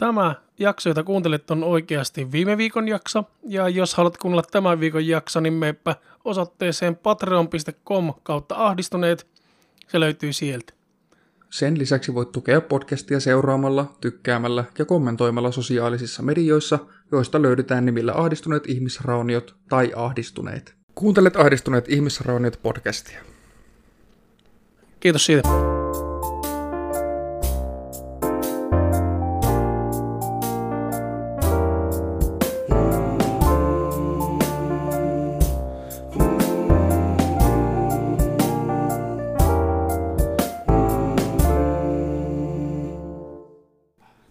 Tämä jakso, jota kuuntelet, on oikeasti viime viikon jakso. Ja jos haluat kuunnella tämän viikon jakso, niin meepä osoitteeseen patreon.com kautta ahdistuneet. Se löytyy sieltä. Sen lisäksi voit tukea podcastia seuraamalla, tykkäämällä ja kommentoimalla sosiaalisissa medioissa, joista löydetään nimillä Ahdistuneet ihmisrauniot tai Ahdistuneet. Kuuntelet Ahdistuneet ihmisrauniot podcastia. Kiitos siitä.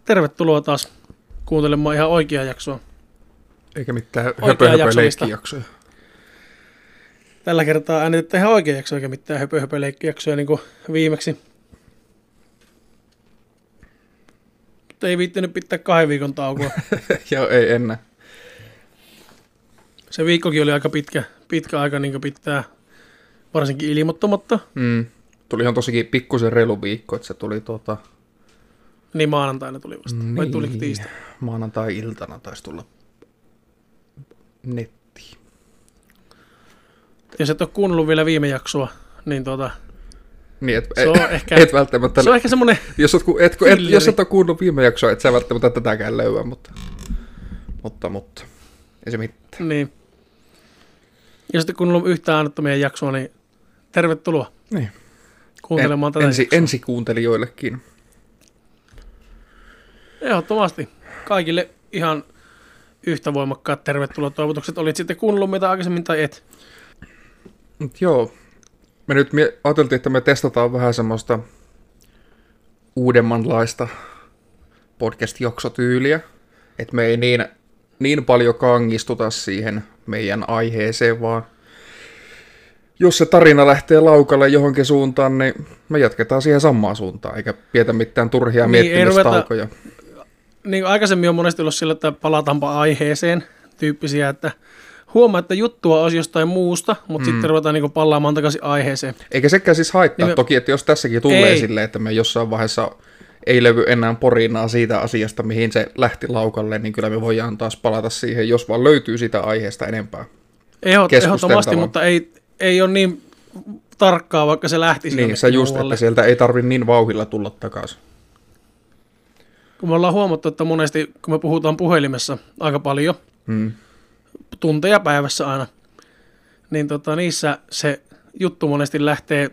Tervetuloa taas kuuntelemaan ihan oikeaa jaksoa. Eikä mitään höpö, höpö leikkijaksoja. Tällä kertaa äänitetään ihan oikea jakso, eikä mitään höpö, höpö leikkijaksoja niin kuin viimeksi. Mutta ei viittinyt pitää kahden viikon taukoa. Joo, ei enää. Se viikkokin oli aika pitkä, pitkä aika niin pitää, varsinkin ilmoittamatta. Mm. Tulihan tosikin pikkusen reilu viikko, että se tuli tuota, Niin maanantaina tuli vasta. Vai Niin. tuliko tiistai? maanantai-iltana taisi tulla nettiin. Jos et ole kuunnellut vielä viime jaksoa, niin tuota, Niin, et, se on et, ehkä, et välttämättä, se on ehkä semmoinen, jos, et, et, et, jos et ole kuunnellut viime jaksoa, et sä välttämättä tätäkään löyä, mutta, mutta, mutta, ei se mitään. niin. Jos et ole kuunnellut yhtään äänettömiä jaksoa, niin tervetuloa Niin. kuuntelemaan tätä ensi, jaksoa. ensikuuntelijoillekin. Ehdottomasti. Kaikille ihan yhtä voimakkaat tervetuloa toivotukset. Olit sitten kuunnellut mitä aikaisemmin tai et. Mut joo, me nyt mie- ajateltiin, että me testataan vähän semmoista uudemmanlaista podcast-jaksotyyliä, että me ei niin, niin paljon kangistuta siihen meidän aiheeseen, vaan jos se tarina lähtee laukalle johonkin suuntaan, niin me jatketaan siihen samaan suuntaan, eikä pietä mitään turhia Niin, niin, ei ruveta- miettimistaukoja. Niin aikaisemmin on monesti ollut sillä, että palataanpa aiheeseen tyyppisiä, että huomaa, että juttua olisi jostain muusta, mutta mm. sitten ruvetaan niin palaamaan takaisin aiheeseen. Eikä sekään siis haittaa. Niin me- Toki, että jos tässäkin tulee Ei. silleen, että me jossain vaiheessa ei levy enää porinaa siitä asiasta, mihin se lähti laukalle, niin kyllä me voidaan taas palata siihen, jos vaan löytyy sitä aiheesta enempää. Ehdot, ehdottomasti, mutta ei, ei ole niin tarkkaa, vaikka se lähtisi Niin, se just, muualle. että sieltä ei tarvi niin vauhilla tulla takaisin. Kun me ollaan huomattu, että monesti, kun me puhutaan puhelimessa aika paljon, Hmm. tunteja päivässä aina, niin tota, niissä se juttu monesti lähtee,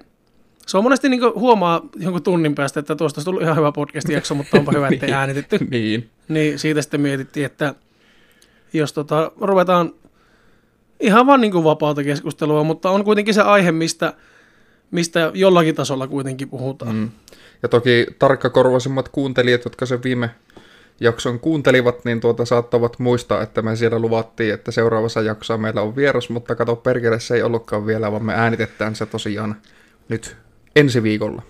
se on monesti niin huomaa jonkun tunnin päästä, että tuosta olisi tullut ihan hyvä podcast-jakso, mutta onpa hyvä, ettei äänitetty. niin. Niin siitä sitten mietittiin, että jos tota, ruvetaan ihan vaan niin kuin vapaata keskustelua, mutta on kuitenkin se aihe, mistä, mistä jollakin tasolla kuitenkin puhutaan. Mm. Ja toki tarkkakorvaisimmat kuuntelijat, jotka sen viime jakson kuuntelivat, niin tuota saattavat muistaa, että me siellä luvattiin, että seuraavassa jaksossa meillä on vieras, mutta kato perkele, se ei ollutkaan vielä, vaan me äänitetään se tosiaan nyt ensi viikolla.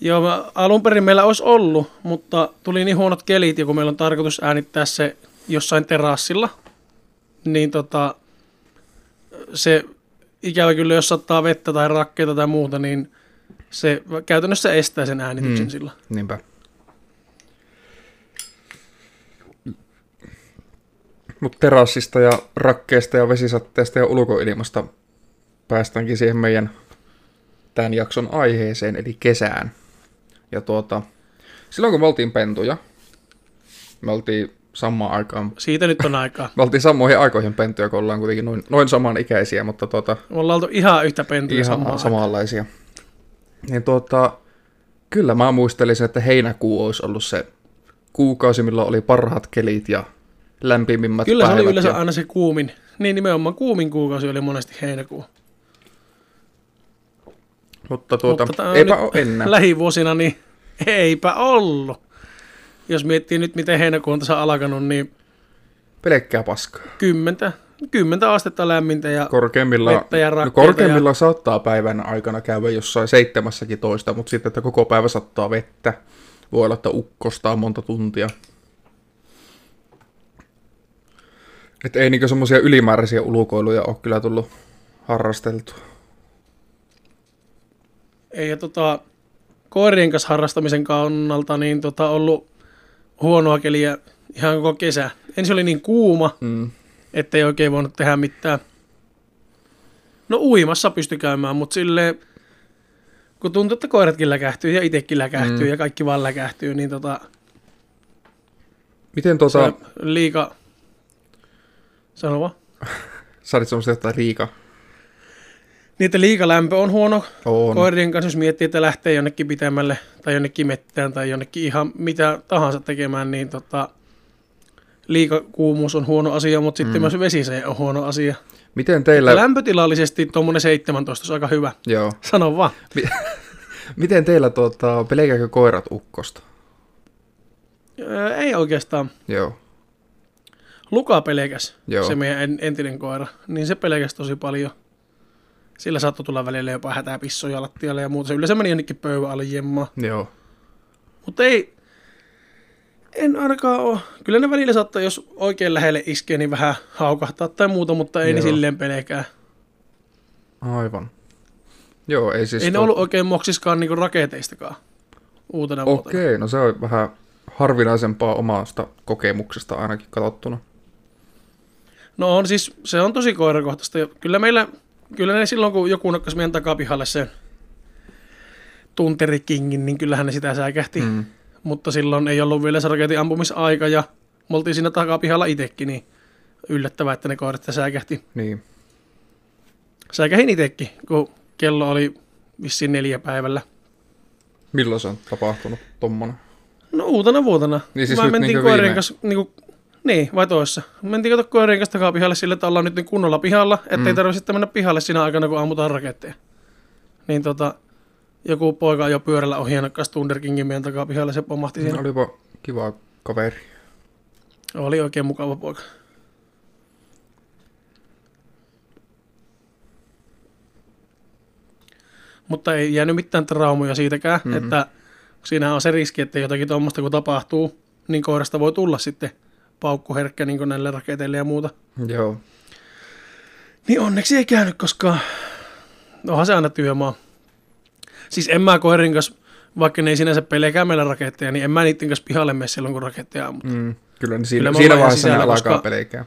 Joo, alun perin meillä olisi ollut, mutta tuli niin huonot kelit, ja kun meillä on tarkoitus äänittää se jossain terassilla, niin tota, se ikävä kyllä, jos sattaa vettä tai rakkeita tai muuta, niin se käytännössä estää sen äänityksen Mm. sillä. Niinpä. Mutta terassista ja rakkeesta ja vesisatteesta ja ulkoilmasta päästäänkin siihen meidän tämän jakson aiheeseen, eli kesään. Ja tuota, silloin kun me oltiin pentuja, me oltiin samaan aikaan, Siitä nyt on aikaa. me oltiin samoihin aikoihin pentuja, kun ollaan kuitenkin noin, noin samanikäisiä, mutta tuota, Me ollaan oltu ihan yhtä pentuja ihan samaan samanlaisia. Niin tuota, kyllä mä muistelisin, että heinäkuu olisi ollut se kuukausi, milloin oli parhaat kelit ja lämpimimmät Kyllä se oli yleensä ja, aina se kuumin. Niin nimenomaan kuumin kuukausi oli monesti heinäkuu. mutta tuota, Mutta eipä ole enää. Lähivuosina niin eipä ollut. Jos miettii nyt, miten heinäkuu on tässä alkanut, niin Pelkkää paskaa. kymmentä, kymmentä astetta lämmintä ja Korkeimmillaan, vettä ja no rakkeita korkeimmillaan saattaa päivän aikana käydä jossain seitsemässäkin toista, mutta sitten, että koko päivä sattaa vettä. Voi olla, että ukkostaa monta tuntia. Että ei niinku semmoisia ylimääräisiä ulkoiluja ole kyllä tullut harrasteltua. ei ja tota, koirien kanssa harrastamisen kannalta niin tota, ollut huonoa keliä ihan koko kesä. Ensin oli niin kuuma, Mm. Ettei oikein voinut tehdä mitään. No uimassa pysty käymään, mutta silleen, kun tuntuu, että koiratkin läkähtyy ja itsekin läkähtyy Mm. ja kaikki vaan läkähtyy, niin tota, Miten on liika... Sano vaan. sä semmoista jotain? Niin, että liikalämpö on huono On. koirien kanssa, jos miettii, että lähtee jonnekin pitemmälle tai jonnekin mettään tai jonnekin ihan mitä tahansa tekemään, niin tota, liikakuumuus on huono asia, mutta sitten Mm. myös vesisee on huono asia. Miten teillä... Lämpötilallisesti tuommoinen 17 on aika hyvä. Joo. Sano vaan. Miten teillä tuota, pelkääkö koirat ukkosta? Öö, ei oikeastaan. Joo. Luka pelkäs, Joo. se meidän en- entinen koira, niin se pelkäs tosi paljon. Sillä saattoi tulla välillä jopa hätäpissoja lattialle ja muuta. Se yleensä meni jonnekin pöydän alle jemmaa. Joo. Mutta ei, en ainakaan ole. Kyllä ne välillä saattaa, jos oikein lähelle iskee, niin vähän haukahtaa tai muuta, mutta ei ne Joo. silleen pelkää. Aivan. Joo, ei siis... ei ne to- ollut oikein moksiskaan niinku raketeistakaan uutena vuotena. Okei, no se on vähän harvinaisempaa omasta kokemuksesta ainakin katsottuna. No on siis, se on tosi koirakohtaista. Kyllä meillä, kyllä ne silloin kun joku nokkas meidän takapihalle sen tunterikingin, niin kyllähän ne sitä säikähti. Mm. Mutta silloin ei ollut vielä se raketin ampumisaika ja me oltiin siinä takapihalla itsekin, niin yllättävää, että ne koirat säikähti. Niin. Säikähin itsekin, kun kello oli vissiin neljä päivällä. Milloin se on tapahtunut tommonen? No uutena vuotena. Niin siis nyt mentiin niinkö koirien viime- kanssa, niinku, niin, vai toissa. Mentiin kato koirien kanssa takapihalle sille, että ollaan nyt niin kunnolla pihalla, ettei Mm. mm. tarvitse sitten mennä pihalle siinä aikana, kun ammutaan raketteja. Niin tota, joku poika ajoi pyörällä ohi ja nakkas Thunder Kingin meidän takapihalle, se pomahti siinä. Olipa kiva kaveri. Oli oikein mukava poika. Mutta ei jäänyt mitään traumoja siitäkään, Mhm. mm-hmm. että siinä on se riski, että jotakin tuommoista kun tapahtuu, niin koirasta voi tulla sitten paukkuherkkä niin kuin näille raketeille ja muuta. Joo. Niin onneksi ei käynyt, koska onhan se aina työmaa. Siis en mä koirin kanssa, vaikka ne ei sinänsä pelkää meillä raketteja, niin en mä niiden kanssa pihalle mene silloin, kun raketteja ammut. Mm. Kyllä, niin siinä, Kyllä siinä vaiheessa ne sisällä, alkaa koska- pelkää.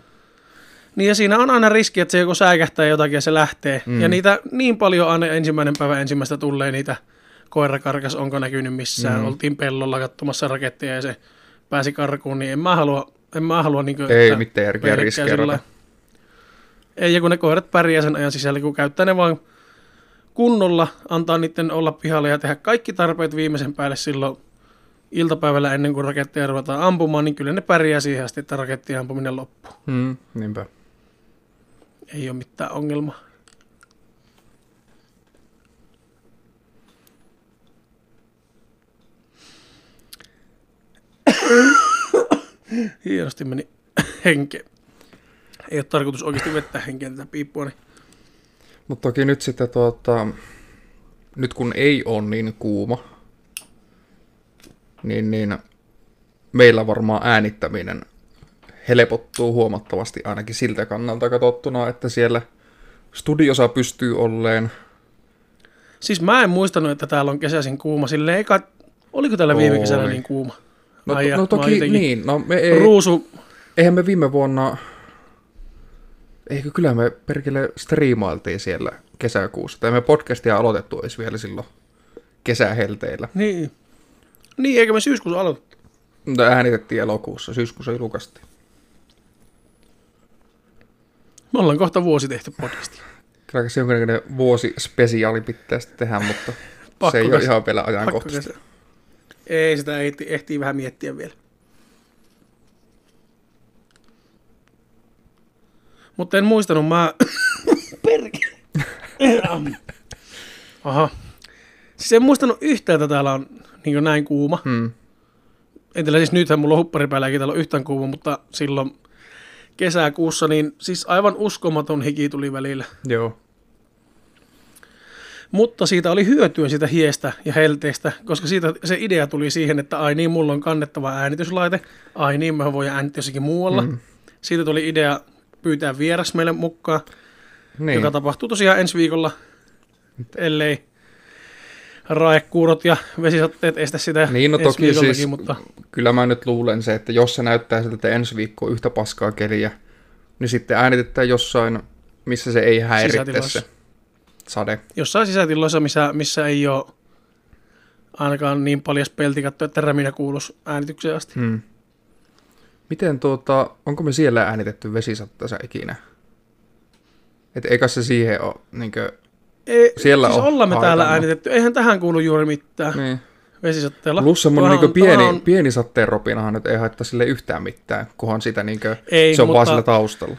Niin ja siinä on aina riski, että se joku säikähtää jotakin ja se lähtee. Mm. Ja niitä niin paljon aina ensimmäinen päivä ensimmäistä tulee niitä koirakarkas, onko näkynyt missään. Mm. Oltiin pellolla katsomassa raketteja ja se pääsi karkuun, niin en mä halua, en mä halua niin Ei mitään järkeä riskeerata. Ei, ja kun ne koirat pärjää sen ajan sisällä, kun käyttää ne vaan kunnolla, antaa niiden olla pihalla ja tehdä kaikki tarpeet viimeisen päälle silloin iltapäivällä ennen kuin raketteja ruvetaan ampumaan, niin kyllä ne pärjää siihen asti, että rakettien ampuminen loppuu. Mm. Niinpä. Ei ole mitään ongelmaa. Hienosti meni henke. Ei ole tarkoitus oikeasti vettää henkeä tätä piippua, niin Mutta toki nyt sitten tuota, nyt kun ei ole niin kuuma, niin, niin meillä varmaan äänittäminen helpottuu huomattavasti ainakin siltä kannalta katsottuna, että siellä studiosa pystyy olleen. Siis mä en muistanut, että täällä on kesäisin kuuma. Silleen eikä, oliko täällä viime kesänä niin kuuma? No, Ai to, ja, no toki jotenkin- niin, no me ei, Ruusu, eihän me viime vuonna, eikö kyllä me perkele striimailtiin siellä kesäkuussa, tai me podcastia aloitettu olisi vielä silloin kesähelteillä. niin. Niin, eikä me syyskuussa aloitettu. Mutta äänitettiin elokuussa, syyskuussa julkaistiin. Me ollaan kohta vuosi tehty podcastia. Kyllä se jonkinlainen vuosispesiaali pitää sitten tehdä, mutta se ei ole ihan vielä ajankohtaista. Ei, sitä ehtii, ehtii vähän miettiä vielä. Mutta en muistanut, mä... Perkele. Aha. Siis en muistanut yhtään, että täällä on niin näin kuuma. Hmm. En tiedä, siis nythän mulla on huppari päällä, eikä täällä ole yhtään kuuma, mutta silloin kesäkuussa, niin siis aivan uskomaton hiki tuli välillä. Joo. Mutta siitä oli hyötyä siitä hiestä ja helteestä, koska siitä se idea tuli siihen, että ai niin, mulla on kannettava äänityslaite, ai niin, mä voin äänittää jossakin muualla. Mm. Siitä tuli idea pyytää vieras meille mukaan, Niin. joka tapahtuu tosiaan ensi viikolla, ellei raekuurot ja vesisatteet estä sitä Niin, no ensi toki siis, mutta kyllä mä nyt luulen se, että jos se näyttää siltä, että ensi viikko on yhtä paskaa keliä, niin sitten äänitetään jossain, missä se ei häiritse se sade. jossain sisätiloissa, missä, missä ei ole ainakaan niin paljon peltikatto, että räminä kuuluisi äänitykseen asti. Hmm. Miten tuota, onko me siellä äänitetty vesisatteessa ikinä? Et eikä se siihen ole, niinkö, Ei, Siellä siis on ollaan me täällä äänitetty. Eihän tähän kuulu juuri mitään niin. vesisatteella. Plus semmoinen niin pieni, tuohan on- pieni satteen ropinahan nyt ei haittaa sille yhtään mitään, kunhan sitä niinkö, Ei, se on vaan mutta- sillä taustalla.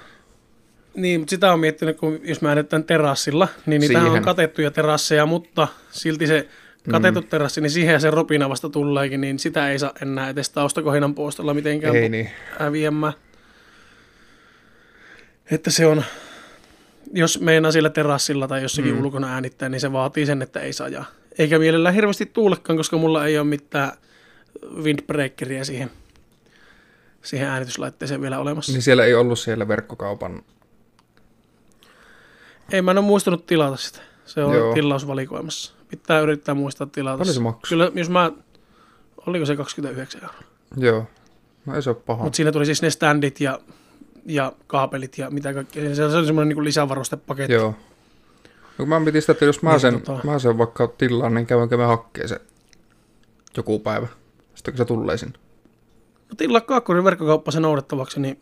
Niin, mutta sitä on miettinyt, kun jos mä äänitetään terassilla, niin niitähän on katettuja terasseja, mutta silti se katettu mm. terassi, niin siihen se ropina vasta tuleekin, niin sitä ei saa enää edes taustakohinan poistolla mitenkään Ei niin. häviämään. Että se on, jos meinaa sillä terassilla tai jossakin mm. ulkona äänittää, niin se vaatii sen, että ei saa ajaa. Eikä mielellään hirveästi tuulekaan, koska mulla ei ole mitään windbreakeria siihen, siihen äänityslaitteeseen vielä olemassa. Niin siellä ei ollut siellä verkkokaupan, Ei, mä en ole muistanut tilata sitä. Se on. Joo. tilausvalikoimassa. Pitää yrittää muistaa tilata. Paljon se maksoi? Kyllä, jos mä... Oliko se 29 euroa? joo, no ei se ole paha. Mutta siinä tuli siis ne standit ja, ja kaapelit ja mitä kaikkea. Se oli semmoinen niin lisävarustepaketti. Joo. No, mä mietin sitä, että jos mä Niin, sen, tota- mä sen vaikka tilaan, niin käydäänkö me hakkeen se joku päivä. Sitten kun se tulee sinne. No, tilaa Kaakkurin verkkokauppa se noudettavaksi, niin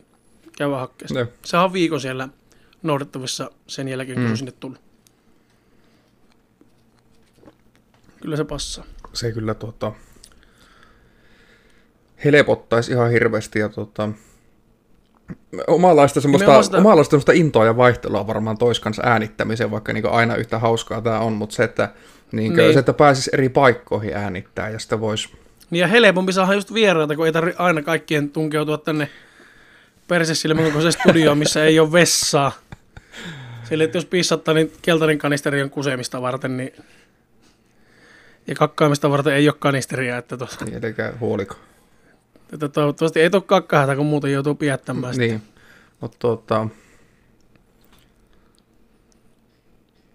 käy hakkeessa. Joo. Se on viikon siellä noudettavissa sen jälkeen, kun Mm. sinne tullut. Kyllä se passaa. Se kyllä tuota, helpottaisi ihan hirveästi ja tuota, omanlaista semmoista, sitä- omanlaista semmoista intoa ja vaihtelua varmaan tois kanssa äänittämiseen, vaikka niin aina yhtä hauskaa tämä on, mutta se, että, niin Niin. se, että pääsisi eri paikkoihin äänittää ja sitä voisi, Niin ja helpompi saada just vieraita, kun ei tarvi aina kaikkien tunkeutua tänne persessilmän kokoiseen studioon, missä ei ole vessaa. Sille, että jos pissattaa, niin keltainen kanisteri on kusemista varten, niin ja kakkaamista varten ei ole kanisteria, että, tuota, niin, eli huoliko. että toivottavasti ei tule kakkahätä, kun muuten joutuu pidättämään sitä. Niin, mutta tuota,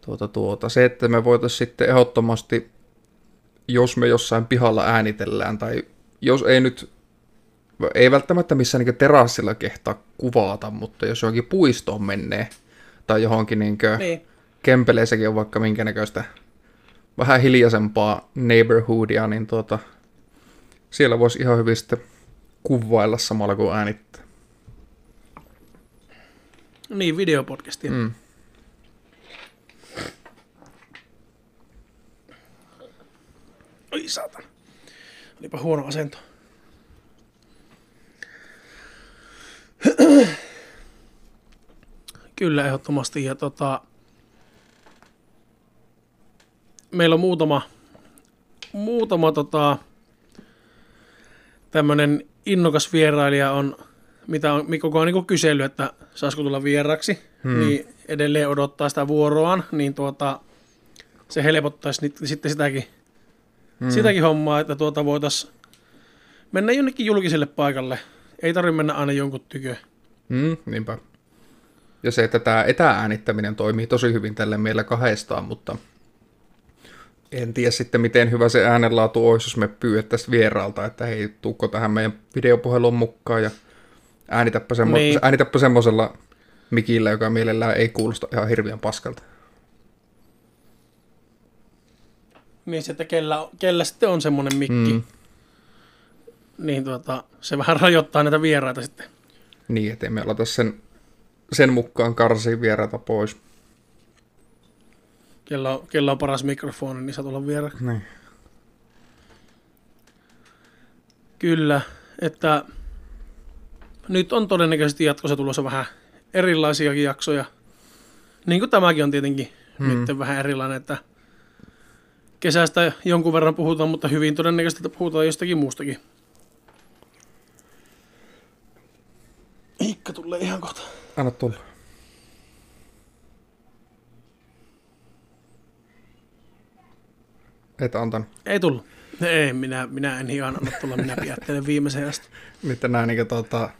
tuota, tuota, se, että me voitaisiin sitten ehdottomasti, jos me jossain pihalla äänitellään, tai jos ei nyt, ei välttämättä missään niin terassilla kehtaa kuvata, mutta jos johonkin puistoon menee, tai johonkin niin Niin. kempeleissäkin on vaikka minkä näköistä vähän hiljaisempaa neighborhoodia, niin tuota, siellä voisi ihan hyvin sitten kuvailla samalla kuin äänittää. Niin, videopodcastia. Mm. Oi saatana. Olipa huono asento. Kyllä, ehdottomasti. Ja tota, meillä on muutama, muutama tota, tämmöinen innokas vierailija on, mitä on Mikko on niin kysellyt, että saisiko tulla vieraksi, hmm. niin edelleen odottaa sitä vuoroaan, niin tuota, se helpottaisi nyt, sitten sitäkin, hmm. sitäkin hommaa, että tuota voitaisiin mennä jonnekin julkiselle paikalle. Ei tarvitse mennä aina jonkun tykö. Mm, niinpä. Ja se, että tämä etäääänittäminen toimii tosi hyvin tälle meillä kahdestaan, mutta en tiedä sitten, miten hyvä se äänenlaatu olisi, jos me pyydettäisiin vieraalta, että hei, tuukko tähän meidän videopuhelun mukaan ja äänitäpä, semmo- Niin. äänitäpä semmoisella mikillä, joka mielellään ei kuulosta ihan hirveän paskalta. Niin se, että kellä, kellä sitten on semmoinen mikki, Mm. niin tuota, se vähän rajoittaa näitä vieraita sitten. Niin, ettei me aleta sen, sen mukaan karsia vieraita pois. Kella on, on paras mikrofoni, niin saa tulla vieraaksi. Niin. Kyllä, että nyt on todennäköisesti jatkossa tulossa vähän erilaisiakin jaksoja. Niin kuin tämäkin on tietenkin hmm. nyt vähän erilainen, että kesästä jonkun verran puhutaan, mutta hyvin todennäköisesti että puhutaan jostakin muustakin. Iikka tulee ihan kohta. Anna tulla. Et antanut. Ei tullut. Ei, minä, minä en ihan anna tulla, minä pidättelen viimeiseen asti. Nyt näin niin tuota,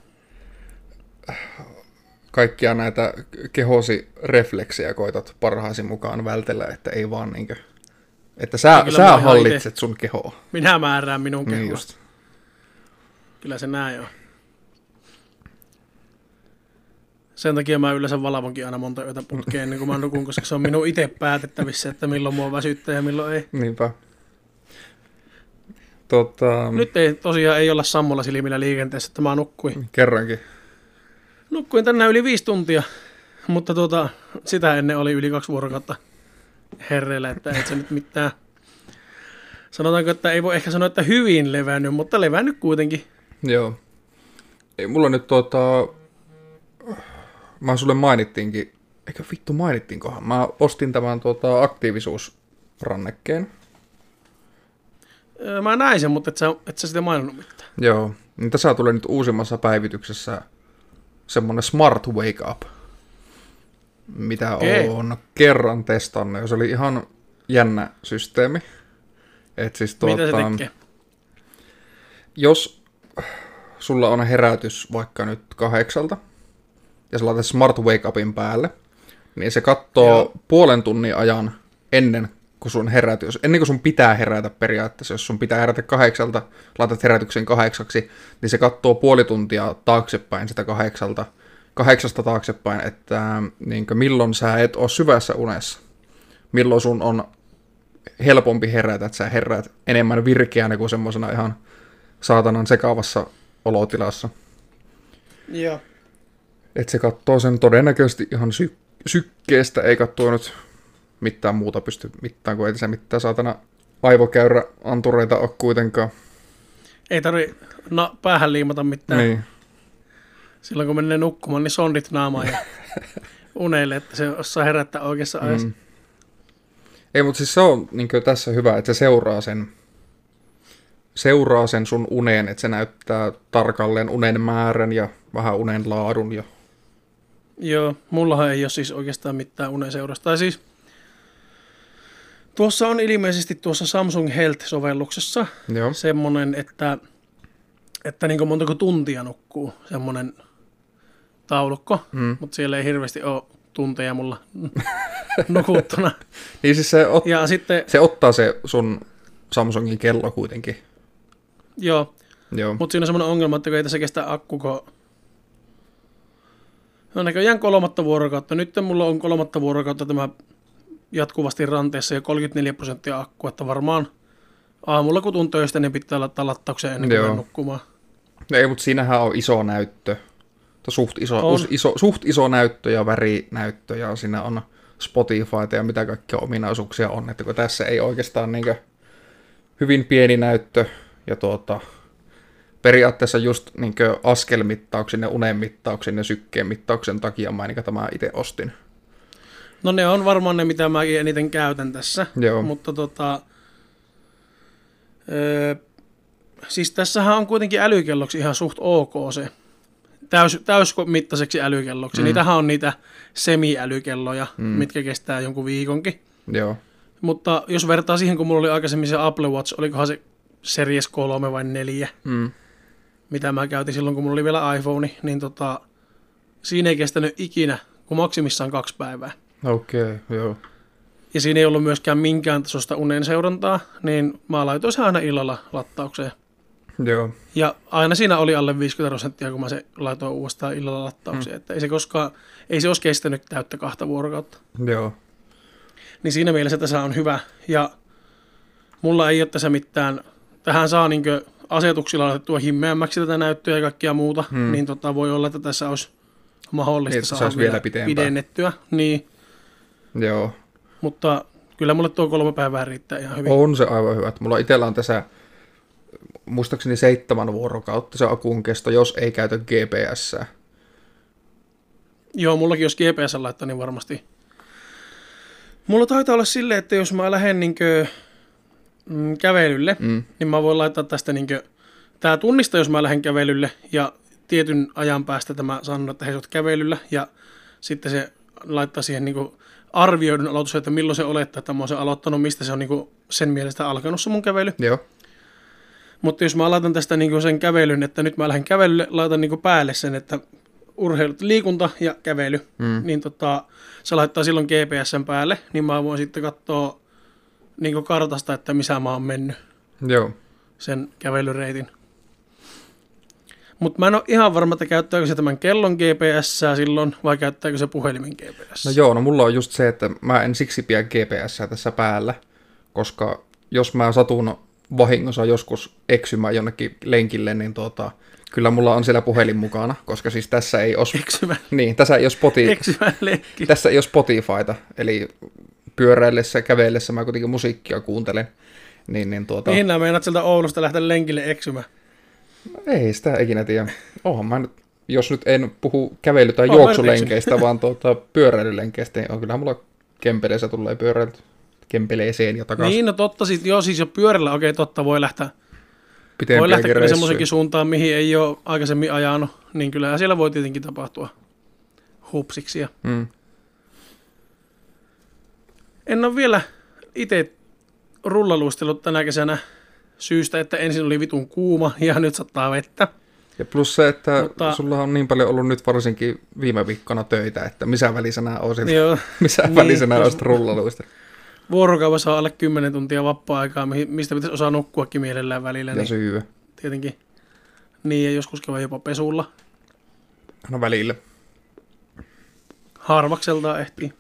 kaikkia näitä kehosi refleksejä koitat parhaasi mukaan vältellä, että ei vaan niin Että sä, kyllä sä hallitset sun kehoa. Minä määrään minun kehoa. Niin just. Kyllä se näin on. Sen takia mä yleensä valvonkin aina monta yötä putkeen ennen kuin mä nukun, koska se on minun itse päätettävissä, että milloin mua väsyttää ja milloin ei. Niinpä. Tota, Nyt ei tosiaan ei olla sammulla silmillä liikenteessä, että mä nukkuin. kerrankin. Nukkuin tänään yli viisi tuntia, mutta tuota, sitä ennen oli yli kaksi vuorokautta herreillä, että ei se nyt mitään. Sanotaanko, että ei voi ehkä sanoa, että hyvin levännyt, mutta levännyt kuitenkin. Joo. Ei, mulla nyt tota... Mä sulle mainittiinkin, eikä vittu mainittiinkohan, mä ostin tämän tota, aktiivisuusrannekkeen. Öö, Mä näin sen, mutta et sä, et sä sitä maininnut mitään. Joo, niin tässä tulee nyt uusimmassa päivityksessä semmonen Smart Wake Up, mitä Okei. on kerran testannut, ja se oli ihan jännä systeemi. Et siis tuota, Mitä se tekee? jos sulla on herätys vaikka nyt kahdeksalta, ja sä laitat Smart Wake Upin päälle, niin se katsoo Joo. puolen tunnin ajan ennen kuin sun herätys, ennen kuin sun pitää herätä periaatteessa, jos sun pitää herätä kahdeksalta, laitat herätyksen kahdeksaksi, niin se katsoo puoli tuntia taaksepäin sitä kahdeksalta, kahdeksasta taaksepäin, että niin milloin sä et ole syvässä unessa, milloin sun on helpompi herätä, että sä heräät enemmän virkeänä kuin semmoisena ihan saatanan sekaavassa olotilassa. Joo. Että se katsoo sen todennäköisesti ihan sy- sykkeestä, ei katsoa nyt mitään muuta pysty mitään, kun ei se mitään saatana aivokäyrä antureita ole kuitenkaan. Ei tarvi na- päähän liimata mitään. Niin. Silloin kun menee nukkumaan, niin sondit naamaan ja uneille, että se osaa herättää oikeassa ajassa. Mm. Ei, mutta siis se on niin tässä hyvä, että se seuraa sen, seuraa sen sun uneen, että se näyttää tarkalleen unen määrän ja vähän unen laadun. Ja... Joo, mullahan ei ole siis oikeastaan mitään unen seurasta. Tai siis tuossa on ilmeisesti tuossa Samsung Health-sovelluksessa Joo. semmoinen, että, että niin montako tuntia nukkuu, semmoinen taulukko, Mm. mutta siellä ei hirveästi ole tunteja mulla nukuttuna. Niin siis se, ot, Ja sitten, se ottaa se sun Samsungin kello kuitenkin. joo, Joo. mutta siinä on semmoinen ongelma, että ei tässä kestä akku, kun No näköjään kolmatta vuorokautta. Nyt mulla on kolmatta vuorokautta tämä jatkuvasti ranteessa ja 34 prosenttia akku, että varmaan aamulla kun tuun töistä, niin pitää laittaa lattaukseen ennen kuin Joo. nukkumaan. Ei, mutta siinähän on iso näyttö. Suht iso, On. iso, suht iso näyttö ja värinäyttö ja siinä on Spotifyta ja mitä kaikkia ominaisuuksia on. Että kun tässä ei oikeastaan niin hyvin pieni näyttö ja tuota, periaatteessa just niin askelmittauksen ja unenmittauksen ja sykkeen mittauksen takia mä niin tämä itse ostin. No ne on varmaan ne, mitä mä eniten käytän tässä. Joo. Mutta tota, öö, siis tässähän on kuitenkin älykelloksi ihan suht ok se. Täys, täysmittaiseksi älykelloksi. Mm. Niitähän on niitä semi-älykelloja, mm. mitkä kestää jonkun viikonkin. Joo. Mutta jos vertaa siihen, kun mulla oli aikaisemmin se Apple Watch, olikohan se Series 3 vai 4, Mm. Mitä mä käytin silloin, kun mulla oli vielä iPhone, niin tota, siinä ei kestänyt ikinä, kuin maksimissaan kaksi päivää. Okei, okay, joo. Ja siinä ei ollut myöskään minkään tasosta unen seurantaa, niin mä laitoin sen aina illalla lattaukseen. Joo. Ja aina siinä oli alle 50 prosenttia, kun mä se laitoin uudestaan illalla lattaukseen. Mm. Että ei se koskaan, ei se olisi kestänyt täyttä kahta vuorokautta. Joo. Niin siinä mielessä tässä on hyvä. Ja mulla ei ole tässä mitään, tähän saa niinkö asetuksilla laitettua himmeämmäksi tätä näyttöä ja kaikkia muuta, Hmm. niin tota, voi olla, että tässä olisi mahdollista Niin, saada saisi vielä pitempään. pidennettyä. Niin, Joo. mutta kyllä mulle tuo kolme päivää riittää ihan hyvin. On se aivan hyvä. Mulla itsellä on tässä muistaakseni seitsemän vuorokautta se akun kesto, jos ei käytä GPS. Joo, mullakin jos GPS laittaa, niin varmasti. Mulla taitaa olla silleen, että jos mä lähden niinkö, mm, kävelylle, Mm. niin mä voin laittaa tästä niinkö, tää tunnista, jos mä lähden kävelylle, ja tietyn ajan päästä tämä sanoo, että hei, sä oot kävelyllä, ja sitten se laittaa siihen niinku arvioidun aloitus, että milloin se olettaa, että mä oon sen aloittanut, mistä se on niinku sen mielestä alkanut se mun kävely. Joo. Mutta jos mä laitan tästä niinku sen kävelyn, että nyt mä lähden kävelylle, laitan niinku päälle sen, että urheilut, liikunta ja kävely, Mm. niin tota, se laittaa silloin GPSn päälle, niin mä voin sitten katsoa niin kartasta, että missä mä oon mennyt Joo. sen kävelyreitin. Mutta mä en ole ihan varma, että käyttääkö se tämän kellon GPS silloin vai käyttääkö se puhelimen GPS. No joo, no mulla on just se, että mä en siksi pidä GPS tässä päällä, koska jos mä satun vahingossa joskus eksymään jonnekin lenkille, niin tota, kyllä mulla on siellä puhelin mukana, koska siis tässä ei ole, niin, tässä ei ole, Spotify, tässä ei ole Spotifyta, eli pyöräillessä, kävellessä mä kuitenkin musiikkia kuuntelen. Niin, niin tuota, Mihin nämä meinaat sieltä Oulusta lähteä lenkille eksymään? ei sitä ikinä tiedä. Oonhan mä nyt, jos nyt en puhu kävely- tai mä juoksulenkeistä, vaan tuota, pyöräilylenkeistä, niin on kyllä mulla kempeleessä tulee pyöräilty kempeleeseen ja takaisin. Niin, no totta, siis, joo, siis jo pyörällä, okei, totta, voi lähteä, voi Pitempiäkin lähteä kyllä semmoisenkin suuntaan, mihin ei ole aikaisemmin ajanut, niin kyllä siellä voi tietenkin tapahtua hupsiksia. Mm. En ole vielä itse rullaluistellut tänä kesänä syystä, että ensin oli vitun kuuma ja nyt sattaa vettä. Ja plus se, että Mutta... Sulla on niin paljon ollut nyt varsinkin viime viikkona töitä, että missä välissä nämä olisit, Joo, missä niin, jos- olisit rullaluista. vuorokaudessa on alle 10 tuntia vapaa-aikaa, mistä pitäisi osaa nukkuakin mielellään välillä, Ja niin syyä. tietenkin. Niin, ja joskus käy jopa pesulla. No välillä. Harvakseltaan ehtii.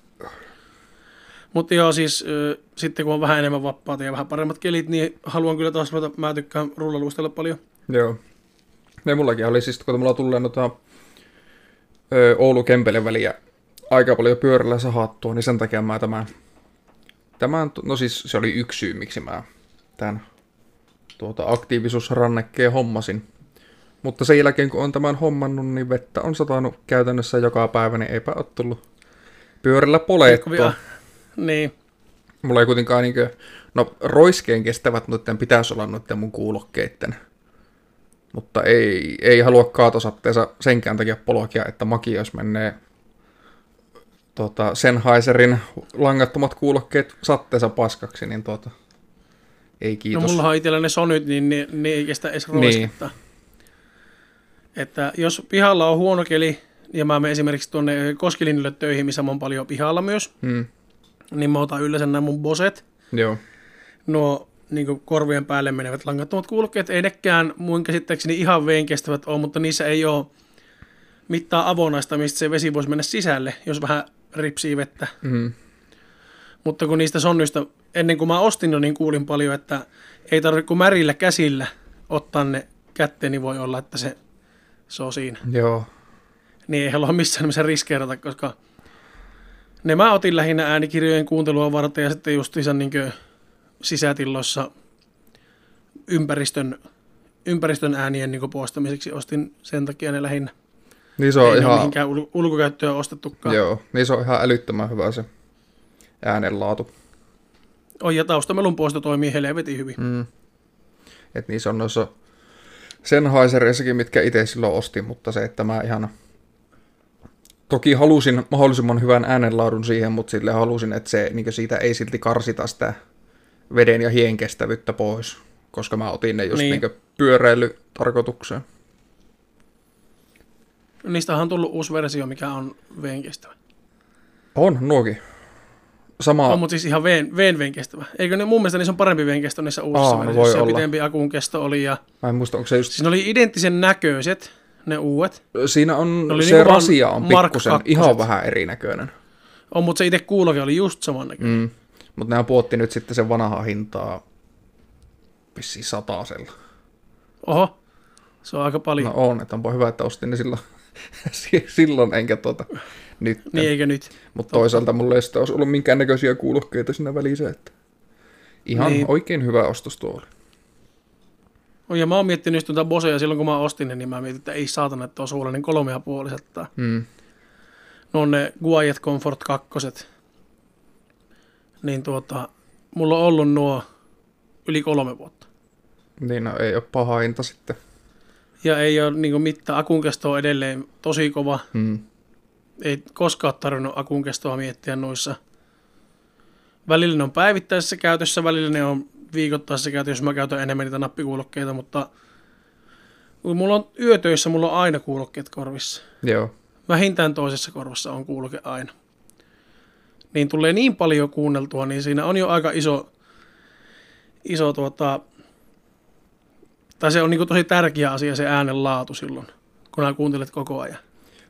Mutta joo, siis ö, sitten kun on vähän enemmän vapaata ja vähän paremmat kelit, niin haluan kyllä taas ruveta, mä tykkään rullaluistella paljon. Joo. Ja mullakin oli siis, kun mulla tulee noita ö, Oulu-Kempele väliä aika paljon pyörällä sahattua, niin sen takia mä tämän, tämän, no siis se oli yksi syy, miksi mä tämän tuota, aktiivisuusrannekkeen hommasin. Mutta sen jälkeen, kun on tämän hommannut, niin vettä on satanut käytännössä joka päivä, niin eipä ole tullut pyörällä polettua. Niin, Mulla ei kuitenkaan niinkö, no roiskeen kestävät noiden pitäisi olla noiden mun kuulokkeitten. Mutta ei, ei halua kaatosatteessa senkään takia polkia, että maki jos menee tota, Sennheiserin langattomat kuulokkeet satteessa paskaksi, niin tuota, ei kiitos. no mulla on itsellä ne sonyt, niin ne, ne ei kestä edes roisketta. Että jos pihalla on huono keli, ja mä menen esimerkiksi tuonne Koskilinille töihin, missä mä oon paljon pihalla myös, Mm, niin mä otan yleensä nämä mun boset, joo, nuo niin korvien päälle menevät langattomat kuulokkeet, ei nekään mun käsittääkseni ihan veen kestävät ole, mutta niissä ei ole mittaa avonaista, mistä se vesi voisi mennä sisälle, jos vähän ripsii vettä. mm, Mutta kun niistä sonnyista, ennen kuin mä ostin jo, niin kuulin paljon, että ei tarvitse kuin märillä käsillä ottaa ne kätteen, niin voi olla, että se, se on siinä. joo, Niin ei halua missään nimessä riskeerata, koska ne mä otin lähinnä äänikirjojen kuuntelua varten ja sitten just niin sisätiloissa ympäristön, ympäristön äänien niin poistamiseksi ostin sen takia ne lähinnä. niin se Ei on ole ihan, mihinkään ul- ulkokäyttöön ostettukaan. joo, niin se on ihan älyttömän hyvä se äänenlaatu. On ja taustamelun poisto toimii helvetin hyvin. Mm. Et niissä on noissa Sennheiserissakin, mitkä itse silloin ostin, mutta se, että mä ihan... Toki halusin mahdollisimman hyvän äänenlaadun siihen, mutta sille halusin, että se, niin siitä ei silti karsita sitä veden ja hien kestävyyttä pois, koska mä otin ne just Niin. niin. pyöräilytarkoitukseen. Niistähän on tullut uusi versio, mikä on veen kestävä. On, nuokin. Sama, On, mutta siis ihan veen, veen, veen kestävä. Eikö ne, mun mielestä niissä on parempi veen kesto niissä uusissa Aa, no versioissa. voi olla. pitempi akun kesto oli. Ja, mä en muista, onko se just... siis ne oli identtisen näköiset, ne uudet. Siinä on, oli se niinku rasia on pikkusen ihan vähän erinäköinen. On, mutta se itse kuuloke oli just saman näköinen. Mm. Mutta nämä puotti nyt sitten sen vanhaa hintaa vissiin satasella. Oho, se on aika paljon. No on, että onpa hyvä, että ostin ne silloin, silloin enkä tuota nyt. niin eikö nyt? Mutta toisaalta mulla ei sitten olisi ollut minkäännäköisiä kuulokkeita siinä välissä, että ihan niin. oikein hyvä ostos tuo oli. Ja mä oon miettinyt tuota Bosea silloin, kun mä ostin ne, niin mä mietin, että ei saatana, että on suolainen kolme ja puolisataa. Mm. Ne on ne Quiet Comfort 2. Niin tuota, mulla on ollut nuo yli kolme vuotta. Niin no, ei ole paha hinta sitten. Ja ei ole niin mitään, akun kesto on edelleen tosi kova. Mm. Ei koskaan tarvinnut akun kestoa miettiä noissa. Välillä ne on päivittäisessä käytössä, välillä ne on viikoittaisessa käytössä, jos mä käytän enemmän niitä nappikuulokkeita, mutta kun mulla on yötöissä, mulla on aina kuulokkeet korvissa. Joo. Vähintään toisessa korvassa on kuuloke aina. Niin tulee niin paljon kuunneltua, niin siinä on jo aika iso iso tuota, tai se on niin tosi tärkeä asia se äänen laatu silloin, kun nämä kuuntelet koko ajan.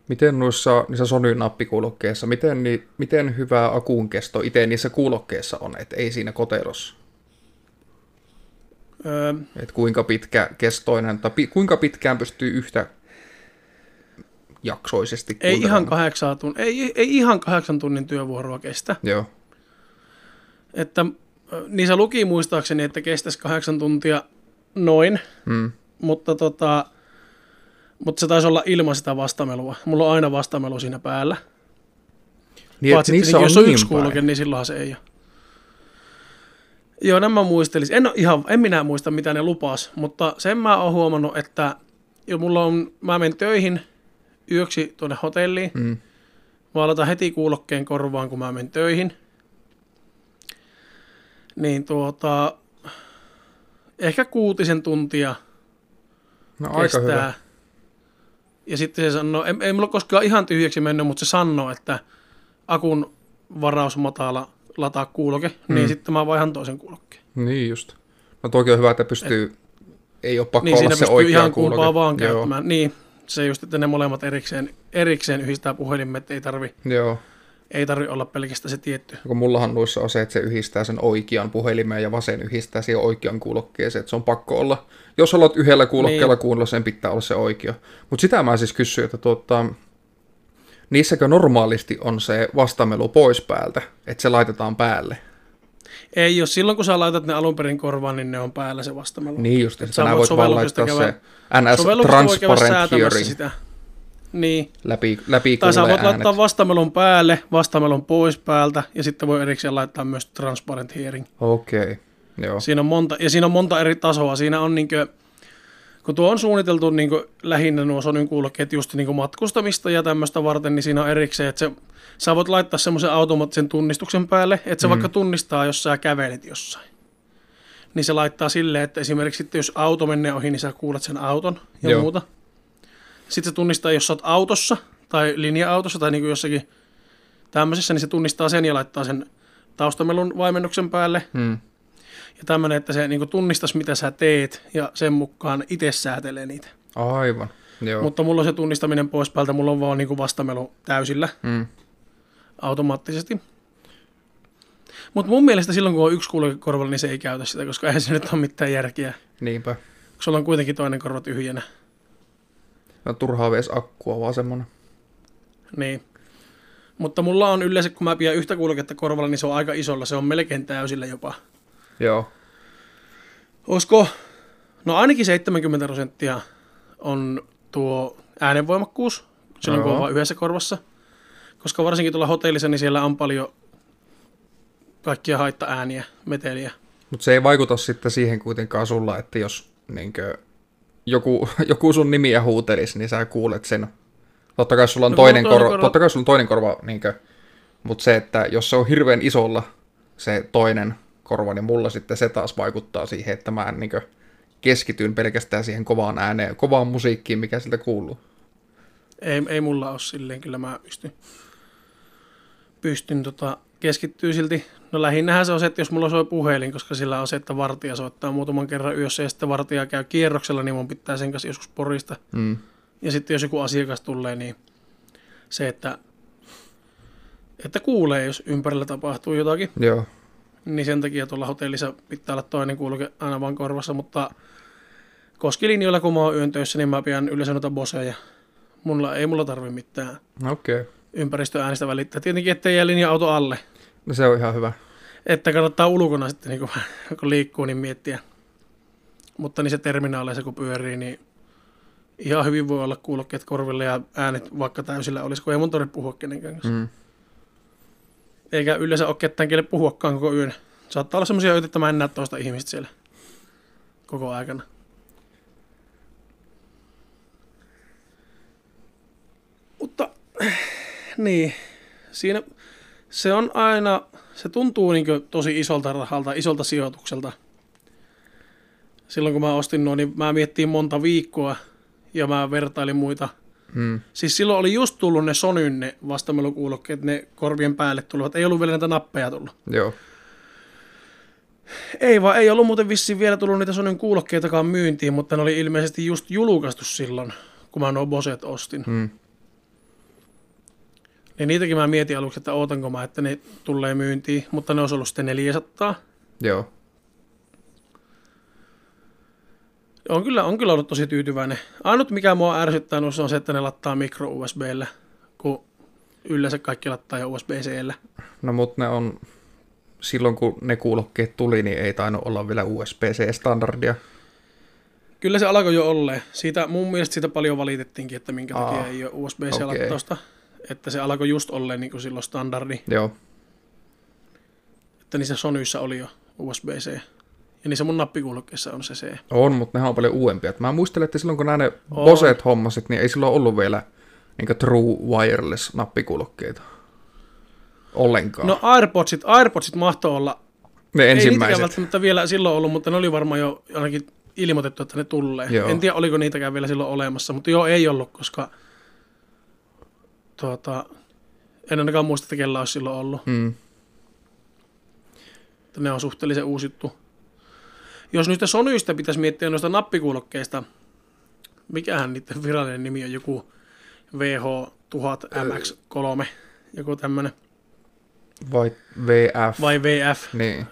Miten noissa niissä Sonyn nappikuulokkeissa, miten, niin, miten hyvä akun kesto itse niissä kuulokkeissa on, että ei siinä koterossa? Öö, Et kuinka pitkä kestoinen, tai pi, kuinka pitkään pystyy yhtä jaksoisesti ei, ihan kahdeksan tunnin, ei, ei ihan kahdeksan tunnin työvuoroa kestä. Joo, Että ö, niissä luki muistaakseni, että kestäisi kahdeksan tuntia noin, mm. mutta, tota, mutta se taisi olla ilman sitä vastamelua. Mulla on aina vastamelu siinä päällä. niin, Paitsi niissä on jos on niin yksi päin. niin silloinhan se ei ole. Joo, nämä muistelisin. En, ihan, en minä muista, mitä ne lupas, mutta sen mä oon huomannut, että jo mulla on, mä menen töihin yöksi tuonne hotelliin. Mm. Mä heti kuulokkeen korvaan, kun mä menen töihin. Niin tuota, ehkä kuutisen tuntia No aika kestää. hyvä. Ja sitten se sanoo, ei, ei mulla koskaan ihan tyhjäksi mennyt, mutta se sanoo, että akun varaus matala lataa kuuloke, mm. niin sitten mä vaihan toisen kuulokkeen. Niin just. No toki on hyvä, että pystyy, ei ole pakko Niin olla se oikea ihan kuuloke. kumpaa vaan Joo, käyttämään. Niin, se just, että ne molemmat erikseen, erikseen yhdistää puhelimet, ei tarvi, Joo. ei tarvi olla pelkästään se tietty. Kun mullahan noissa on se, että se yhdistää sen oikean puhelimeen ja vasen yhdistää siihen oikean kuulokkeeseen, että se on pakko olla. Jos haluat yhdellä kuulokkeella Niin. kuunnella, sen pitää olla se oikea. Mutta sitä mä siis kysyin, että tuota, niissäkö normaalisti on se vastamelu pois päältä, että se laitetaan päälle? Ei, jos silloin kun sä laitat ne alun perin korvaan, niin ne on päällä se vastamelu. Niin just, että sä voit vaan laittaa se NS Transparent Hearing sitä. Niin, läpi, läpi Tai sä voit äänet. laittaa vastamelun päälle, vastamelun pois päältä, ja sitten voi erikseen laittaa myös transparent hearing. Okei, okay. joo. Siinä on monta, ja siinä on monta eri tasoa. Siinä on niinkö, kun tuo on suunniteltu niinkö lähinnä nuo Sonyn kuulokkeet just niinkö matkustamista ja tämmöistä varten, niin siinä on erikseen, että se, sä voit laittaa semmoisen automaattisen tunnistuksen päälle, että se mm. vaikka tunnistaa, jos sä kävelet jossain. Niin se laittaa silleen, että esimerkiksi sitten jos auto menee ohi, niin sä kuulet sen auton ja Joo. Muuta. Sitten se tunnistaa, jos sä oot autossa tai linja-autossa tai niin kuin jossakin tämmöisessä, niin se tunnistaa sen ja laittaa sen taustamelun vaimennuksen päälle. Hmm. Ja tämmöinen, että se niin tunnistaisi, mitä sä teet ja sen mukaan itse säätelee niitä. Aivan, joo. Mutta mulla on se tunnistaminen pois päältä, mulla on vaan niin vastamelu täysillä Hmm. automaattisesti. Mutta mun mielestä silloin, kun on yksi kuuloke korvalla, niin se ei käytä sitä, koska eihän se nyt ole mitään järkeä. Niinpä. Kun sulla on kuitenkin toinen korva tyhjänä. No turhaa vies akkua, vaan semmonen. Niin. Mutta mulla on yleensä, kun mä pidän yhtä kuuloketta korvalla, niin se on aika isolla. Se on melkein täysillä jopa. Joo. Olisiko, no ainakin 70 prosenttia on tuo äänenvoimakkuus, silloin kun on vain yhdessä korvassa. Koska varsinkin tuolla hotellissa, niin siellä on paljon kaikkia haitta-ääniä, meteliä. Mutta se ei vaikuta sitten siihen kuitenkaan sulla, että jos niinkö, joku, joku sun nimiä huutelisi, niin sä kuulet sen. Totta kai sulla on No, toinen, toinen korva, korva- totta kai sulla on toinen korva, niinkö, mutta se, että jos se on hirveän isolla se toinen korva, niin mulla sitten se taas vaikuttaa siihen, että mä niinkö keskityn pelkästään siihen kovaan ääneen, kovaan musiikkiin, mikä siltä kuuluu. Ei, ei mulla ole silleen, kyllä mä pystyn, pystyn tota, keskittyä silti. No lähinnähän se on se, että jos mulla soi puhelin, koska sillä on se, että vartija soittaa muutaman kerran yössä ja sitten vartija käy kierroksella, niin mun pitää sen kanssa joskus porista. Mm. Ja sitten jos joku asiakas tulee, niin se, että, että kuulee, jos ympärillä tapahtuu jotakin, Joo. Niin sen takia tuolla hotellissa pitää olla toinen kuuluke aina vaan korvassa, mutta koskilinjoilla, kun mä oon yön töissä, niin mä pidän yleensä noita boseja. Mulla, ei mulla tarvi mitään Okei. Okay. ympäristöäänistä välittää. Tietenkin, ettei jää linja-auto alle. No se on ihan hyvä. Että kannattaa ulkona sitten, niin kun, kun liikkuu, niin miettiä. Mutta niissä terminaaleissa, kun pyörii, niin ihan hyvin voi olla kuulokkeet korville ja äänet vaikka täysillä olisi, kun ei mun tarvitse puhua kenenkään kanssa. Mm. Eikä yleensä ole ketään, kelle puhuakaan koko yön. Saattaa olla semmoisia öitä, että mä en näe toista ihmistä siellä koko aikana. Mutta niin, siinä se on aina, se tuntuu niin tosi isolta rahalta, isolta sijoitukselta. Silloin kun mä ostin nuo, niin mä miettiin monta viikkoa ja mä vertailin muita. Mm. Siis silloin oli just tullut ne Sonyn ne vastamelukuulokkeet, ne korvien päälle tulevat. Ei ollut vielä näitä nappeja tullut. Joo. Ei vaan, ei ollut muuten vissiin vielä tullut niitä Sonyn kuulokkeitakaan myyntiin, mutta ne oli ilmeisesti just julkaistu silloin, kun mä nuo Boset ostin. Mm. Niin niitäkin mä mietin aluksi, että ootanko mä, että ne tulee myyntiin, mutta ne olisi ollut sitten 400. Joo. On kyllä, on kyllä ollut tosi tyytyväinen. Ainut mikä mua ärsyttää noissa on se, että ne lattaa micro USBllä, kun yleensä kaikki lattaa jo USB-Cllä. No mut ne on, silloin kun ne kuulokkeet tuli, niin ei tainnut olla vielä USB-C-standardia. Kyllä se alkoi jo olleen. Siitä, mun mielestä siitä paljon valitettiinkin, että minkä Aa, takia ei ole USB-C-lattausta. Että se alkoi just olleen niin kuin silloin standardi. Joo. Että niissä Sonyissa oli jo USB-C. Ja niissä mun nappikuulokkeissa on se C. On, mutta nehän on paljon uudempia. Mä muistelen, että silloin kun nämä ne On. Boset hommasit, niin ei silloin ollut vielä niin True Wireless nappikuulokkeita. Ollenkaan. No Airpodsit, Airpodsit mahtoi olla. ne Ei ensimmäiset. välttämättä vielä silloin ollut, mutta ne oli varmaan jo ainakin ilmoitettu, että ne tulee. Joo. En tiedä, oliko niitäkään vielä silloin olemassa, mutta joo, ei ollut, koska tuota, en ainakaan muista, että kellä olisi silloin ollut. Mm. Ne on suhteellisen uusi juttu. Jos nyt Sonyista pitäisi miettiä noista nappikuulokkeista, mikähän niiden virallinen nimi on, joku VH1000MX3, joku tämmönen, Vai VF. vai VF. Niin.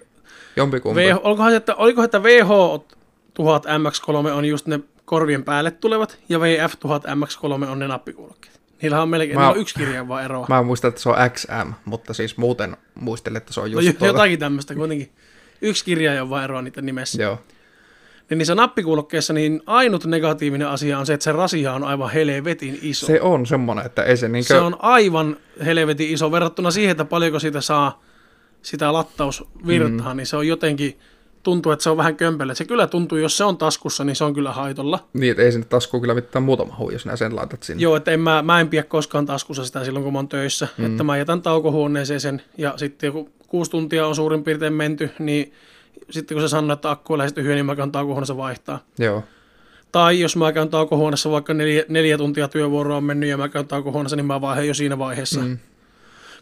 Jompikumpi. VH, olikohan, se, että, olikohan, että VH1000 MX3 on just ne korvien päälle tulevat, ja VF1000 MX3 on ne nappikuulokkeet. Niillä on melkein, Mä- on yksi kirja vaan eroa. Mä muistan, että se on XM, mutta siis muuten muistelen, että se on No, just jo- tuota. jotakin tämmöistä kuitenkin. Yksi kirja on vaan eroa niiden nimessä. Joo. Niin niissä nappikuulokkeissa niin ainut negatiivinen asia on se, että se rasia on aivan helvetin iso. Se on semmonen, että ei se niinkö... se on aivan helvetin iso verrattuna siihen, että paljonko siitä saa sitä lattausvirtaa, mm. niin se on jotenkin, tuntuu, että se on vähän kömpelö. Se kyllä tuntuu, jos se on taskussa, niin se on kyllä haitolla. Niin, että ei sinne taskuun kyllä mitään muuta mahu, jos nää sen laitat sinne. Joo, että en mä, mä en pidä koskaan taskussa sitä silloin, kun mä oon töissä. Mm. Että mä jätän taukohuoneeseen sen, ja sitten kun kuusi tuntia on suurin piirtein menty, niin sitten kun se sanoo, että akku on lähestyy niin mä käyn taukohuoneessa vaihtaa. Joo. Tai jos mä käyn taukohuoneessa, vaikka neljä, neljä tuntia työvuoroa on mennyt ja mä käyn taukohuoneessa, niin mä vaihdan jo siinä vaiheessa. Mm.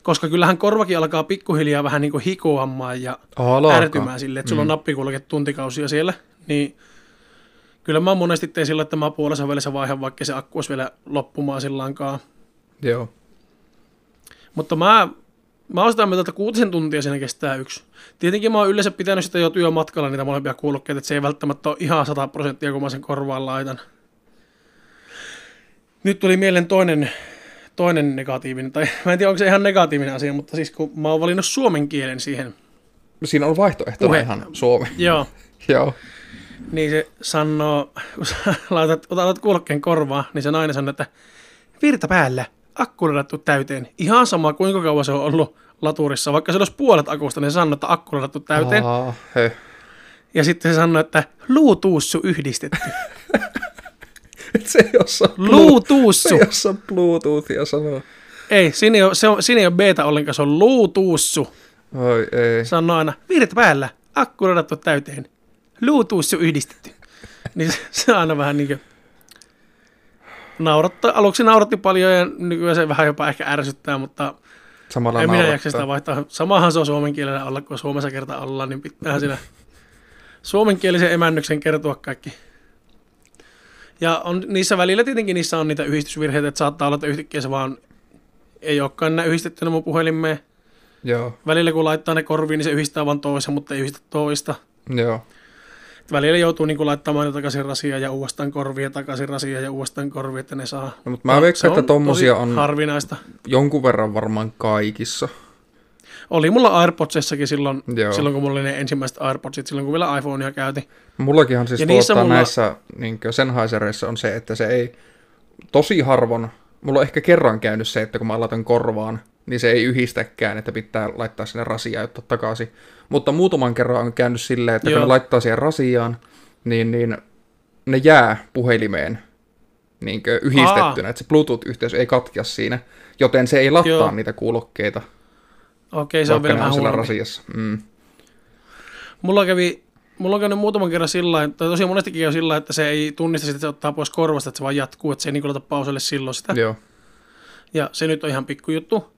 Koska kyllähän korvakin alkaa pikkuhiljaa vähän niin kuin hikoamaan ja Alkaa. ärtymään sille, että sulla on nappikulket tuntikausia siellä. Niin kyllä mä monesti teen sillä, että mä puolessa välissä vaihan, vaikka se akku olisi vielä loppumaan sillankaan. Joo. Mutta mä, mä oon sitä mieltä, että kuutisen tuntia siinä kestää yksi. Tietenkin mä oon yleensä pitänyt sitä jo työmatkalla niitä molempia kuulokkeita, että se ei välttämättä ole ihan 100 prosenttia, kun mä sen korvaan laitan. Nyt tuli mieleen toinen, toinen negatiivinen, tai mä en tiedä onko se ihan negatiivinen asia, mutta siis kun mä oon valinnut suomen kielen siihen, Siinä on vaihtoehtona Puhe. ihan suomi. joo, Joo. niin se sanoo, kun sä laitat, otat kuulokkeen korvaan, niin se nainen sanoo, että virta päällä, akku ladattu täyteen. Ihan sama kuinka kauan se on ollut laturissa. Vaikka se olisi puolet akusta, niin se sanoo, että akku ladattu täyteen. Aa, he. Ja sitten se sanoo, että luutuussu yhdistetty. Et se ei osaa Bluetooth-. Se ei osaa Bluetoothia sanoa. Ei, siinä ei ole, se on, siinä ei ole beta ollenkaan, se on luutuussu. Oi ei. Sanoo aina, virta päällä, akku ladattu täyteen. Luutuussu yhdistetty. Niin se, se on aina vähän niin kuin naurattaa. Aluksi nauratti paljon ja nykyään se vähän jopa ehkä ärsyttää, mutta Samalla en minä jaksa sitä vaihtaa. Samahan se on suomen kielellä olla, kun Suomessa kerta ollaan, niin pitää siinä suomenkielisen emännyksen kertoa kaikki. Ja on, niissä välillä tietenkin niissä on niitä yhdistysvirheitä, että saattaa olla, että yhtäkkiä se vaan ei olekaan enää yhdistettynä mun puhelimeen. Joo, Välillä kun laittaa ne korviin, niin se yhdistää vaan toisen, mutta ei yhdistä toista. joo. Välillä joutuu niin laittamaan ne takaisin rasia ja uudestaan korvia, takaisin rasia ja uudestaan korvia, että ne saa. No, mutta mä veikkaan, että tommosia on harvinaista. jonkun verran varmaan kaikissa. Oli mulla AirPodsissakin silloin, Joo. silloin, kun mulla oli ne ensimmäiset AirPodsit, silloin kun vielä iPhonea käytin. Mullakinhan siis Ja tuota, mulla- näissä niin Sennheisereissa on se, että se ei tosi harvoin, mulla on ehkä kerran käynyt se, että kun mä laitan korvaan, niin se ei yhdistäkään, että pitää laittaa sinne rasiaan ja ottaa takaisin. Mutta muutaman kerran on käynyt silleen, että Joo. kun ne laittaa siihen rasiaan, niin, niin ne jää puhelimeen niin yhdistettynä, että se Bluetooth-yhteys ei katkea siinä, joten se ei lattaa Joo. niitä kuulokkeita, Okei, se on vielä on vähän huonompi. rasiassa. Mm. Mulla kävi, mulla on käynyt muutaman kerran sillä tai tosi monestikin käy sillä että se ei tunnista sitä, että se ottaa pois korvasta, että se vaan jatkuu, että se ei niin laita pauselle silloin sitä. Joo. Ja se nyt on ihan pikkujuttu.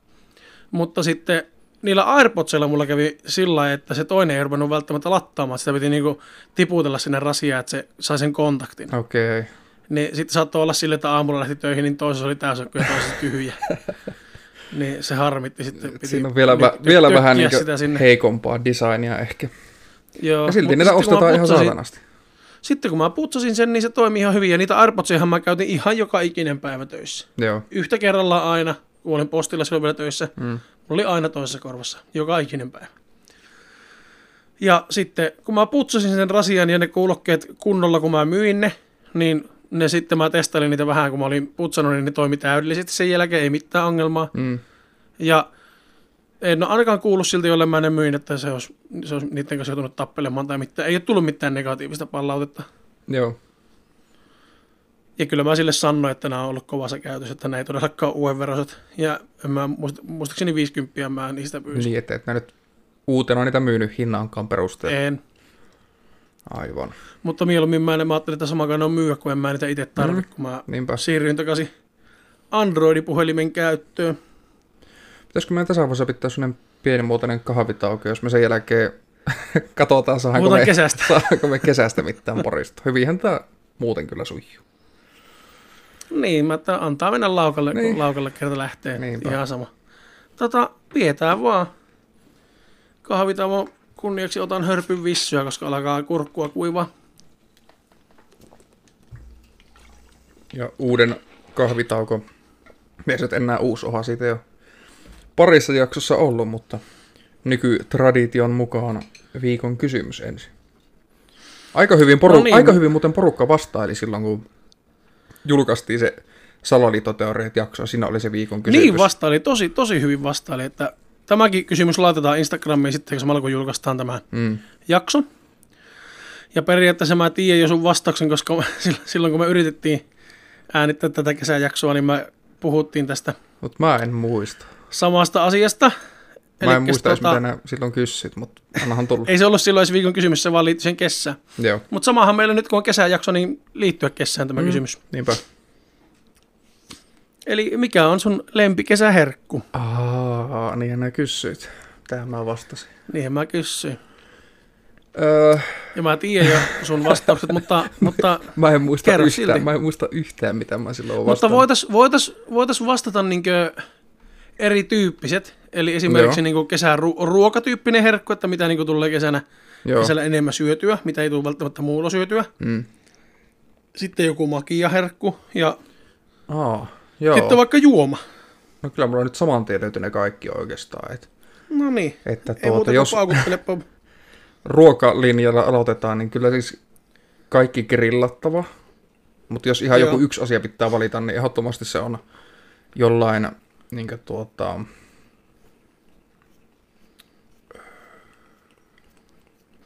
Mutta sitten niillä AirPodsilla mulla kävi sillä että se toinen ei ruvennut välttämättä lattaamaan. Sitä piti niinku tiputella sinne rasiaan, että se sai sen kontaktin. Okei. Okay. Niin sitten saattoi olla sille, että aamulla lähti töihin, niin toisessa oli täysin ja toisessa tyhjä. niin se harmitti sitten. Piti Siinä on vielä, nyt vielä vähän niin sinne. heikompaa designia ehkä. Joo, Ja silti niitä ostetaan ihan saatanasti. Sitten kun mä putsasin sen, niin se toimi ihan hyvin. Ja niitä AirPodsiahan mä käytin ihan joka ikinen päivä töissä. Joo. Yhtä kerrallaan aina, kun olin postilla silloin vielä töissä. Mm. Mulla oli aina toisessa korvassa, joka ikinen päivä. Ja sitten kun mä putsasin sen rasian ja ne kuulokkeet kunnolla, kun mä myin ne, niin ne sitten mä testailin niitä vähän, kun mä olin putsannut, niin ne toimi täydellisesti sen jälkeen, ei mitään ongelmaa. Mm. Ja en ole ainakaan kuullut siltä, jolle mä ne myin, että se olisi, se olisi niiden kanssa joutunut tappelemaan tai mitään. Ei ole tullut mitään negatiivista palautetta. Joo. Ja kyllä mä sille sanoin, että nämä on ollut kovassa käytössä, että nämä ei todellakaan ole uuden veroiset. Ja mä, muist, muistaakseni 50 mä niistä pyysin. Niin, että et mä nyt uutena niitä myynyt hinnankaan perusteella. En. Aivan. Mutta mieluummin mä, en, mä ajattelin, että sama on myyä, kun en mä niitä itse tarvi, Mm. kun mä Niinpä. siirryin takaisin Android-puhelimen käyttöön. Pitäisikö meidän tässä vaiheessa pitää sellainen pienimuotoinen kahvitauko, jos me sen jälkeen katsotaan, saanko me, kesästä. saanko me kesästä mitään porista. Hyvinhän tämä muuten kyllä sujuu. Niin, mä että antaa mennä laukalle, niin. Kun laukalle kerta lähtee. Niinpä. Ihan sama. Tota, pidetään vaan. Kahvitauon kunniaksi otan hörpyn vissyä, koska alkaa kurkkua kuivaa. Ja uuden kahvitauko. Mies nyt enää uusi oha siitä jo parissa jaksossa ollut, mutta nykytradition mukaan viikon kysymys ensin. Aika hyvin, poru- No niin. aika hyvin muuten porukka vastaili silloin, kun julkaistiin se salaliittoteoriat jakso. Siinä oli se viikon kysymys. Niin vastaili, tosi, tosi hyvin vastaili, että tämäkin kysymys laitetaan Instagramiin sitten, samalla kun julkaistaan tämä Mm. jakson. Ja periaatteessa mä tiedän jo sun vastauksen, koska silloin kun me yritettiin äänittää tätä kesäjaksoa, niin me puhuttiin tästä Mutta mä en muista. samasta asiasta. Mä en Elikkäs muista tota, mitä nää silloin kysyt, mutta annahan tulla. Ei se ollut silloin viikon kysymys, se vaan liittyi sen kesään. Joo, Mutta samahan meillä nyt, kun on kesäjakso, niin liittyä kesään tämä mm. kysymys. niinpä. Eli mikä on sun lempikesäherkku? Aa, niin nää kysyit. Tähän mä vastasin. Niihin mä kysyin. Öö, Ja mä tiedän jo sun vastaukset, mutta, mutta, mä en muista Kerro yhtään, silti. mä en muista yhtään, mitä mä silloin mutta vastannut. voitais, voitais, voitais vastata niinkö erityyppiset. Eli esimerkiksi Joo. niinku kesän ru- ruokatyyppinen herkku, että mitä niinku tulee kesänä Joo. kesällä enemmän syötyä, mitä ei tule välttämättä muulla syötyä. Mm. Sitten joku makiaherkku ja Aa, joo. sitten vaikka juoma. No kyllä mulla on nyt saman tien löytyy ne kaikki oikeastaan. Et, No niin, että ei tuota, muuta jos kuin paukuttelepa. ruokalinjalla aloitetaan, niin kyllä siis kaikki grillattava. Mutta jos ihan Joo. joku yksi asia pitää valita, niin ehdottomasti se on jollain niin tuota,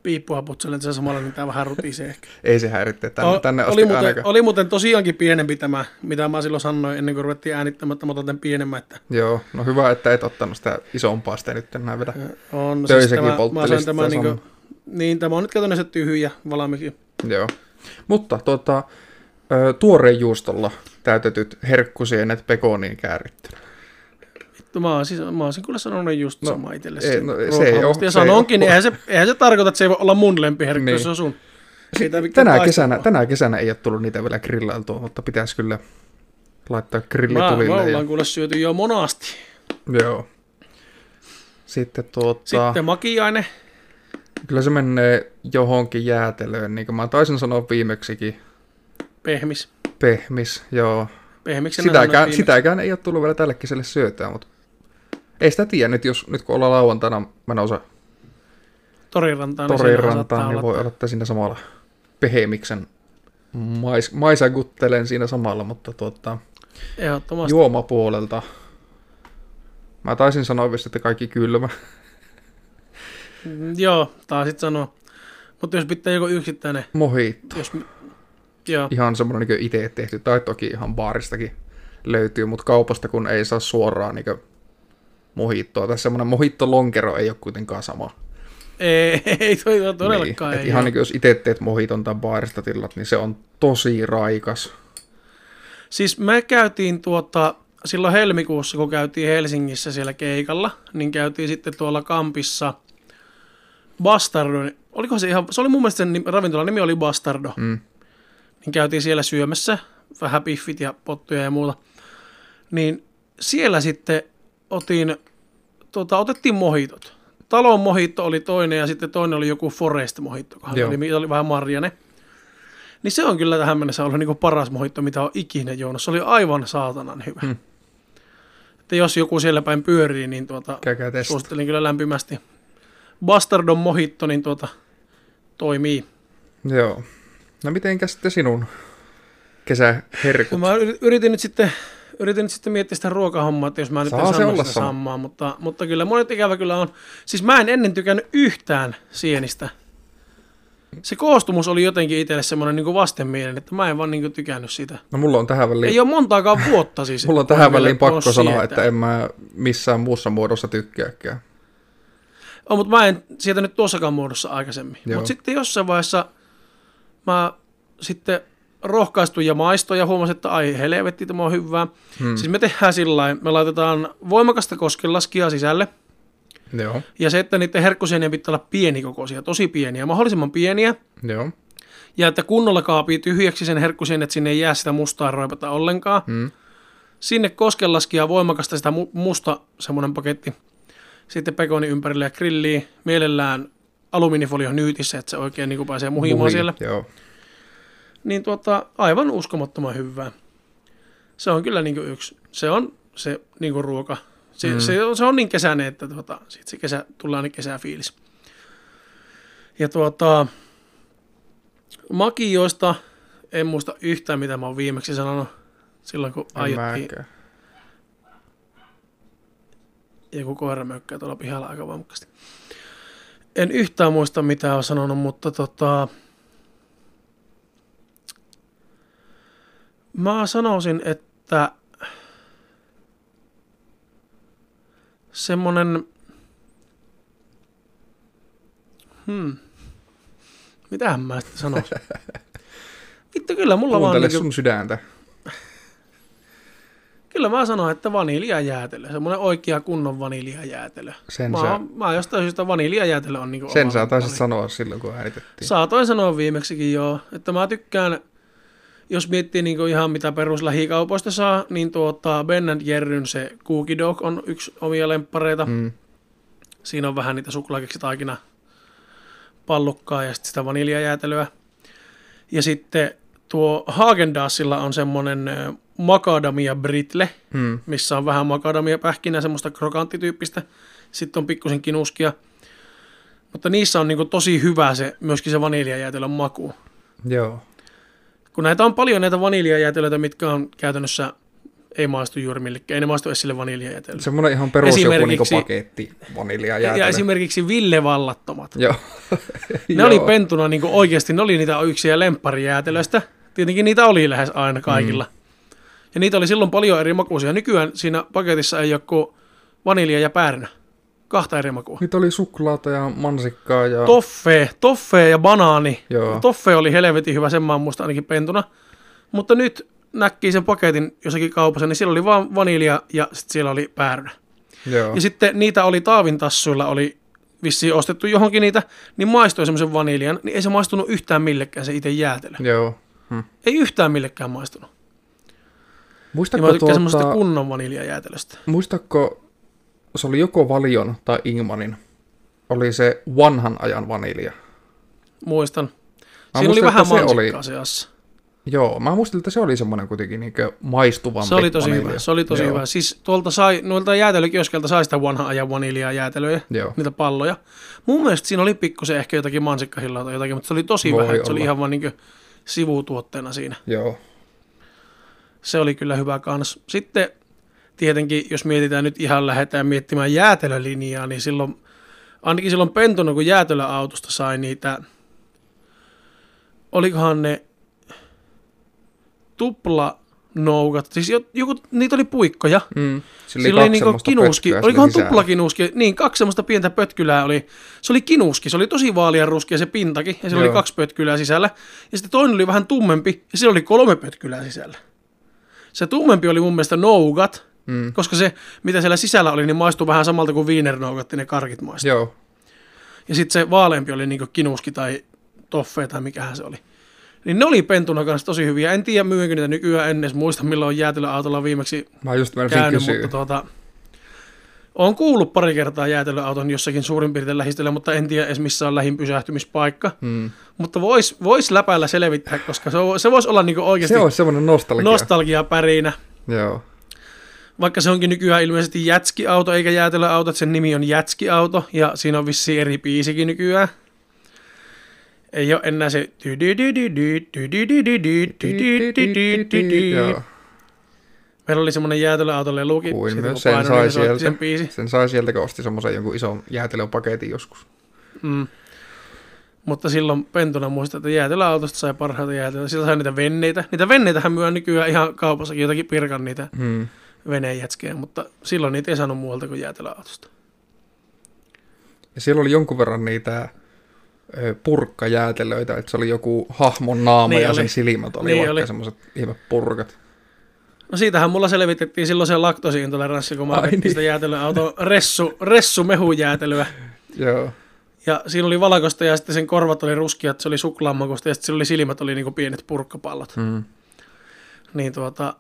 Piippua putselen se samalla, niin tää vähän rutisee ehkä. ei se häiritse tänne, O- tänne asti oli, muuten, ainakaan. oli muuten tosiaankin pienempi tämä, mitä mä silloin sanoin ennen kuin ruvettiin äänittämään, että mä otan tämän pienemmän. Että Joo, no hyvä, että et ottanut sitä isompaa sitä nyt enää vedä. on, Töissäkin tämä, mä sain tämän, niin, kuin, niin, tämä on nyt käytännössä tyhjä valmiiksi. Joo. Mutta tuota, tuoreen juustolla täytetyt herkkusienet pekoniin käärittynä. Vittu, Mä olisin, mä olisin kyllä sanonut just No, no, sama itselle. ei, no, se ei oo- Ja ei sanonkin, niin eihän se, eihän se tarkoita, että se ei voi olla mun lempiherkku, Niin. jos se on sun. Siitä Tänä kesänä, tänä kesänä ei ole tullut niitä vielä grillailtua, mutta pitäisi kyllä laittaa Mä, me grillitulille. ollaan Ja, kuule syöty jo monasti. joo. Sitten tuota, Sitten makiainen. kyllä se menee johonkin jäätelöön, niin kuin mä taisin sanoa viimeksikin, Pehmis. pehmis, joo. Pehmiksen Sitäkään, sitäkään ei ole tullut vielä tälle kesälle syötää, mutta ei sitä tiedä nyt, jos nyt kun ollaan lauantaina menossa Torirantaan. niin Torin siinä saattaa rantaan, niin voi olla, että siinä samalla pehemiksen mais, maisaguttelen siinä samalla, mutta tuota, Ehdottomasti. juomapuolelta mä taisin sanoa vist, että kaikki kylmä. Mm, Joo, taisit sanoa. Mutta jos pitää joku yksittäinen, Mojito. jos... Joo, Ihan semmoinen niin itse tehty, tai toki ihan baaristakin löytyy, mutta kaupasta kun ei saa suoraan niin mohittoa. Tai semmoinen mohitto-lonkero ei ole kuitenkaan sama. ei, ei toi todellakaan niin, ei. ihan niin kuin jos itse teet mohiton tai baarista tilat, niin se on tosi raikas. Siis me käytiin tuota silloin helmikuussa, kun käytiin Helsingissä siellä keikalla, niin käytiin sitten tuolla kampissa Bastardo. Oliko se ihan, se oli mun mielestä sen ravintolan nimi oli Bastardo. Mm. Niin käytiin siellä syömässä, vähän piffit ja pottuja ja muuta. Niin siellä sitten otin, tuota, otettiin mohitot. Talon mohitto oli toinen ja sitten toinen oli joku Forest mohitto, oli, oli vähän marjane. Niin se on kyllä tähän mennessä ollut niinku paras mohitto, mitä on ikinä juonut. Se oli aivan saatanan hyvä. Hmm. Että jos joku siellä päin pyörii, niin tuota, suosittelen kyllä lämpimästi. Bastardon mohitto, niin tuota, toimii. Joo. No mitenkäs sitten sinun kesäherkut? Mä yri- yritin nyt sitten yritin nyt sitten miettiä sitä ruokahommaa, että jos mä nyt Saa en se olla sama. samaa, mutta, mutta kyllä monet ikävä kyllä on. Siis mä en ennen tykännyt yhtään sienistä. Se koostumus oli jotenkin itselle semmoinen niin vastenmielinen, että mä en vaan niin tykännyt sitä. No mulla on tähän väliin, Ei ole montaakaan vuotta siis. mulla on tähän väliin pakko sanoa, sietää. että en mä missään muussa muodossa tykkääkään. On, mutta mä en sieltä nyt tuossakaan muodossa aikaisemmin. Mutta sitten jossain vaiheessa mä sitten rohkaistuin ja maistoin ja huomasin, että ai helvetti, tämä on hyvää. Hmm. Siis me tehdään sillä me laitetaan voimakasta koskelaskia sisälle. Joo, Ja se, että niiden herkkusienien pitää olla pienikokoisia, tosi pieniä, mahdollisimman pieniä. joo. Ja että kunnolla kaapii tyhjäksi sen herkkusien, että sinne ei jää sitä mustaa roipata ollenkaan. Mm. Sinne koskelaskia voimakasta sitä mu- musta semmoinen paketti. Sitten pekoni ympärille ja grilliä. Mielellään alumiinifolio nyytissä, että se oikein niin kuin pääsee muhimaan Muhi, siellä. Joo. Niin tuota, aivan uskomattoman hyvää. Se on kyllä niin kuin yksi. Se on se niin kuin ruoka. Se, mm. se, on, se on niin kesäinen, että tuota, sit se kesä, tulee aina kesäfiilis. Ja tuota, makioista en muista yhtään, mitä mä oon viimeksi sanonut silloin, kun En aiottiin mäkään. joku koira mökkää tuolla pihalla aika voimakkaasti. En yhtään muista, mitä olen sanonut, mutta tota... Mä sanoisin, että semmonen... Hmm. Mitähän mä sitten sanoisin? Vittu, kyllä mulla vaan... Kuuntele Niinku, sun sydäntä. kyllä mä sanon, että vaniljajäätelö. Semmoinen oikea kunnon vaniljajäätelö. Sen Mä, sä, mä jostain syystä vaniljajäätelö on niinku sen sä taisit sanoa silloin, kun äänitettiin. Saatoin sanoa viimeksikin joo, että mä tykkään, jos miettii niinku ihan mitä peruslähikaupoista saa, niin tuota Ben Jerryn se Cookie Dog on yksi omia lemppareita. Mm. Siinä on vähän niitä suklaakeksitaikina pallukkaa ja sitten sitä vaniljajäätelöä. Ja sitten tuo Haagendaassilla on semmonen ö, macadamia britle, Mm. missä on vähän makadamia pähkinää, semmoista krokanttityyppistä. Sitten on pikkusen kinuskia. Mutta niissä on niinku tosi hyvä se, myöskin se vaniljajäätelön maku. Joo. Kun näitä on paljon näitä vaniljajäätelöitä, mitkä on käytännössä ei maistu juuri millekään. Ei ne maistu edes sille vaniljajäätelölle. Semmoinen ihan perus joku niinku Esimerkiksi- paketti vanilja Ja, esimerkiksi Ville Vallattomat. Joo. Ne Joo. oli pentuna niin oikeasti, ne oli niitä yksiä lempparijäätelöistä. Tietenkin niitä oli lähes aina kaikilla. Mm. Ja niitä oli silloin paljon eri makuisia. Nykyään siinä paketissa ei ole kuin vanilja ja päärynä. Kahta eri makua. Niitä oli suklaata ja mansikkaa ja... Toffe, toffe ja banaani. Joo. Toffe oli helvetin hyvä, sen mä muista ainakin pentuna. Mutta nyt näkkii sen paketin jossakin kaupassa, niin siellä oli vaan vanilja ja sitten siellä oli päärynä. Joo. Ja sitten niitä oli Taavin tassuilla, oli vissiin ostettu johonkin niitä, niin maistoi semmoisen vaniljan, niin ei se maistunut yhtään millekään se itse jäätelö. Joo. Hm. Ei yhtään millekään maistunut. Ja Muistatko, mä tykkään tuota, semmoisesta kunnon vaniljajäätelöstä. muistatko, se oli joko Valion tai Ingmanin, oli se vanhan ajan vanilja. Muistan. Mä Siinä oli muistan, vähän se mansikkaa oli- seassa. Joo, mä muistin, että se oli semmoinen kuitenkin niin maistuvampi Se oli tosi vanilja. hyvä. Se oli tosi Joo. hyvä. Siis tuolta sai, noilta jäätelökioskelta sai sitä vanhan ajan vaniljaa jäätelöjä, Joo. niitä palloja. Mun mielestä siinä oli pikkusen ehkä jotakin mansikkahillaa tai jotakin, mutta se oli tosi Voi vähän. että Se oli olla. ihan vaan niin sivutuotteena siinä. Joo. Se oli kyllä hyvä kans. Sitten tietenkin, jos mietitään nyt ihan lähdetään miettimään jäätelölinjaa, niin silloin, ainakin silloin pentuna, kun jäätelöautosta sai niitä, olikohan ne tupla noukat, siis jo- joku, niitä oli puikkoja. Mm. Sillä Sillä oli niinku kinuski, olikohan tuplakinuski, niin kaksi semmoista pientä pötkylää oli, se oli kinuski, se oli tosi vaalean ruskea se pintakin, ja siellä oli Joo. kaksi pötkylää sisällä, ja sitten toinen oli vähän tummempi, ja siellä oli kolme pötkylää sisällä. Se tummempi oli mun mielestä nougat, Mm. Koska se, mitä siellä sisällä oli, niin maistui vähän samalta kuin viinernougat, ne karkit maistui. Joo. Ja sitten se vaaleampi oli niin kinuski tai toffe tai mikähän se oli. Niin ne oli pentuna kanssa tosi hyviä. En tiedä myynkö niitä nykyään, en edes muista milloin on jäätelöautolla viimeksi Mä just käynyt, kysyä. mutta tuota, olen kuullut pari kertaa jäätelöauton jossakin suurin piirtein lähistöllä, mutta en tiedä edes missä on lähin pysähtymispaikka. Mm. Mutta vois, vois läpäillä selvittää, koska se, se voisi olla niinku oikeasti Se olisi semmoinen nostalgia. nostalgiapärinä. Joo. Vaikka se onkin nykyään ilmeisesti jätskiauto eikä jäätelöauto, että sen nimi on jätskiauto ja siinä on vissiin eri biisikin nykyään. Ei ole enää se... Meillä oli semmoinen jäätelöautolle luki. Kuin myös sen painoin, sai sieltä. Sen biisi. Sen sai sieltä, kun osti semmoisen jonkun ison jäätelöpaketin joskus. Mm. Mutta silloin pentuna muistan, että jäätelöautosta sai parhaita jäätelöä. Siltä sai niitä venneitä. Niitä venneitähän myö nykyään ihan kaupassakin jotakin pirkan niitä Hmm. Veneenjätskejä, mutta silloin niitä ei saanut muualta kuin jäätelöautosta. Ja siellä oli jonkun verran niitä purkkajäätelöitä, että se oli joku hahmon naama Niin ja oli. sen silmät oli Niin vaikka semmoiset ihme purkat. No siitähän mulla selvitettiin silloin se laktoosiintoleranssi, kun mä otettiin niin. sitä jäätelöauton ressu, ressu mehujäätelyä. Joo. Ja siinä oli valkoista ja sitten sen korvat oli ruskia, että se oli suklaamakosta ja sitten sillä oli silmät oli niinku pienet purkkapallot. Hmm. Niin tuota,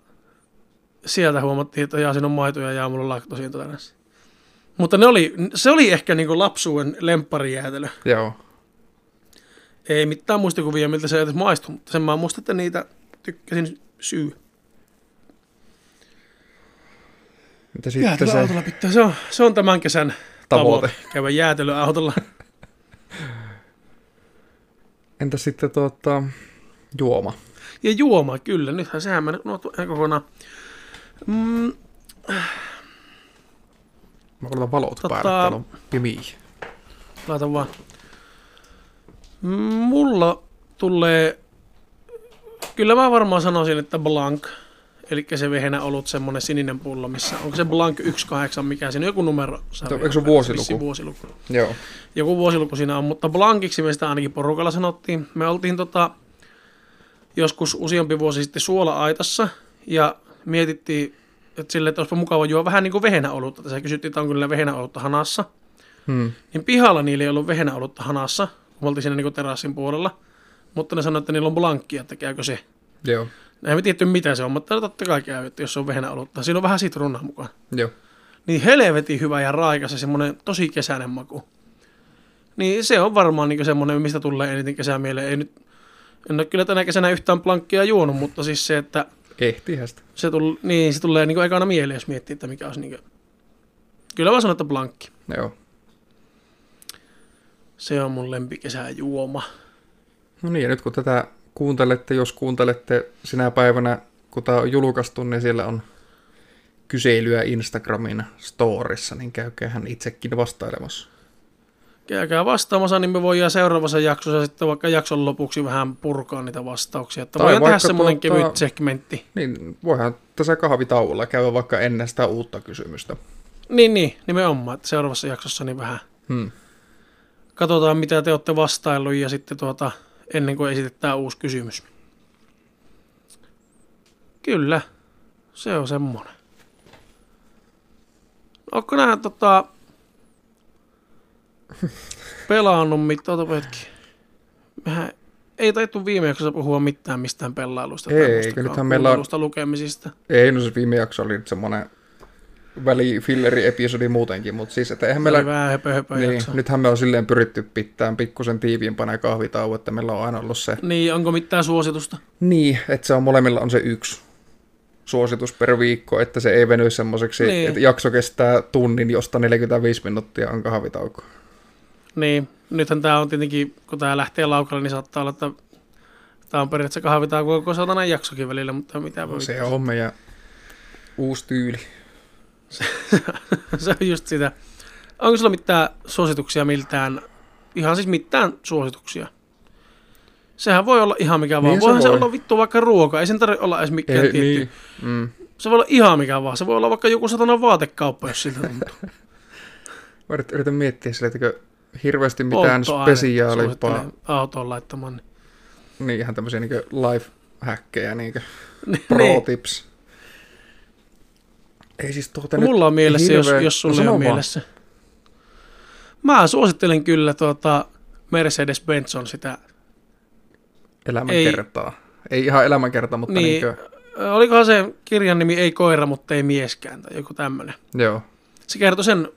sieltä huomattiin, että jaa, siinä on maitoja ja mulla on laktoosiintoleranssi. Mutta ne oli, se oli ehkä niinku lapsuuden lempparijäätelö. Joo. Ei mitään muistikuvia, miltä se edes maistui, mutta sen mä muistan, että niitä tykkäsin syy. Mitä sitten se pitää, se on, se on tämän kesän tavoite? tavoite. Käydä jäätelöautolla. Entä sitten tuota, juoma? Ja juoma, kyllä. Nythän sehän meni unohtui ihan kokonaan. Mm, Mä laitan valot Tota- päälle, täällä on pimiä. laita vaan. Mm, Mulla tulee, kyllä mä varmaan sanoisin, että Blanc. Eli se vehenä ollut semmonen sininen pullo, missä, onko se Blanc 18, mikä siinä on joku numero? Eikö se vuosiluku? Vuosiluku. Joo. joku vuosiluku siinä on, mutta Blankiksi me sitä ainakin porukalla sanottiin. Me oltiin tota, joskus useampi vuosi sitten suola-aitassa ja mietittiin, että sille, että olisipa mukava juo vähän niin kuin vehenäolutta. Tässä kysyttiin, että onko niillä vehenäolutta hanassa. Hmm. Niin pihalla niillä ei ollut vehenäolutta hanassa, kun me oltiin siinä niin kuin terassin puolella. Mutta ne sanoivat, että niillä on blankkia, että käykö se. Joo. Eihän me tiedetty mitä se on, mutta totta kai käy, että jos se on vehenäolutta. Siinä on vähän sitruunaa mukaan. Joo. Niin helvetin hyvä ja raikas ja semmoinen tosi kesäinen maku. Niin se on varmaan niin semmoinen, mistä tulee eniten kesää mieleen. Ei nyt, en ole kyllä tänä kesänä yhtään plankkia juonut, mutta siis se, että Ehtihän sitä. se, tull, niin, se tulee niin ekana mieleen, jos miettii, että mikä olisi niin kuin... Kyllä mä sanon, että blankki. Joo. Se on mun lempikesäjuoma. No niin, ja nyt kun tätä kuuntelette, jos kuuntelette sinä päivänä, kun tämä on julkaistu, niin siellä on kyselyä Instagramin storissa, niin käykäähän itsekin vastailemassa. Käykää vastaamassa, niin me voidaan seuraavassa jaksossa sitten vaikka jakson lopuksi vähän purkaa niitä vastauksia. Että Tai voidaan tehdä semmoinen tuota- kevyt segmentti. Niin, voihan tässä kahvitauolla käydä vaikka ennen sitä uutta kysymystä. Niin, niin, nimenomaan. Että seuraavassa jaksossa niin vähän Hmm. katsotaan, mitä te olette vastaillut ja sitten tuota, ennen kuin esitetään uusi kysymys. Kyllä, se on semmoinen. Onko nämä tota, pelannut mitään? Otapa hetki. Mehän ei taittu viime jaksossa puhua mitään mistään pelailusta. Ei, tämmöstäkään, nythän meillä on- lukemisista. Ei, no se viime jakso oli nyt semmoinen välifilleri-episodi muutenkin, mutta siis, että eihän Meillä... vähän höpö, höpö Niin, jakso. nythän me on silleen pyritty pitämään pikkusen tiiviimpänä kahvitauo, että meillä on aina ollut se... Niin, onko mitään suositusta? Niin, että se on molemmilla on se yksi suositus per viikko, että se ei veny semmoiseksi, niin. että jakso kestää tunnin, josta 45 minuuttia on kahvitauko. Niin, nythän tämä on tietenkin, kun tämä lähtee laukalle, niin saattaa olla, että tämä on periaatteessa kahvitaan koko satana jaksokin välillä, mutta mitä voi. Se on meidän uusi tyyli. se on just sitä. Onko sulla mitään suosituksia miltään, ihan siis mitään suosituksia? Sehän voi olla ihan mikä vaan. Niin se Voihan se voi. olla vittu vaikka ruoka, ei sen tarvitse olla edes mikään Ei, tietty. niin. Mm. Se voi olla ihan mikä vaan. Se voi olla vaikka joku satana vaatekauppa, jos siltä tuntuu. Yritän miettiä sille, että hirveästi mitään suosittelen autoon laittamaan. niin- ihan tämmöisiä niin life hackkejä, niin pro tips. Ei siis tuota No, mulla on mielessä, jos, hirveä- jos sulla no on mielessä. Mä suosittelen kyllä tuota Mercedes-Benz on sitä. Elämänkertaa. Ei, ei ihan elämänkertaa, mutta niin. Niin. Ö, Olikohan se kirjan nimi Ei koira, mutta ei mieskään tai joku tämmönen. joo. Se kertoi sen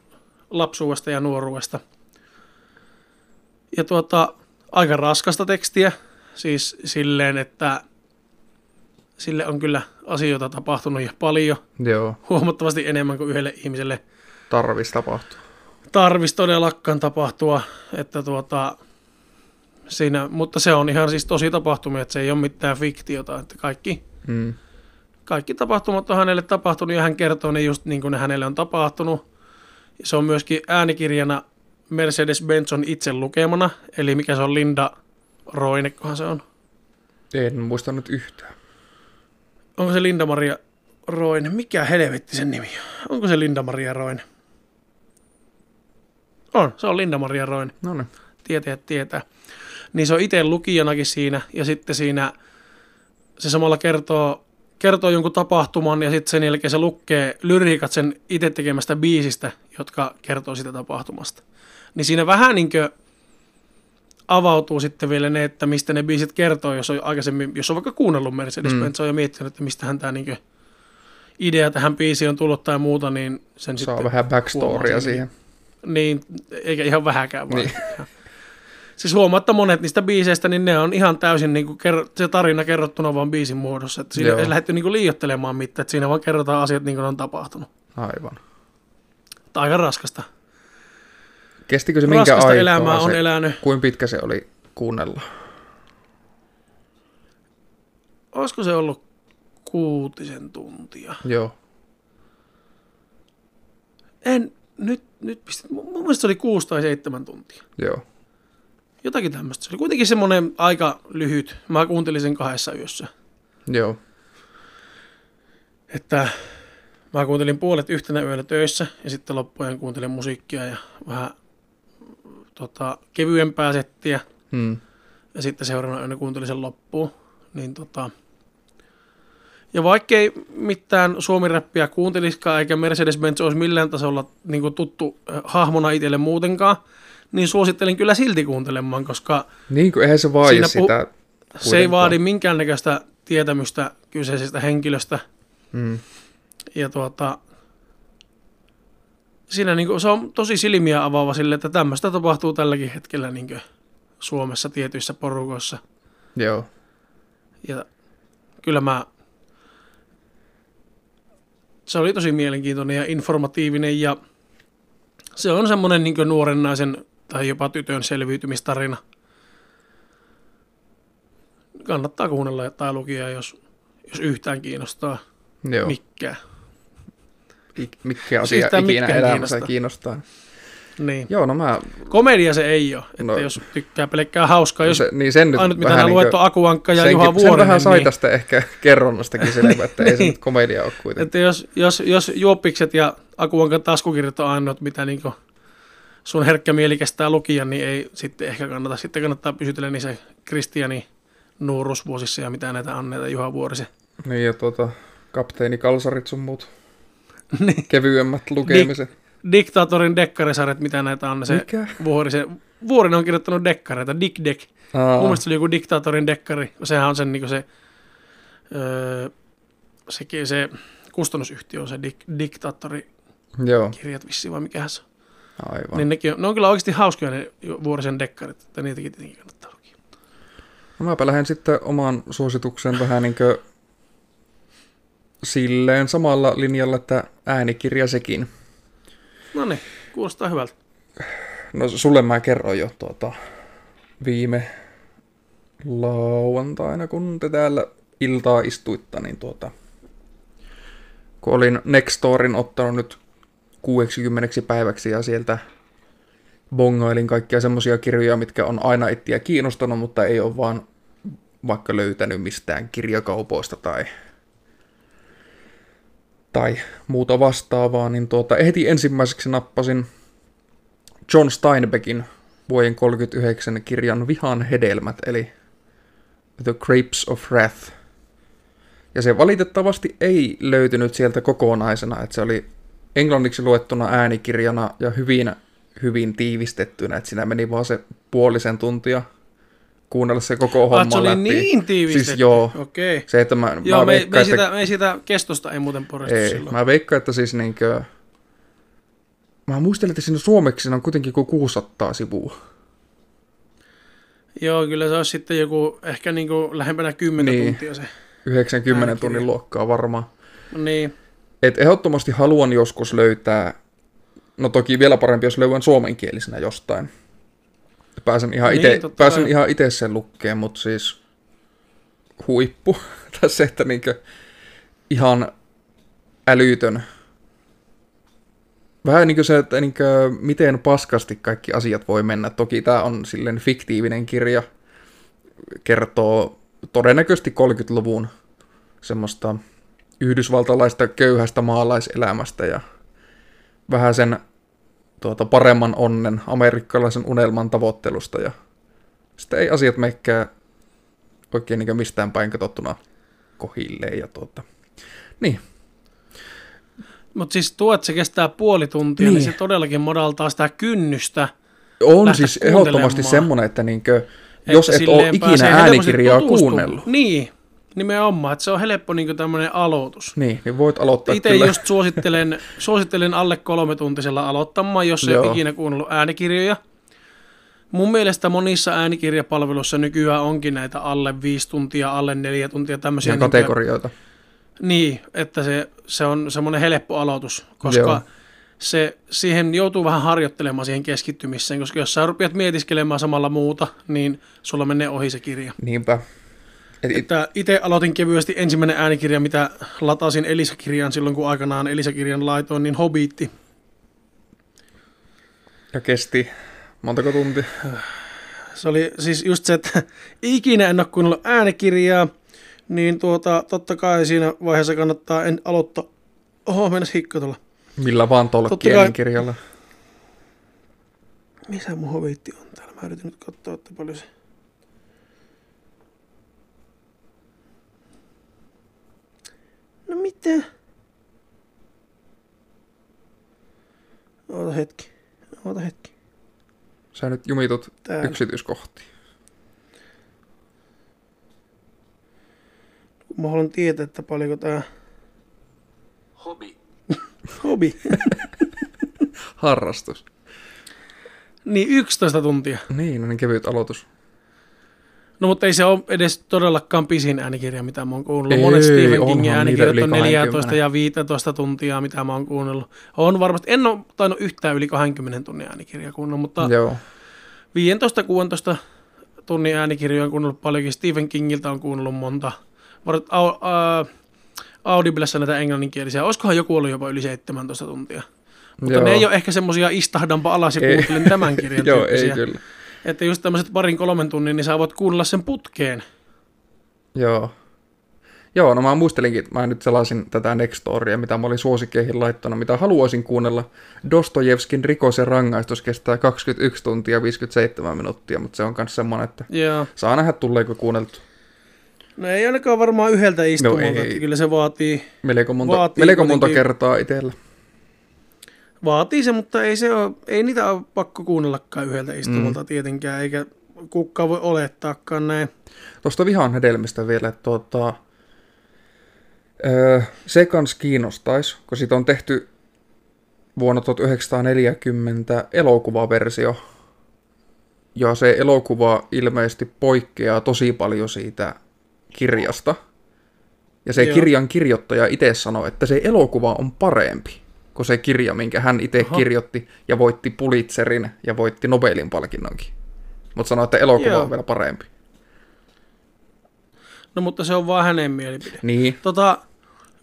lapsuudesta ja nuoruudesta. Ja tuota, aika raskasta tekstiä, siis silleen, että sille on kyllä asioita tapahtunut jo paljon, Joo, huomattavasti enemmän kuin yhdelle ihmiselle tarvis tapahtuu. tarvisi todellakaan tapahtua, että tuota, siinä, mutta se on ihan siis tosi tapahtumia, että se ei ole mitään fiktiota, että kaikki, Mm. kaikki tapahtumat on hänelle tapahtunut ja hän kertoo ne just niin kuin ne hänelle on tapahtunut. Se on myöskin äänikirjana Mercedes-Benz on itse lukemana, eli mikä se on Linda Roinekohan se on. En muista nyt yhtään. Onko se Linda-Maria Roine? Mikä helvetti sen nimi on? Onko se Linda-Maria Roine? On, se on Linda-Maria Roine. No niin. tietäjät tietää. Niin se on itse lukijanakin siinä, ja sitten siinä se samalla kertoo, kertoo jonkun tapahtuman, ja sitten sen jälkeen se lukee lyriikat sen itse tekemästä biisistä, jotka kertoo sitä tapahtumasta. Niin siinä vähän niin kuin avautuu sitten vielä ne, että mistä ne biisit kertoo, jos on aikaisemmin, jos on vaikka kuunnellut Mercedes-Benz mm. ja miettinyt, että mistähän tämä niin idea tähän biisiin on tullut tai muuta, niin sen Saa sitten vähän backstorya siihen. niin, eikä ihan vähäkään vaan. Niin. Siis huomaa, että monet niistä biiseistä, niin ne on ihan täysin niin kuin kerro, se tarina kerrottuna vaan biisin muodossa. Että siinä Joo. ei lähdetty niin kuin liioittelemaan mitään, että siinä vaan kerrotaan asiat niin kuin ne on tapahtunut. Aivan. Tämä on aika raskasta. Kestikö se minkä raskasta aikaa elämää se, on elänyt. Kuin pitkä se oli kuunnella? Olisiko se ollut kuutisen tuntia? Joo. En, nyt, nyt pistit, mun mielestä se oli kuusi tai seitsemän tuntia. Joo. Jotakin tämmöistä. Se oli kuitenkin semmoinen aika lyhyt. Mä kuuntelin sen kahdessa yössä. Joo. Että mä kuuntelin puolet yhtenä yönä töissä ja sitten loppujen kuuntelin musiikkia ja vähän tota, kevyempää settiä Hmm. ja sitten seuraavana yönä kuuntelin sen loppuun. Niin tota, ja vaikkei mitään suomiräppiä kuunteliskaan eikä Mercedes-Benz olisi millään tasolla niin kuin tuttu hahmona itselle muutenkaan, niin suosittelin kyllä silti kuuntelemaan, koska Niin kuin eihän se vaadi sitä. se ei vaadi minkäännäköistä tietämystä kyseisestä henkilöstä. Hmm. Ja tuota, siinä niinku, se on tosi silmiä avaava sille, että tämmöistä tapahtuu tälläkin hetkellä niinku Suomessa tietyissä porukoissa. Joo. Ja kyllä mä, se oli tosi mielenkiintoinen ja informatiivinen ja se on semmoinen niin nuoren naisen tai jopa tytön selviytymistarina. Kannattaa kuunnella tai lukia, jos, jos yhtään kiinnostaa Joo. mikään. Ik- Mikä Jos asia yhtään ikinä elämässä kiinnostaa. kiinnostaa. Niin. Joo, no mä... Komedia se ei ole, että No. jos tykkää pelkkää hauskaa, jos se, niin sen nyt ainut mitä vähän nämä luettu niinkö- Aku Ankka ja senkin- Juha Sen Vuorinen, vähän sai niin, tästä ehkä kerronnastakin selvä, että ei se Niin. nyt komedia ole kuitenkin. että jos, jos, jos juoppikset ja Aku Ankan taskukirjat on ainoat, mitä niin sun herkkä mieli kestää lukia, niin ei sitten ehkä kannata. Sitten kannattaa pysytellä niissä Kristiani nuoruusvuosissa ja mitä näitä on, näitä Juha Vuorisen. Niin ja tuota, kapteeni Kalsarit sun muut Niin. kevyemmät lukemiset. Diktaatorin dekkarisarjat, mitä näitä on, se Mikä? Vuorisen, Vuorinen on kirjoittanut dekkareita, Dick Deck. Aa, Mun mielestä se oli joku diktaatorin dekkari. Sehän on sen niin se, öö, se, se kustannusyhtiö on se dik, diktaattorikirjat joo, vissiin vai mikähän se on. aivan. Niin nekin on, ne on kyllä oikeasti hauskoja ne vuorisen dekkarit, että niitäkin tietenkin kannattaa lukia. No mäpä lähden sitten omaan suositukseen vähän niin kuin silleen samalla linjalla, että äänikirja sekin. No niin, kuulostaa hyvältä. No sulle mä kerroin jo tuota, viime lauantaina, kun te täällä iltaa istuitta, niin tuota, kun olin Nextorin ottanut nyt 60 päiväksi ja sieltä bongailin kaikkia semmosia kirjoja, mitkä on aina ittiä kiinnostanut, mutta ei ole vaan vaikka löytänyt mistään kirjakaupoista tai, tai muuta vastaavaa, niin tuota, heti ensimmäiseksi nappasin John Steinbeckin vuoden 39 kirjan Vihan hedelmät, eli The Grapes of Wrath. Ja se valitettavasti ei löytynyt sieltä kokonaisena, että se oli englanniksi luettuna äänikirjana ja hyvin, hyvin tiivistettynä, että siinä meni vaan se puolisen tuntia kuunnella se koko homma Ah, se oli läpi. niin tiivistetty. Siis joo. Okei. Se, että mä, Joo, mä me, me, veikkaan, ei että, sitä, me ei sitä kestosta ei muuten porestu ei, silloin. mä veikkaan, että siis niinkö, mä muistelen, että siinä suomeksi siinä on kuitenkin kuin 600 sivua. Joo, kyllä se olisi sitten joku ehkä niinku lähempänä 10 Niin. tuntia se. 90 Äänikirja. tunnin luokkaa varmaan. Niin. Et ehdottomasti haluan joskus löytää, no toki vielä parempi, jos löydän suomenkielisenä jostain. Pääsen ihan Niin, ite, totta pääsen ihan itse sen lukkeen, mutta siis huippu. tai se, että niinkö ihan älytön. Vähän niin kuin se, että niinkö, miten paskasti kaikki asiat voi mennä. Toki tämä on silleen fiktiivinen kirja, kertoo todennäköisesti 30-luvun semmoista yhdysvaltalaista köyhästä maalaiselämästä ja vähän sen tuota, paremman onnen, amerikkalaisen unelman tavoittelusta ja sitten ei asiat meikkää oikein niin mistään päin katsottuna kohilleen ja tuota. Niin, Mutta siis tuo, että se kestää puoli tuntia, niin, Niin. se todellakin modaltaa sitä kynnystä. on siis ehdottomasti semmoinen, että niinkö, että jos et ole ikinä äänikirjaa kuunnellut, Niin, nimenomaan. Että se on helppo niin tämmöinen aloitus. niin, niin voit aloittaa Itse kyllä. just suosittelen, suosittelen alle kolme tuntisella aloittamaan, jos ei ole ikinä kuunnellut äänikirjoja. Mun mielestä monissa äänikirjapalveluissa nykyään onkin näitä alle viisi tuntia, alle neljä tuntia tämmöisiä. ja niitä- kategorioita. Niin, että se, se on semmoinen helppo aloitus, koska. Joo. se, siihen joutuu vähän harjoittelemaan siihen keskittymiseen, koska jos sä rupeat mietiskelemään samalla muuta, niin sulla menee ohi se kirja. Niinpä. Et, Että itse aloitin kevyesti ensimmäinen äänikirja, mitä latasin Elisa-kirjaan silloin, kun aikanaan Elisa-kirjan laitoin, niin Hobbiitti. ja kesti montako tuntia? Se oli siis just se, että ikinä en ole kuunnellut äänikirjaa, niin tuota, totta kai siinä vaiheessa kannattaa en aloittaa. Oho, mennäs hikka tuolla. Millä vaan Totta tolkkien kai- kirjalla. Missä mun hoviitti on täällä? Mä yritin nyt katsoa, että paljon se... No mitä? Oota hetki. Oota hetki. Sä nyt jumitut Täällä. yksityiskohtiin. Mä haluan tietää, että paljonko tää Hobby. hobi. Harrastus. niin 11 tuntia. Niin, no niin kevyt aloitus. No mutta ei se ole edes todellakaan pisin äänikirja, mitä mä oon kuunnellut. Ei, Monet Stephen Kingin äänikirjat on 14 20. ja 15 tuntia, mitä mä oon kuunnellut. On varmasti, en ole tainnut yhtään yli 20 tunnin äänikirjaa kuunnella, mutta Joo. 15-16 tunnin äänikirjoja on kuunnellut paljonkin. Stephen Kingiltä on kuunnellut monta. Var- au, uh, Audiblessa näitä englanninkielisiä. Olisikohan joku ollut jopa yli 17 tuntia. Mutta Joo. ne ei ole ehkä semmosia istahdanpa alas ja kuuntelen tämän kirjan Joo, ei kyllä. Että just tämmöiset parin kolmen tunnin, niin sä voit kuunnella sen putkeen. Joo. Joo, no mä muistelinkin, mä nyt selasin tätä Nextoria, mitä mä olin suosikkeihin laittanut, mitä haluaisin kuunnella. Dostojevskin rikos ja rangaistus kestää 21 tuntia 57 minuuttia, mutta se on myös semmoinen, että Joo. saa nähdä tuleeko kuunneltu. No ei ainakaan varmaan yhdeltä istumalta, ei. että kyllä se vaatii, Melko monta, Vaatii melko monta kertaa itsellä. Vaatii se, mutta ei, se ole, ei niitä ole pakko kuunnellakaan yhdeltä istumalta mm. tietenkään, eikä kukaan voi olettaakaan näin. Tuosta vihan hedelmistä vielä, että tuota, öö, se kans kiinnostaisi, kun siitä on tehty vuonna 1940 elokuvaversio. Ja se elokuva ilmeisesti poikkeaa tosi paljon siitä kirjasta. Ja se Joo. kirjan kirjoittaja itse sanoi, että se elokuva on parempi kuin se kirja, minkä hän itse Aha. kirjoitti ja voitti Pulitzerin ja voitti Nobelin palkinnonkin. Mutta sanoi, että elokuva Joo. on vielä parempi. No mutta se on vaan hänen mielipide. Niin, Tota,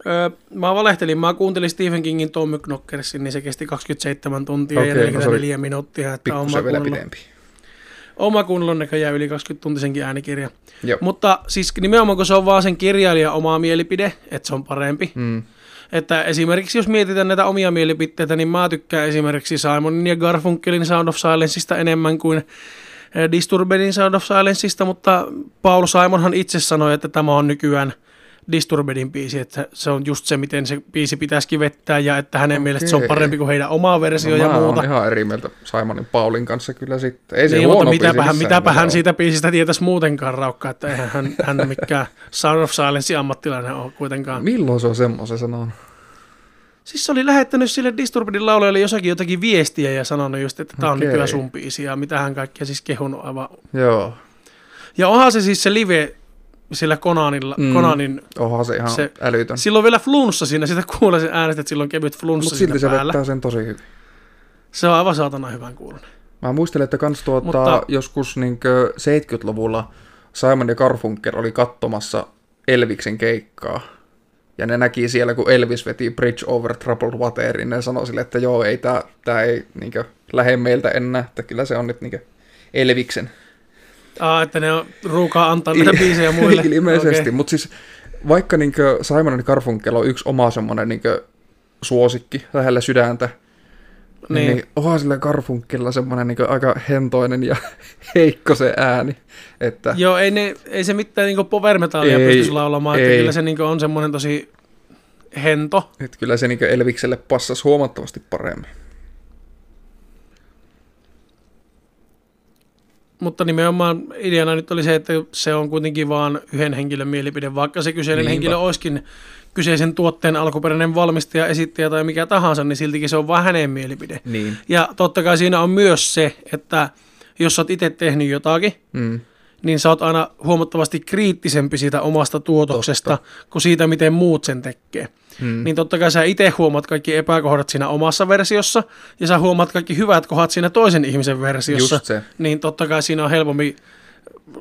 ö, mä valehtelin, mä kuuntelin Stephen Kingin Tommy Knockersin, niin se kesti 27 tuntia Okei, ja no se oli 44 minuuttia. Että pikkusen vielä kuunnellut- pidempi. oon mä kuunnellut näköjään yli 20 tuntisenkin äänikirja. Joo. Mutta siis nimenomaan, kun se on vaan sen kirjailijan oma mielipide, että se on parempi. Mm. Että esimerkiksi jos mietitään näitä omia mielipiteitä, niin mä tykkään esimerkiksi Simonin ja Garfunkelin Sound of Silenceista enemmän kuin eh, Disturberin Sound of Silenceista, mutta Paul Simonhan itse sanoi, että tämä on nykyään Disturbedin biisi, että se on just se, miten se biisi pitäisikin vettää ja että hänen okay. mielestä se on parempi kuin heidän oma versio no, ja muuta. ihan eri mieltä Simonin Paulin kanssa kyllä sitten. Ei se Niin, huono mutta mitäpä, hän, mitäpä hän siitä biisistä tietäisi muutenkaan raukkaa, että eihän hän, hän mikään Sound of Silence ammattilainen ole kuitenkaan. Milloin se on semmoisen sanonut? Siis se oli lähettänyt sille Disturbedin laulajalle jossakin jotakin viestiä ja sanonut just, että tämä on Okei. nykyään sun biisi ja mitä hän kaikkea siis kehunut aivan. Joo. Ja onhan se siis se live sillä Konanilla, Mm. Konanin, Onhan se ihan Se- älytön. silloin vielä flunssa siinä, sitä kuulee sen äänestä, että silloin on kevyt flunssa Mutta silti se päällä. vettää sen tosi hyvin. Se on aivan saatana hyvän kuulunen. Mä muistelen, että kans tuota, Mutta- joskus niinkö 70-luvulla Simon ja Garfunkel oli katsomassa Elviksen keikkaa. Ja ne näki siellä, kun Elvis veti Bridge over Troubled Waterin, ne sanoi sille, että joo, ei tää, tää ei niinkö lähde meiltä enää, että kyllä se on nyt niinkö Elviksen. Aa, että ne on ruukaa antaa niitä biisejä muille. Ilmeisesti, Okei. mutta siis vaikka niinkö Simon Garfunkel on yksi oma semmonen niinkö suosikki lähellä sydäntä, niin, Niin. niin onhan sillä Garfunkelilla semmoinen niin aika hentoinen ja heikko se ääni. Että Joo, ei, ne, ei se mitään niinku power metallia pystyisi laulamaan, että ei. kyllä se niinku on semmoinen tosi hento. että kyllä se niin Elvikselle passasi huomattavasti paremmin. Mutta nimenomaan ideana nyt oli se, että se on kuitenkin vaan yhden henkilön mielipide, vaikka se kyseinen Niinpä. henkilö olisikin kyseisen tuotteen alkuperäinen valmistaja, esittäjä tai mikä tahansa, niin siltikin se on vain hänen mielipide. Niin. Ja totta kai siinä on myös se, että jos sä oot itse tehnyt jotakin, Mm. Niin sä oot aina huomattavasti kriittisempi siitä omasta tuotoksesta Totta. kuin siitä, miten muut sen tekee. Mm. Niin totta kai sä itse huomaat kaikki epäkohdat siinä omassa versiossa, ja sä huomaat kaikki hyvät kohdat siinä toisen ihmisen versiossa. Just se. Niin totta kai siinä on helpommin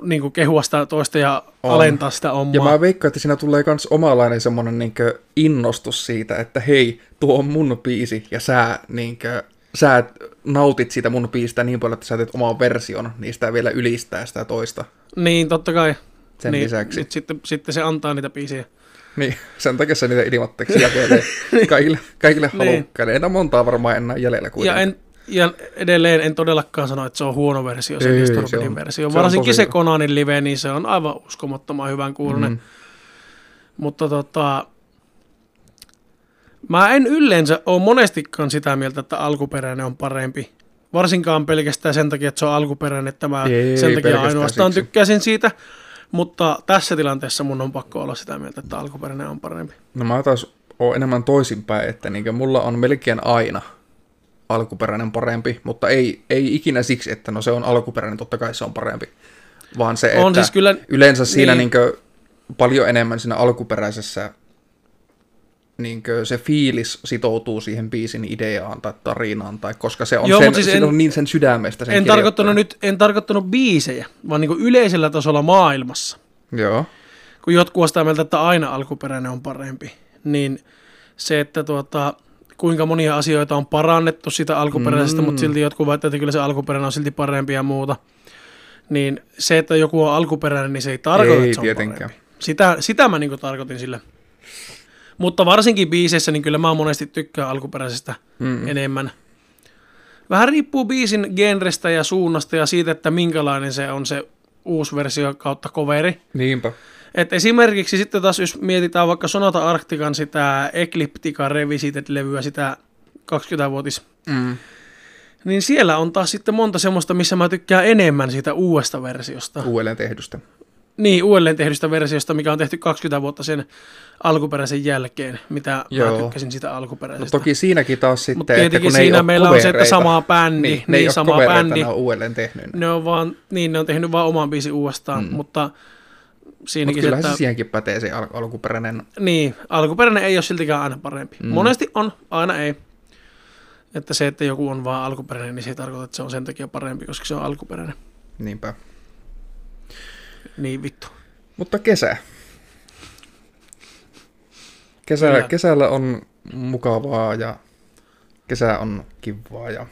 niin kuin kehua sitä toista ja On. alentaa sitä omaa. Ja mä veikkaan, että siinä tulee myös omalainen semmoinen niin innostus siitä, että hei, tuo on mun biisi ja sä, niin kuin, sä nautit siitä mun biisistä niin paljon, että sä teet oman version, niin sitä vielä ylistää sitä toista. Niin, totta kai. Sen niin, lisäksi. Nyt sitten, sitten se antaa niitä biisejä. Niin, sen takia se niitä ilmatteeksi jakelee kaikille, kaikille Niin. halukkaille. Ei montaa varmaan enää jäljellä Ja, kuitenkaan. en, ja edelleen en todellakaan sano, että se on huono versio, se Disturbedin versio. se Varsinkin se. Konanin live, niin se on aivan uskomattoman hyvän kuulunen. Mm. Mutta tota, mä en yleensä ole monestikaan sitä mieltä, että alkuperäinen on parempi. Varsinkaan pelkästään sen takia, että se on alkuperäinen, että mä Ei, sen takia ainoastaan siksi. tykkäsin siitä. Mutta tässä tilanteessa mun on pakko olla sitä mieltä, että alkuperäinen on parempi. No mä taas oon enemmän toisinpäin, että niin mulla on melkein aina alkuperäinen parempi, mutta ei, ei ikinä siksi, että no se on alkuperäinen, totta kai se on parempi. Vaan se, On että siis kyllä- yleensä siinä niin. niin. paljon enemmän siinä alkuperäisessä niin se fiilis sitoutuu siihen biisin ideaan tai tarinaan, tai koska se on, Joo, sen, siis en- on niin sen sydämestä sen En tarkoittanut, nyt, en tarkoittanut biisejä, vaan niin yleisellä tasolla maailmassa. Joo, kun jotkut on sitä mieltä, että aina alkuperäinen on parempi, niin se, että tuota, kuinka monia asioita on parannettu sitä alkuperäisestä, mm. mutta silti jotkut väittävät, että kyllä se alkuperäinen on silti parempi ja muuta, niin se, että joku on alkuperäinen, niin se ei tarkoita, Ei että se on tietenkään. parempi. Sitä, sitä mä niin tarkoitin sillä. Mutta varsinkin biiseissä, niin kyllä mä monesti tykkään alkuperäisestä mm. enemmän. Vähän riippuu biisin genrestä ja suunnasta ja siitä, että minkälainen se on se uusi versio kautta coveri. niinpä. Et esimerkiksi sitten taas, jos mietitään vaikka Sonata Arctican sitä Ecliptica Revisited-levyä, sitä 20-vuotis, Mm. niin siellä on taas sitten monta semmoista, missä mä tykkään enemmän siitä uudesta versiosta. Uudelleen tehdystä. Niin, uudelleen tehdystä versiosta, mikä on tehty 20 vuotta sen alkuperäisen jälkeen, mitä Joo. mä tykkäsin sitä No alkuperäisestä. toki siinäkin taas sitten, Mutta että kun siinä meillä on se, että sama bändi, niin, niin, ne ole sama bändi. ne on uudelleen tehnyt. ne. On vaan, niin ne on tehnyt vaan oman biisin uudestaan, mm. mutta siinäkin se, kyllähän että... se siihenkin pätee se al- alkuperäinen. Niin, alkuperäinen ei ole siltikään aina parempi. Mm. Monesti on, aina ei. Että se, että joku on vaan alkuperäinen, niin se ei tarkoita, että se on sen takia parempi, koska se on alkuperäinen. Niinpä. Niin vittu. Mutta kesä. Kesä, Kyllä. kesällä on mukavaa ja kesä on kivaa ja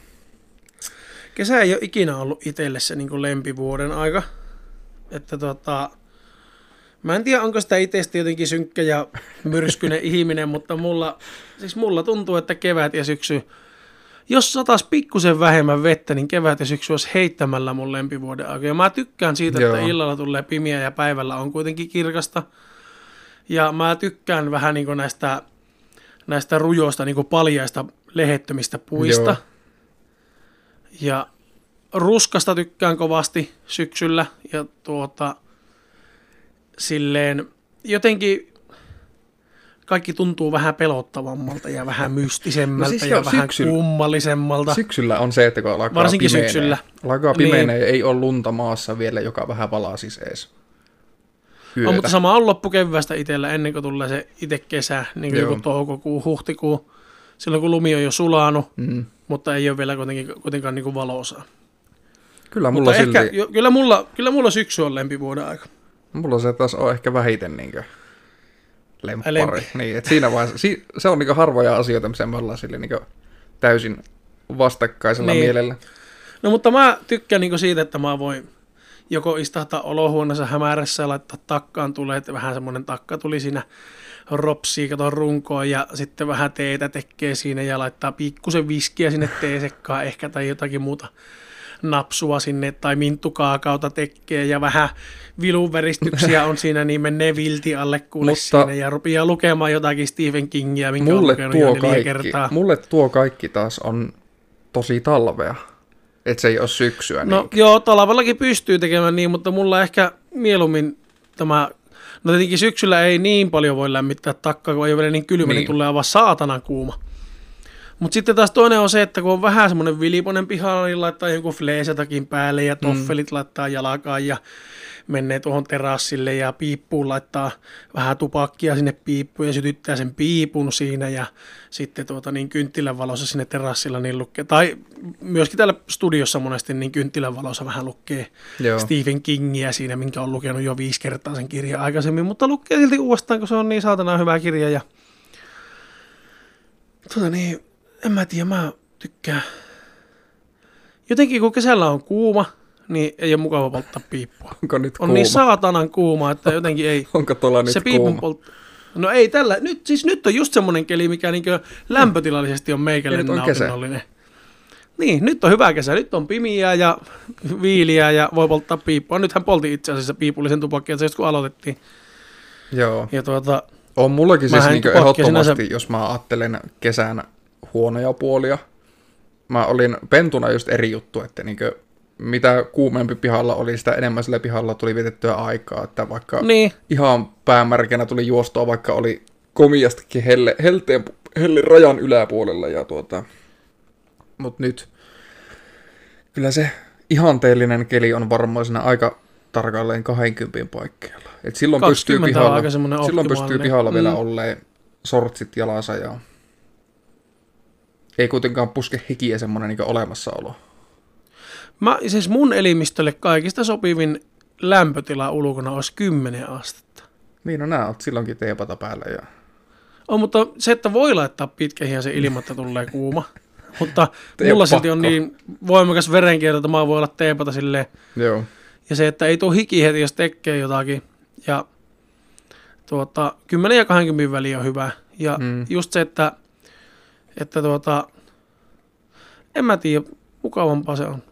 Kesä ei ole ikinä ollut itselle se niin lempivuoden aika. Että tota, mä en tiedä, onko sitä itsestä jotenkin synkkä ja myrskyinen ihminen, mutta mulla, siis mulla tuntuu, että kevät ja syksy, jos satas pikkusen vähemmän vettä, niin kevät ja syksy olisi heittämällä mun lempivuoden aika. Ja mä tykkään siitä, Joo. että illalla tulee pimiä ja päivällä on kuitenkin kirkasta. Ja mä tykkään vähän niin kuin näistä, näistä rujoista niin kuin paljaista lehettömistä puista. Joo. Ja ruskasta tykkään kovasti syksyllä. Ja tuota, silleen jotenkin kaikki tuntuu vähän pelottavammalta ja vähän mystisemmältä No siis ja vähän syksyllä- kummallisemmalta. Syksyllä on se, että kun alkaa Varsinkin pimenee, syksyllä. alkaa Niin. pimenee, ei ole lunta maassa vielä, joka vähän valasis ees. Yötä. On, mutta sama on loppukeväästä itsellä ennen kuin tulee se itse kesä, niin kuin joku toukokuu, huhtikuu, silloin kun lumi on jo sulanut, Mm. mutta ei ole vielä kuitenkin, kuitenkaan niin kuin valosaa. Kyllä Mutta mulla, ehkä, silti, jo, kyllä, mulla, kyllä mulla syksy on lempivuoden aika. mulla se taas on ehkä vähiten niinkö lemppari. Lempi. Niin, että siinä vaiheessa, si, se on niinkö harvoja asioita, missä me ollaan sille niinkö täysin vastakkaisella Niin. mielellä. No mutta mä tykkään niin siitä, että mä voin joko istahtaa olohuoneessa hämärässä ja laittaa takkaan tulee, että vähän semmoinen takka tuli siinä ropsii, kato runkoa ja sitten vähän teetä tekee siinä ja laittaa pikkusen viskiä sinne teesekkaan ehkä tai jotakin muuta napsua sinne tai minttukaakauta tekee ja vähän vilunveristyksiä on siinä, niin menee vilti alle kuule siinä ja rupeaa lukemaan jotakin Stephen Kingia, minkä on Mulle jo tuo, kaikki, kertaa. mulle tuo kaikki taas on tosi talvea. Että se ei ole syksyä. No niin. joo, talvellakin pystyy tekemään niin, mutta mulla ehkä mieluummin tämä... No tietenkin syksyllä ei niin paljon voi lämmittää takkaa, kun ei ole vielä niin kylmä, niin, Niin. niin tulee aivan saatanan kuuma. Mutta sitten taas toinen on se, että kun on vähän semmoinen viliponen pihalla, niin laittaa jonkun fleesatakin päälle ja toffelit mm. laittaa jalkaan ja menee tuohon terassille ja piippuun laittaa vähän tupakkia sinne piippuun ja sytyttää sen piipun siinä ja sitten tuota niin kynttilän valossa sinne terassilla niin lukee, tai myöskin täällä studiossa monesti niin kynttilän valossa vähän lukee Joo. Stephen Kingiä siinä, minkä on lukenut jo viisi kertaa sen kirjan aikaisemmin, mutta lukee silti uudestaan, kun se on niin saatana hyvä kirja ja tuota niin, en mä tiedä, mä tykkään. Jotenkin kun kesällä on kuuma, niin ei ole mukava polttaa piippua. Onko nyt On kuuma? niin saatanan kuuma, että jotenkin ei. Onko tuolla nyt se kuuma? poltto. No ei tällä, nyt, siis nyt on just semmoinen keli, mikä niinkö lämpötilallisesti on meikälle on kesä. nautinnollinen. Niin, nyt on hyvä kesä. Nyt on pimiä ja viiliä ja voi polttaa piippua. Nythän poltin itse asiassa piipullisen tupakkia, just kun aloitettiin. Joo. Ja tuota, On mullakin siis tupakkia ehdottomasti, sinänsä- jos mä ajattelen kesän huonoja puolia. Mä olin pentuna just eri juttu, että niinku, mitä kuumempi pihalla oli, sitä enemmän sillä pihalla tuli vietettyä aikaa. Että vaikka niin, ihan päämärkänä tuli juostoa, vaikka oli komiastikin helle, helteen, helle rajan yläpuolella. Ja tuota, mut nyt kyllä se ihanteellinen keli on varmaan siinä aika tarkalleen 20 paikkeilla. Et silloin pystyy 20 on pihalla, silloin pystyy pihalla vielä Mm. olleen sortsit jalassa ja ei kuitenkaan puske hikiä semmoinen niin olemassaolo. Mä, siis mun elimistölle kaikista sopivin lämpötila ulkona olisi 10 astetta. Niin, no nää oot silloinkin teepata päällä ja On, mutta se, että voi laittaa pitkä se ilman, että tulee kuuma. Mutta Ei mulla oo silti on pakko. niin voimakas verenkierto, että mä voin olla teepata silleen. joo. Ja se, että ei tule hiki heti, jos tekee jotakin. Ja tuota, 10 ja 20 väli on hyvä. Ja mm. just se, että, että tuota, en mä tiedä, mukavampaa se on.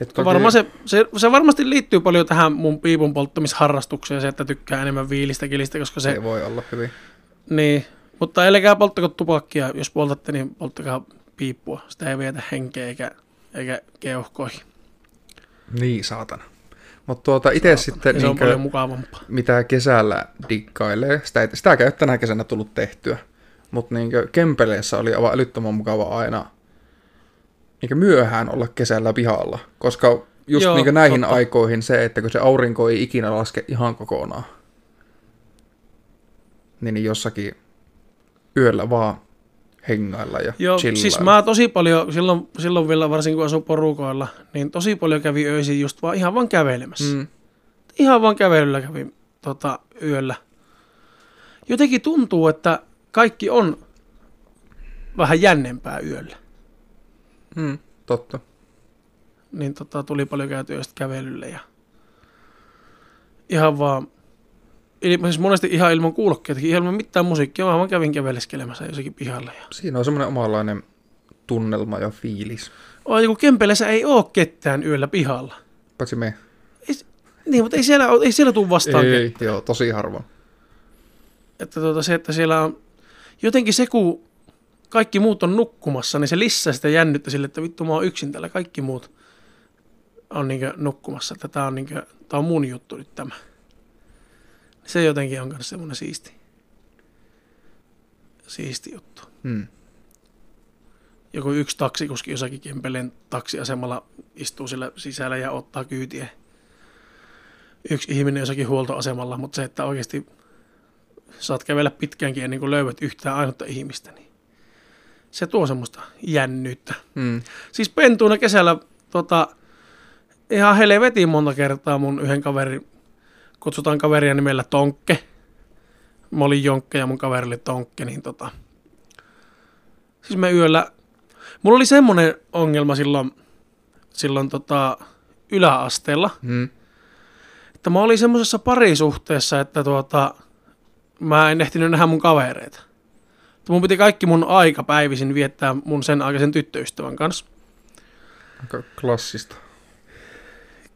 Et Toki... Varmaan se, se, se, varmasti liittyy paljon tähän mun piipun polttamisharrastukseen, se, että tykkää enemmän viilistä kilistä, koska se, se voi olla hyvin. niin, mutta älkää polttako tupakkia, jos poltatte, niin polttakaa piippua. Sitä ei vietä henkeä eikä, eikä keuhkoihin. Niin, saatana. Mutta tuota, itse sitten, Ja se on niinkö, paljon mukavampaa. mitä kesällä dikkailee, sitä ei, sitä ei ole tänä kesänä tullut tehtyä. Mutta niinkö Kempeleessä oli aivan älyttömän mukava aina niinkö myöhään olla kesällä pihalla. Koska just Joo, niinkö näihin totta. aikoihin se, että kun se aurinko ei ikinä laske ihan kokonaan, niin, niin jossakin yöllä vaan hengailla ja Joo, chillailla. siis mä tosi paljon, silloin, silloin vielä varsinkin kun asuin porukoilla, niin tosi paljon kävi öisin just vaan ihan vaan kävelemässä. Mm, Ihan vaan kävelyllä kävin tota, yöllä. Jotenkin tuntuu, että kaikki on vähän jännempää yöllä. mm, totta. Niin tota, tuli paljon käytyä sitten kävelylle ja ihan vaan, siis monesti ihan ilman kuulokkeitakin, ihan ilman mitään musiikkia, vaan mä kävin käveleskelemässä jossakin pihalla. Ja... Siinä on semmoinen omanlainen tunnelma ja fiilis. Oi, kun Kempeleessä ei oo ketään yöllä pihalla. Paitsi me. Ei, niin, mutta ei siellä, ei siellä tule vastaan ketään. Ei, joo, tosi harvoin. että tuota, se, että siellä on jotenkin se, kun kaikki muut on nukkumassa, niin se lisää sitä jännittä sille, että vittu mä oon yksin täällä, kaikki muut on niin nukkumassa, että tää on, niin kuin, tää on mun juttu nyt tämä. Se jotenkin on myös semmoinen siisti, siisti juttu. Mm. Joku yksi taksikuski jossakin Kempeleen taksiasemalla istuu sillä sisällä ja ottaa kyytiä. Yksi ihminen jossakin huoltoasemalla, mutta se, että oikeasti saat kävellä pitkäänkin ennen kuin löydät yhtään ainutta ihmistä, niin se tuo semmoista jännyyttä. Mm. Siis pentuuna kesällä tota, ihan helvetin monta kertaa mun yhden kaveri, kutsutaan kaveria nimellä Tonkke. Mä olin Jonkke ja mun kaveri oli Tonkke, niin tota, siis me yöllä, mulla oli semmoinen ongelma silloin, silloin tota, yläasteella, Mm. että mä olin semmoisessa parisuhteessa, että tuota, mä en ehtinyt nähdä mun kavereita. Että mun piti kaikki mun aika päivisin viettää mun sen aikaisen tyttöystävän kanssa. Aika klassista.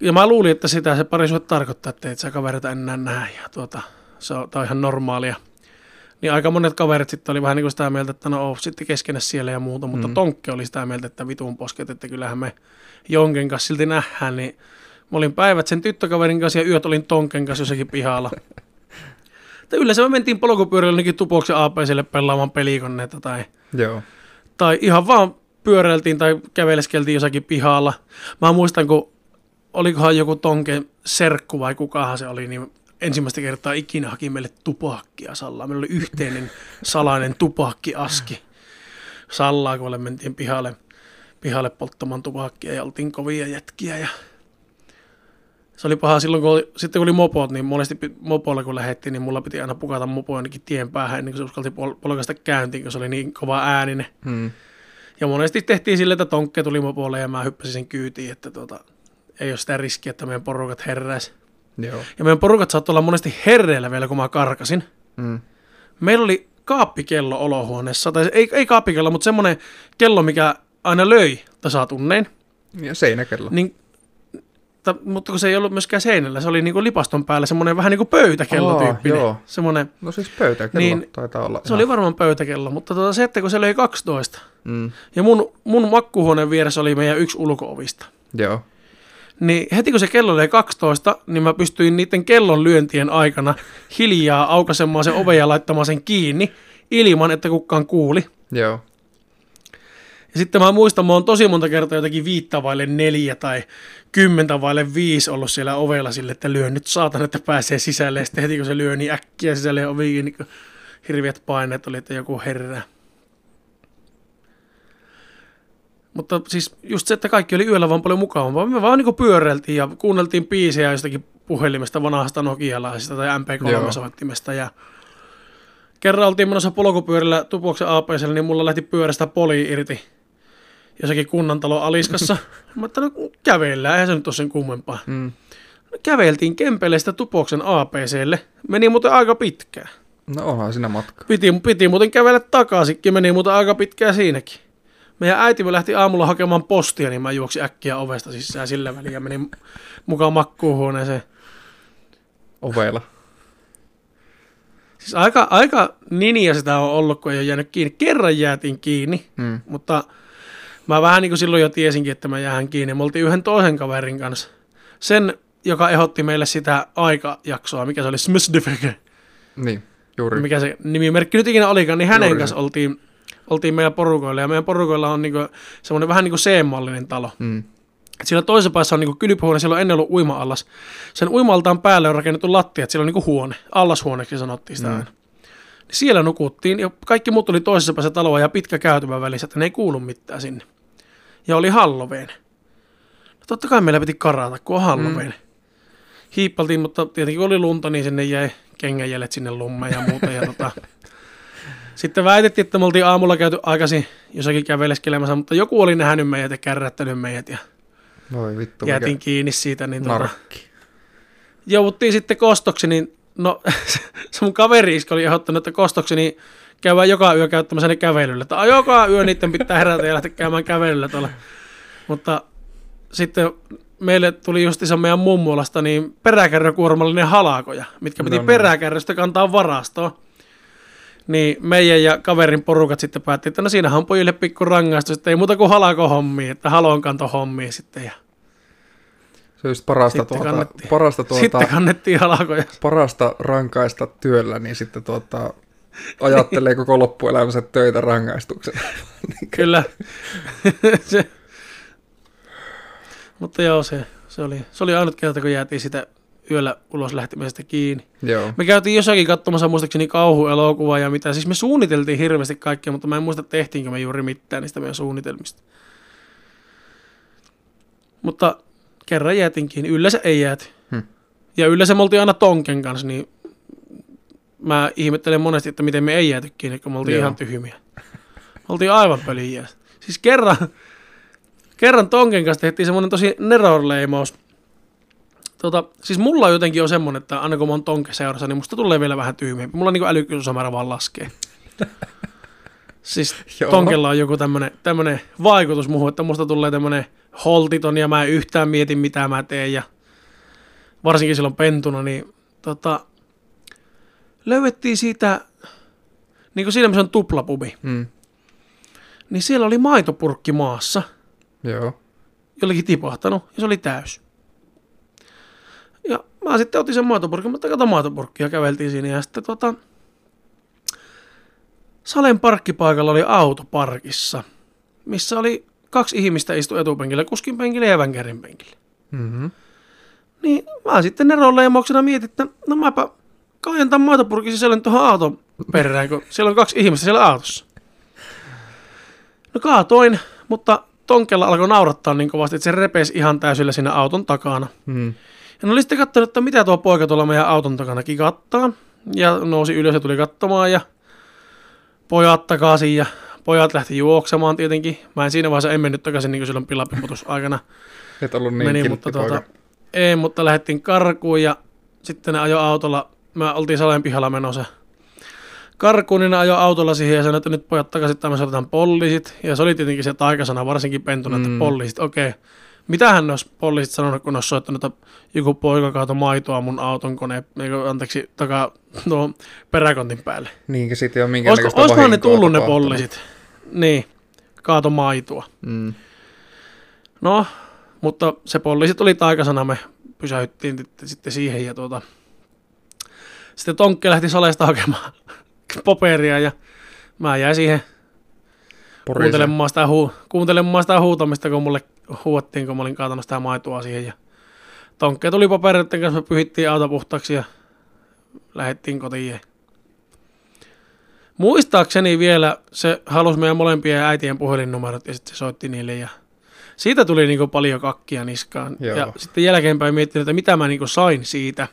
Ja mä luulin, että sitä se parisuhde tarkoittaa, että et sä kavereita enää näe ja tuota, se on, on ihan normaalia. Niin aika monet kaverit sitten oli vähän niin kuin sitä mieltä, että no oo, sitten keskenä siellä ja muuta, mutta Mm. Tonkke oli sitä mieltä, että vitun posket, että kyllähän me Jonken kanssa silti nähdään, niin mä olin päivät sen tyttökaverin kanssa ja yöt olin Tonken kanssa jossakin pihalla. Tai yleensä me mentiin polkupyörällä jonnekin tupoksen APClle pelaamaan pelikoneita tai Joo. tai ihan vaan pyöräiltiin tai käveleskeltiin jossakin pihalla. Mä muistan, kun olikohan joku tonke serkku vai kukahan se oli, niin ensimmäistä kertaa ikinä haki meille tupakkia Sallaa. Meillä oli yhteinen salainen tupakkiaski. Sallaa, kun mentiin pihalle, pihalle polttamaan tupakkia ja oltiin kovia jätkiä. Ja se oli paha silloin, kun oli, sitten kun oli mopot, niin monesti mopolla kun lähdettiin, niin mulla piti aina pukata mopo ainakin tien päähän ennen kuin se uskalti pol- polkaista käyntiin, kun se oli niin kova ääninen. Mm. Ja monesti tehtiin sille, että tonkke tuli mopolle ja mä hyppäsin sen kyytiin, että tota, ei ole sitä riskiä, että meidän porukat herräisi. Joo. Ja meidän porukat saattoi olla monesti herreillä vielä, kun mä karkasin. Mm. Meillä oli kaappikello olohuoneessa, tai ei, ei kaappikello, mutta semmoinen kello, mikä aina löi tasatunnein. Ja seinäkello. Niin, ta, mutta kun se ei ollut myöskään seinällä, se oli niinku lipaston päällä semmoinen vähän niin kuin pöytäkello tyyppinen. joo. Semmoinen, No siis pöytäkello Niin, taitaa olla. se oli varmaan pöytäkello, mutta tota, se, että kun se löi 12, Mm. ja mun, mun makkuhuoneen vieressä oli meidän yksi ulkoovista. Joo. Niin heti kun se kello oli 12, niin mä pystyin niiden kellon lyöntien aikana hiljaa aukaisemaan sen oven ja laittamaan sen kiinni ilman, että kukaan kuuli. Joo. Ja sitten mä muistan, mä oon tosi monta kertaa jotakin viittä vaille neljä tai kymmentä vaille viisi ollut siellä ovella sille, että lyö nyt saatan, että pääsee sisälle. Ja sitten heti kun se lyö niin äkkiä sisälle ja ovi kiinni, kun hirviät paineet oli, että joku herää. Mutta siis just se, että kaikki oli yöllä vaan paljon mukavampaa. Me vaan niin pyöräiltiin ja kuunneltiin biisejä jostakin puhelimesta, vanhasta Nokialaisesta tai Joo. MP3-soittimesta. Ja kerran oltiin menossa polkupyörällä Tupoksen APCllä, niin mulla lähti pyörästä poli irti jossakin kunnantalon aliskassa. Mä ajattelin, no kävellään, eihän se nyt ole sen kummempaa. Mm. No, käveltiin Kempeleestä Tupoksen APClle. Meni muuten aika pitkään. No onhan siinä matka. Piti, piti muuten kävellä takaisinkin, meni muuten aika pitkään siinäkin. Meidän äitimme lähti aamulla hakemaan postia, niin mä juoksin äkkiä ovesta sisään sillä väliin ja menin mukaan makkuuhuoneeseen. Ovella. Siis aika, aika ninja sitä on ollut, kun ei ole jäänyt kiinni. Kerran jäätiin kiinni, Mm. mutta mä vähän niin kuin silloin jo tiesinkin, että mä jäähän kiinni. Me oltiin yhden toisen kaverin kanssa. Sen, joka ehdotti meille sitä aikajaksoa, mikä se oli Smysdefeke, Niin, juuri. mikä se nimimerkki nyt ikinä olikaan, niin hänen Juuri. kanssa oltiin, oltiin meidän porukoilla. Ja meidän porukoilla on niinku semmoinen vähän niin kuin C-mallinen talo. Mm. Et Siellä toisessa päässä on niinku kylpyhuone, siellä on ennen ollut uima-allas. Sen uima-altaan päälle on rakennettu lattia, että siellä on niinku huone, allashuoneeksi sanottiin sitä Mm. aina. Niin siellä nukuttiin ja kaikki muut oli toisessa päässä taloa ja pitkä käytävä välissä, että ne ei kuulu mitään sinne. Ja oli Halloween. No totta kai meillä piti karata, kun on Halloween. Mm. Hiippaltiin, mutta tietenkin kun oli lunta, niin sinne jäi kengänjäljet sinne lummeen ja muuta. Ja tota, sitten väitettiin, että me oltiin aamulla käyty aikaisin jossakin käveleskelemässä, mutta joku oli nähnyt meidät ja kärrättänyt meidät ja Voi vittu, jäätiin mikä kiinni siitä. Niin tota, narkki. jouduttiin sitten kostoksi, niin no se mun kaveri oli ehdottanut, että kostoksi niin käydään joka yö käyttämässä ne kävelyllä. Että "Ai, joka yö niiden pitää herätä ja lähteä käymään kävelyllä tuolla. Mutta sitten meille tuli justiinsa meidän mummolasta niin peräkärrykuormallinen halakoja, mitkä piti No no, peräkärrystä kantaa varastoon. Niin meidän ja kaverin porukat sitten päätti, että no siinähän on pojille pikku rangaistus, että ei muuta kuin halako hommia, että halon kanto hommia sitten. Ja Se just parasta, Sitten tuota, kannettiin. parasta, tuota, sitten kannettiin halakoja. parasta rankaista työllä, niin sitten tuota, ajattelee koko loppuelämänsä töitä rangaistuksen. Kyllä. se. Mutta joo, se, se, oli, se oli ainut kerta, kun jäätiin sitä yöllä ulos lähtemisestä kiinni. Joo. Me käytiin jossakin katsomassa muistaakseni kauhuelokuvaa ja mitä. Siis me suunniteltiin hirveästi kaikkea, mutta mä en muista tehtiinkö me juuri mitään niistä meidän suunnitelmista. Mutta kerran jäätiin kiinni. Yleensä ei jääty. Hmm. Ja yleensä me oltiin aina Tonken kanssa, niin mä ihmettelen monesti, että miten me ei jääty kiinni, kun me oltiin Joo. ihan tyhmiä. Me oltiin aivan pöliä. Siis kerran, kerran Tonken kanssa tehtiin semmoinen tosi nerorleimaus. Tota, siis mulla jotenkin on semmoinen, että aina kun mä oon Tonke seurassa, niin musta tulee vielä vähän tyhmiämpi. Mulla niin älykkyysmäärä vaan laskee. Siis Joo. Tonkella on joku tämmönen, tämmönen vaikutus muuhun, että musta tulee tämmönen holtiton ja mä en yhtään mietin mitä mä teen ja varsinkin silloin pentuna, niin tota, löydettiin siitä, niin kuin siinä missä on tuplapubi, Mm. niin siellä oli maitopurkki maassa, Joo. jollekin tipahtanut ja se oli täys. Ja mä sitten otin sen maitopurkin, mutta kato maitopurkkia käveltiin siinä ja sitten tota, Salen parkkipaikalla oli auto parkissa, missä oli kaksi ihmistä istu etupenkillä, kuskin penkillä ja vänkärin penkillä. Mm-hmm. Niin mä sitten neronleimauksena mietin, että no mäpä kaajan tämän maitopurkin sisällön tuohon auton perään, kun siellä on kaksi ihmistä siellä autossa. No kaatoin, mutta Tonkella alkoi naurattaa niin kovasti, että se repesi ihan täysillä siinä auton takana. Mm. Ja ne oli sitten katsonut, että mitä tuo poika tuolla meidän auton takana kikattaa. Ja nousi ylös ja tuli katsomaan ja pojat takaisin ja pojat lähti juoksemaan tietenkin. Mä en siinä vaiheessa en mennyt takaisin niin kuin silloin pilapimutus aikana Et ollut niin meni, mutta tuota, ei, mutta lähdettiin karkuun ja sitten ne ajo autolla, mä oltiin Salen pihalla menossa karkuun, niin ne ajo autolla siihen ja sanoi, että nyt pojat takaisin, että me soitetaan poliisit. Ja se oli tietenkin se taikasana, varsinkin pentuna, että Mm. poliisit, okei. Okay. Mitähän ne olisi poliisit sanonut, kun ne olisi soittanut, että joku poika kaatoi maitoa mun auton koneen, eikö, anteeksi, takaa tuo peräkontin päälle. Niinkä sitten ei ole Olisiko, minkäänlaista olisikohan ne tullut ne poliisit? Niin, kaato maitoa. Mm. No, mutta se poliisi tuli taikasana, me pysäyttiin sitten siihen ja tuota, sitten Tonkke lähti salesta hakemaan paperia ja mä jäin siihen kuuntelemaan sitä, huu, kuuntelemaan sitä huutamista, kun mulle huuettiin, kun mä olin kaatanut sitä maitoa siihen ja Tonkke tuli papereiden kanssa, me pyhittiin auto puhtaaksi ja lähdettiin kotiin. Muistaakseni vielä se halusi meidän molempien äitien puhelinnumerot ja sitten se soitti niille ja siitä tuli niinku paljon kakkia niskaan. Joo. Ja sitten jälkeenpäin miettinyt, että mitä mä niinku sain siitä,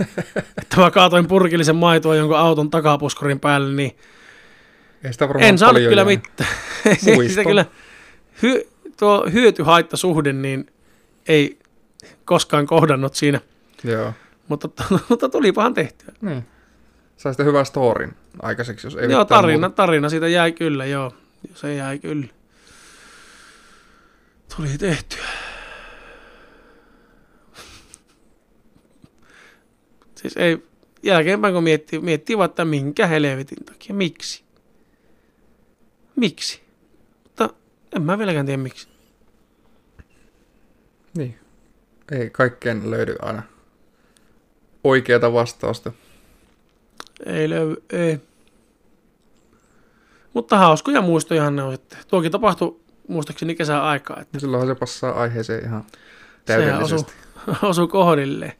että mä kaatoin purkillisen maitoa jonkun auton takapuskurin päälle, niin Ei sitä en saanut kyllä mitään. Sitä kyllä hy, tuo hyöty-haittasuhde niin ei koskaan kohdannut siinä, Joo. mutta, mutta tulipahan tehtyä. Niin. Sai sitten hyvän storin aikaiseksi, jos ei joo, tarina, muuta. tarina siitä jäi kyllä, joo. Se jäi kyllä. Tuli tehtyä. Siis ei, jälkeenpäin kun miettii, miettii vaan, että minkä helvetin takia, miksi? Miksi? Mutta en mä vieläkään tiedä miksi. Niin. Ei kaikkeen löydy aina oikeata vastausta. Ei löydy, ei. Mutta hauskoja muistojahan ne on sitten. Tuokin tapahtui muistaakseni kesän aikaa, että silloinhan se passaa aiheeseen ihan Sehän täydellisesti. osuu kohdilleen.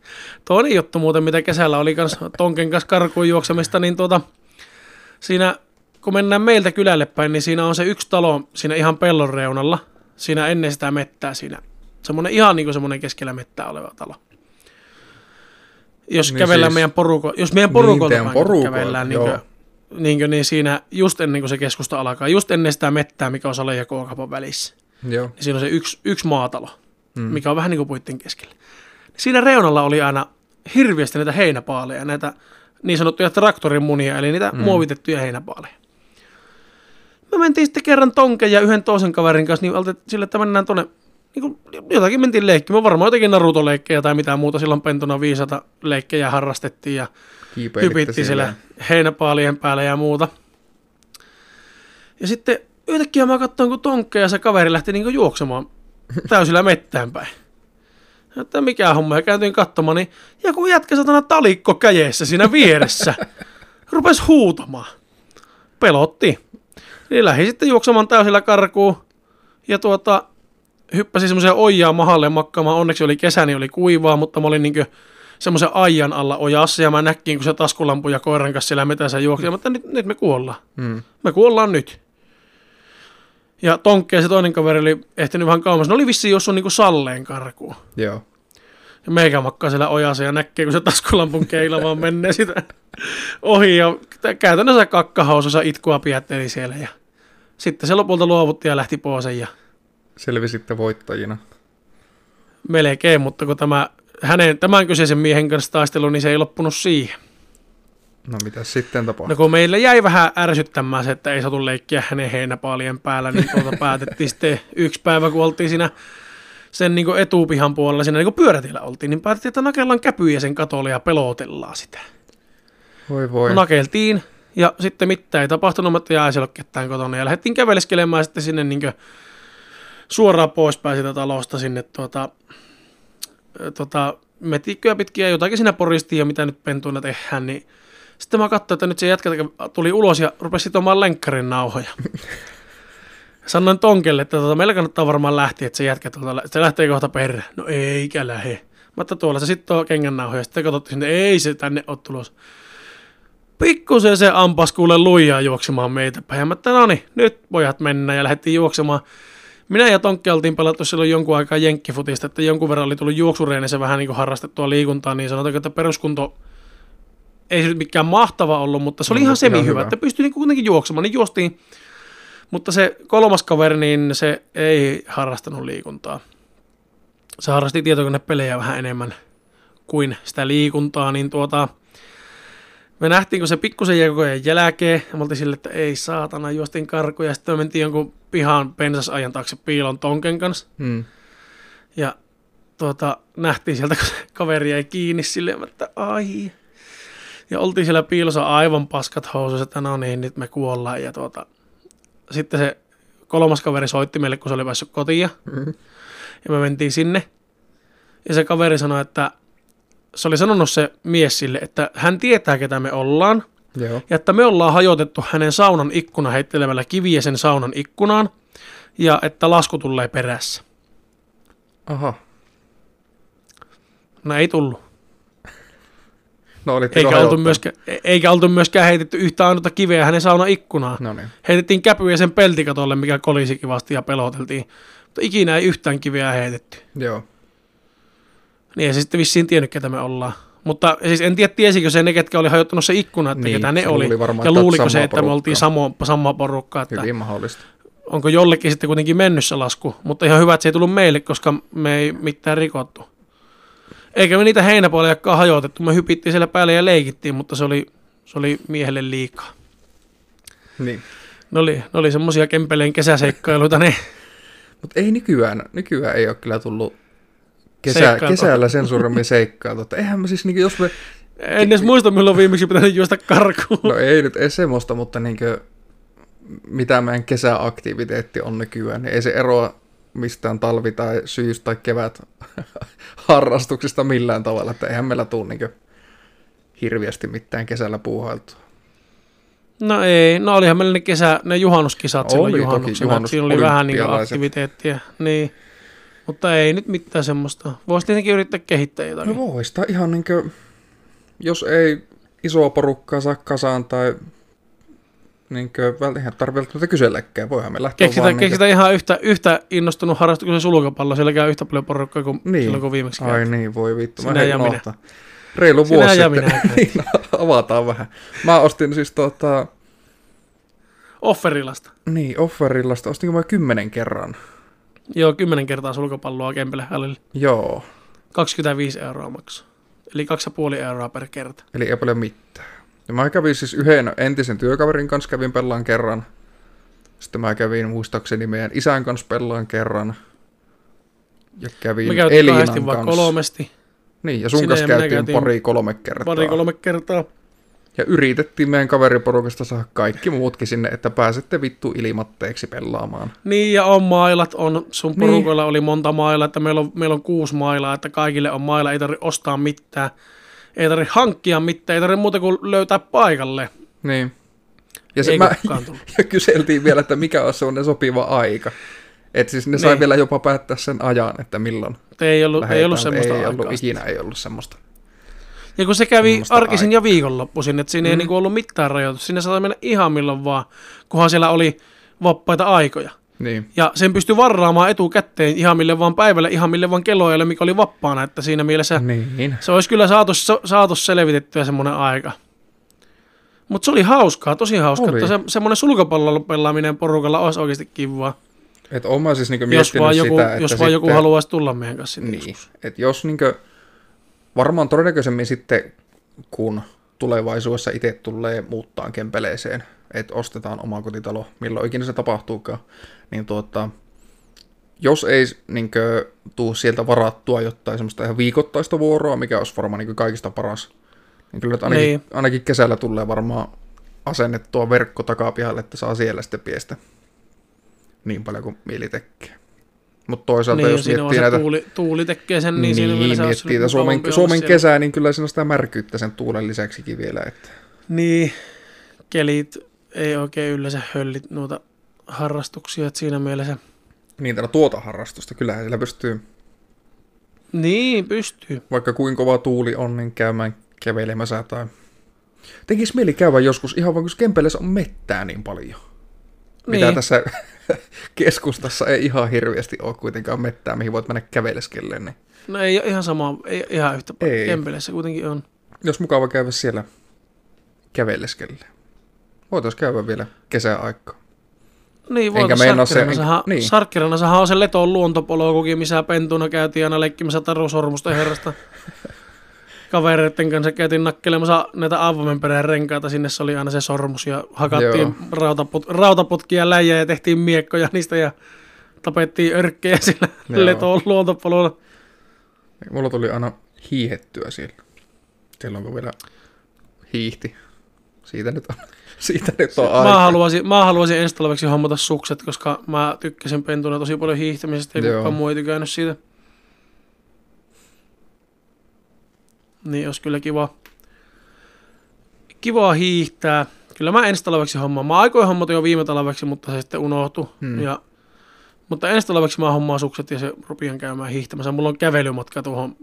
Toinen juttu muuten, mitä kesällä oli kans Tonken kanssa karkuun juoksemista, niin tuota, siinä kun mennään meiltä kylälle päin, niin siinä on se yksi talo siinä ihan pellon reunalla. Siinä ennen sitä mettää siinä. Semmoinen ihan niin kuin semmoinen keskellä mettää oleva talo. Jos Niin niin kävellään siis- meidän poruko, jos meidän Niin, porukolta kun porukolta, kävellään, niin, kuin, niin, kuin, niin siinä just ennen kuin se keskusta alkaa, just ennen sitä mettää, mikä on Salen ja K-kaupan välissä Joo. niin siinä on se yksi, yksi maatalo, Mm. mikä on vähän niin kuin puitten keskellä. Siinä reunalla oli aina hirveästi näitä heinäpaaleja, näitä niin sanottuja traktorin munia, eli niitä Mm. muovitettuja heinäpaaleja. Me mentiin sitten kerran Tonken ja yhden toisen kaverin kanssa, niin sille, että mennään tuonne niin kuin, jotakin mentiin leikkimään, varmaan jotakin Naruto-leikkejä tai mitään muuta, silloin pentuna viisata leikkejä harrastettiin ja Kiipeilitte hypitti siellä heinäpaalien päällä ja muuta. Ja sitten yhtäkkiä mä katsoin, kun Tonkka ja se kaveri lähti niin juoksemaan täysillä mettään päin. Että mikä homma, ja kääntyin katsomaan, niin joku jätkä satana talikko käjeessä siinä vieressä. Rupes huutamaan. Pelotti. Niin lähdin sitten juoksemaan täysillä karkuun. Ja tuota, hyppäsin semmoiseen ojaan mahalle makkaamaan. Onneksi oli kesä, niin oli kuivaa, mutta mä olin niinkö semmoisen ajan alla ojassa ja mä näkkiin, kun se taskulampu ja koiran kanssa siellä metässä juoksi. Mä ajattelin, nyt, nyt me kuollaan. Mm. Me kuollaan nyt. Ja Tonkki ja se toinen kaveri oli ehtinyt vähän kauemmas. Ne oli vissiin jossain niinku salleen karkuun. Joo. Ja meikä makkaa siellä ojassa ja näkee, kun se taskulampun keila vaan menee sitä ohi. Ja käytännössä kakkahausussa itkua pietteli siellä. Ja sitten se lopulta luovutti ja lähti pois. Ja Selvisitte voittajina. melkein, mutta kun tämä, hänen, tämän kyseisen miehen kanssa taistelu, niin se ei loppunut siihen. No mitä sitten No tapahtui? kun meille jäi vähän ärsyttämään se, että ei saatu leikkiä hänen heinäpaalien päällä, niin tuota päätettiin sitten yksi päivä, kun oltiin siinä sen niin etupihan puolella, siinä niin pyörätiellä oltiin, niin päätettiin, että nakellaan käpyjä sen katolle ja pelotellaan sitä. Voi voi. No, nakeltiin ja sitten mitään ei tapahtunut, mutta jäi siellä ketään kotona ja lähdettiin käveleskelemään sitten sinne niin suoraan poispäin sitä talosta sinne tuota, ö, tota, metikköä pitkin ja jotakin siinä poristiin ja mitä nyt pentuina tehdään, niin sitten mä katsoin, että nyt se jätkä tuli ulos ja rupesi sitomaan lenkkarin nauhoja. Sanoin Tonkelle, että tota, meillä kannattaa varmaan lähteä, että se jätkä tuolta, se lähtee kohta perään. No eikä lähe. Mä että tuolla se sitten kengän nauhoja. Sitten katsottiin, että ei se tänne ole tulossa. Pikkusen se ampas kuule lujaa juoksemaan meitä päin. Mä että no niin, nyt pojat mennä ja lähdettiin juoksemaan. Minä ja Tonkki oltiin pelattu silloin jonkun aikaa jenkkifutista, että jonkun verran oli tullut juoksureenissä vähän niin kuin harrastettua liikuntaa, niin sanotaanko, että peruskunto ei se nyt mikään mahtava ollut, mutta se oli No, ihan semi hyvä, hyvä. että pystyi niin kuitenkin juoksemaan, niin juostiin. Mutta se kolmas kaveri, niin se ei harrastanut liikuntaa. Se harrasti tietokonepelejä vähän enemmän kuin sitä liikuntaa, niin tuota, me nähtiin, kun se pikkusen jäi koko ajan jälkeen, ja me oltiin sille, että ei saatana, juostiin karkuja, ja sitten me mentiin jonkun pihan pensasajan taakse piilon tonken kanssa, Mm. ja tuota, nähtiin sieltä, kun se kaveri jäi kiinni silleen, että ai. Ja oltiin siellä piilossa aivan paskat housuissa, että no niin, nyt me kuollaan. Ja tuota, sitten se kolmas kaveri soitti meille, kun se oli päässyt kotiin. Mm. Ja me mentiin sinne. Ja se kaveri sanoi, että se oli sanonut se mies sille, että hän tietää, ketä me ollaan. Joo. Ja että me ollaan hajotettu hänen saunan ikkuna heittelemällä kiviä sen saunan ikkunaan. Ja että lasku tulee perässä. Aha. No ei tullut. No olitte Eikä oltu, myöskään, e- eikä oltu myöskään heitetty yhtä ainutta kiveä hänen saunan ikkunaan. No niin. Heitettiin käpyjä sen peltikatolle, mikä kolisi kivasti ja peloteltiin. Mutta ikinä ei yhtään kiveä heitetty. Joo. Niin ei se sitten vissiin tiennyt, ketä me ollaan. Mutta siis en tiedä, tiesikö se ne, ketkä oli hajottanut se ikkuna, että Niin, ketä ne oli. varmaan, ja luuliko se, että me oltiin porukkaa. samo, samaa porukkaa. Että Hyvin mahdollista. onko jollekin sitten kuitenkin mennyt se lasku. Mutta ihan hyvä, että se ei tullut meille, koska me ei mitään rikottu. Eikä me niitä heinäpuoliakaan hajotettu. Me hypittiin siellä päälle ja leikittiin, mutta se oli, se oli miehelle liikaa. Niin. Ne oli, ne oli semmosia kempeleen kesäseikkailuita ne. Mutta ei nykyään, nykyään ei ole kyllä tullut kesä, kesällä sen suuremmin seikkailtua. Että Eihän me siis, niinku, jos me, En edes muista, milloin viimeksi pitänyt juosta karkuun. no ei nyt ei semmoista, mutta niinkö, mitä meidän kesäaktiviteetti on nykyään, niin ei se eroa mistään talvi- tai syys- tai kevät harrastuksista millään tavalla, että eihän meillä tule niinkö hirviästi mitään kesällä puuhailtua. No ei, no olihan meillä ne kesä, ne juhannuskisat silloin Oli toki juhannuksena, juhannus- siinä oli vähän niin aktiviteettia. Niin. Mutta ei nyt mitään semmoista. Voisi tietenkin yrittää kehittää jotakin. No voi sitä ihan niinkö, jos ei isoa porukkaa saa kasaan tai niinkö, vält- eihän tarvitse välttämättä kyselläkään, voihan me lähteä Keksitä, vaan keksitä ihan yhtä, yhtä innostunut harrastuksen sulkapallo. Siellä käy yhtä paljon porukkaa kuin Niin. silloin, kun viimeksi Ai käytiin. niin, voi vittu. Sinä Mä ja minä. Reilu Sinä vuosi ja sitten. minä niin, avataan vähän. Mä ostin siis tota, Offerilasta. niin, offerillasta, ostinko mä kymmenen kerran? Joo, kymmenen kertaa sulkapalloa Kempele hallille. Joo, 25 euroa maksaa. Eli 2,5 euroa per kerta. eli ei paljon mitään. Ja mä kävin siis yhden entisen työkaverin kanssa, kävin pellaan kerran. Sitten mä kävin muistaakseni meidän isän kanssa pellaan kerran. Ja kävin Me Elinan kanssa. kolmesti, Niin, ja sun Sinä kanssa käytiin pari-kolme kertaa. pari kolme kertaa. Ja yritettiin meidän kaveriporukasta saada kaikki muutkin sinne, että pääsette vittu ilmatteeksi pelaamaan. Niin, ja on mailat, on, sun Niin. porukoilla oli monta mailaa, että meillä on, meillä on kuusi mailaa, että kaikille on maila, ei tarvitse ostaa mitään, ei tarvitse hankkia mitään, ei tarvitse muuta kuin löytää paikalle. Niin. Ja, se mä, ja kyseltiin vielä, että mikä on semmoinen sopiva aika. Että siis ne sai Niin. vielä jopa päättää sen ajan, että milloin ei ollut, ei ollut semmoista ei aikaa. ollut, ikinä ei ollut semmoista. Ja kun se kävi arkisin ja viikonloppuisin, että siinä mm. ei niinku ollut mitään rajoitus. Sinne sai mennä ihan milloin vaan, kunhan siellä oli vapaita aikoja. Niin. Ja sen pystyi varraamaan etukäteen ihan mille vaan päivälle, ihan mille vaan kelloajalle, mikä oli vapaana. Että siinä mielessä Niin. se olisi kyllä saatu, saatu selvitettyä semmoinen aika. Mutta se oli hauskaa, tosi hauskaa. Oli. Että se, semmoinen sulkapallon pelaaminen porukalla olisi oikeasti kivaa. Että mä siis niinku Jos miettinyt vaan, joku, sitä, että jos vaan joku sitten- haluaisi tulla meidän kanssa Niin, joskus. että jos niinkö, varmaan todennäköisemmin sitten, kun tulevaisuudessa itse tulee muuttaa kempeleeseen, että ostetaan oma kotitalo, milloin ikinä se tapahtuukaan, niin tuota, jos ei niinkö tuu sieltä varattua jotain semmoista ihan viikoittaista vuoroa, mikä olisi varmaan niinkö kaikista paras, niin kyllä nyt ainakin, Niin. ainakin kesällä tulee varmaan asennettua verkko takapihalle, että saa siellä sitten piestä niin paljon kuin mieli tekee. Mutta toisaalta Niin, jos miettii se näitä... tuuli, tuuli tekee sen, niin, Niin, siinä miettii tätä mukavampi Suomen, Suomen kesää, niin kyllä siinä on sitä märkyyttä sen tuulen lisäksikin vielä. Että. Niin, kelit ei oikein yleensä höllit noita harrastuksia, että siinä mielessä... Niin, tällä tuota harrastusta, kyllähän siellä pystyy, Niin, pystyy. vaikka kuinka kova tuuli on, niin käymään kävelemässä tai... Tekis mieli käydä joskus ihan vaan, kun Kempeleessä on mettää niin paljon. Mitä Niin. tässä keskustassa ei ihan hirveästi ole kuitenkaan mettää, mihin voit mennä käveleskelleen. Niin No ei ole ihan sama, ei ihan yhtä paljon. Ei. Kempeleissä kuitenkin on. jos mukava käydä siellä käveleskelleen. Voitaisiin käydä vielä kesäaikaa. Niin, Enkä voitais meinaa se- niin. On se Leton luontopolkukin, missä pentuna käytiin aina leikkimässä Taru Sormusten herrasta. Kavereiden kanssa käytiin nakkelemassa näitä aavomenperän renkaita, sinne se oli aina se sormus ja hakattiin Joo. rautaput, rautaputkia läjä ja tehtiin miekkoja niistä ja tapettiin örkkejä sillä Joo. Leton luontopolulla. Mulla tuli aina hiihettyä siellä. Silloin kun vielä hiihti. Siitä nyt on, siitä nyt on Mä aika. haluaisin, mä haluaisin ensi talveksi hommata sukset, koska mä tykkäsin pentuna tosi paljon hiihtämisestä ja kukaan muu ei tykännyt siitä. Niin olisi kyllä kiva. Kivaa hiihtää. Kyllä mä ensi talveksi hommaan. Mä aikoin hommata jo viime talveksi, mutta se sitten unohtui. Hmm. Ja, mutta ensi talveksi mä hommaan sukset ja se rupian käymään hiihtämässä. Mulla on kävelymatka tuohon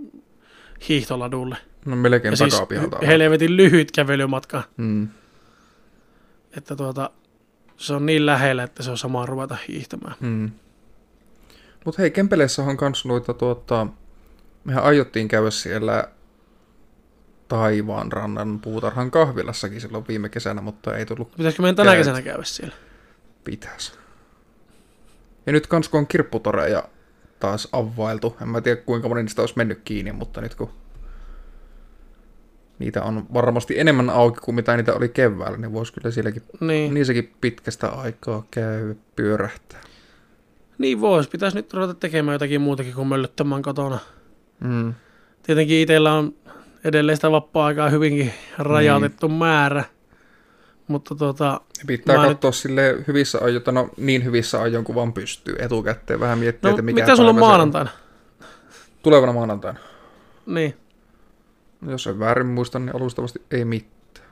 hiihtoladulle. No melkein Ja siis takapihalta. on. helvetin lyhyt kävelymatka. Mm. Että tuota, se on niin lähellä, että se on sama ruveta hiihtämään. Mm. Mut hei, Kempeleessä on kans noita tuota... Mehän aiottiin käydä siellä Taivaan rannan puutarhan kahvilassakin silloin viime kesänä, mutta ei tullut Pitäisikö meidän tänä Käyt. kesänä käydä siellä? pitäisi. Ja nyt kans kun on kirpputoreja taas availtu, en mä tiedä kuinka moni niistä olisi mennyt kiinni, mutta nyt kun niitä on varmasti enemmän auki kuin mitä niitä oli keväällä, niin voisi kyllä sielläkin, Niin, niissäkin pitkästä aikaa käy pyörähtää. niin vois. Pitäisi nyt ruveta tekemään jotakin muutakin kuin möllöttämään kotona. Mm. Tietenkin itsellä on edelleen sitä vapaa-aikaa hyvinkin rajoitettu Niin. määrä. Mutta tota, Ja Pitää katsoa sille hyvissä ajoin, no niin hyvissä ajoin kuin vaan pystyy etukäteen. Vähän miettiä, no että mikä mitä sulla on maanantaina? Tulevana maanantaina. Niin, Jos en väärin muista, niin alustavasti ei mitään.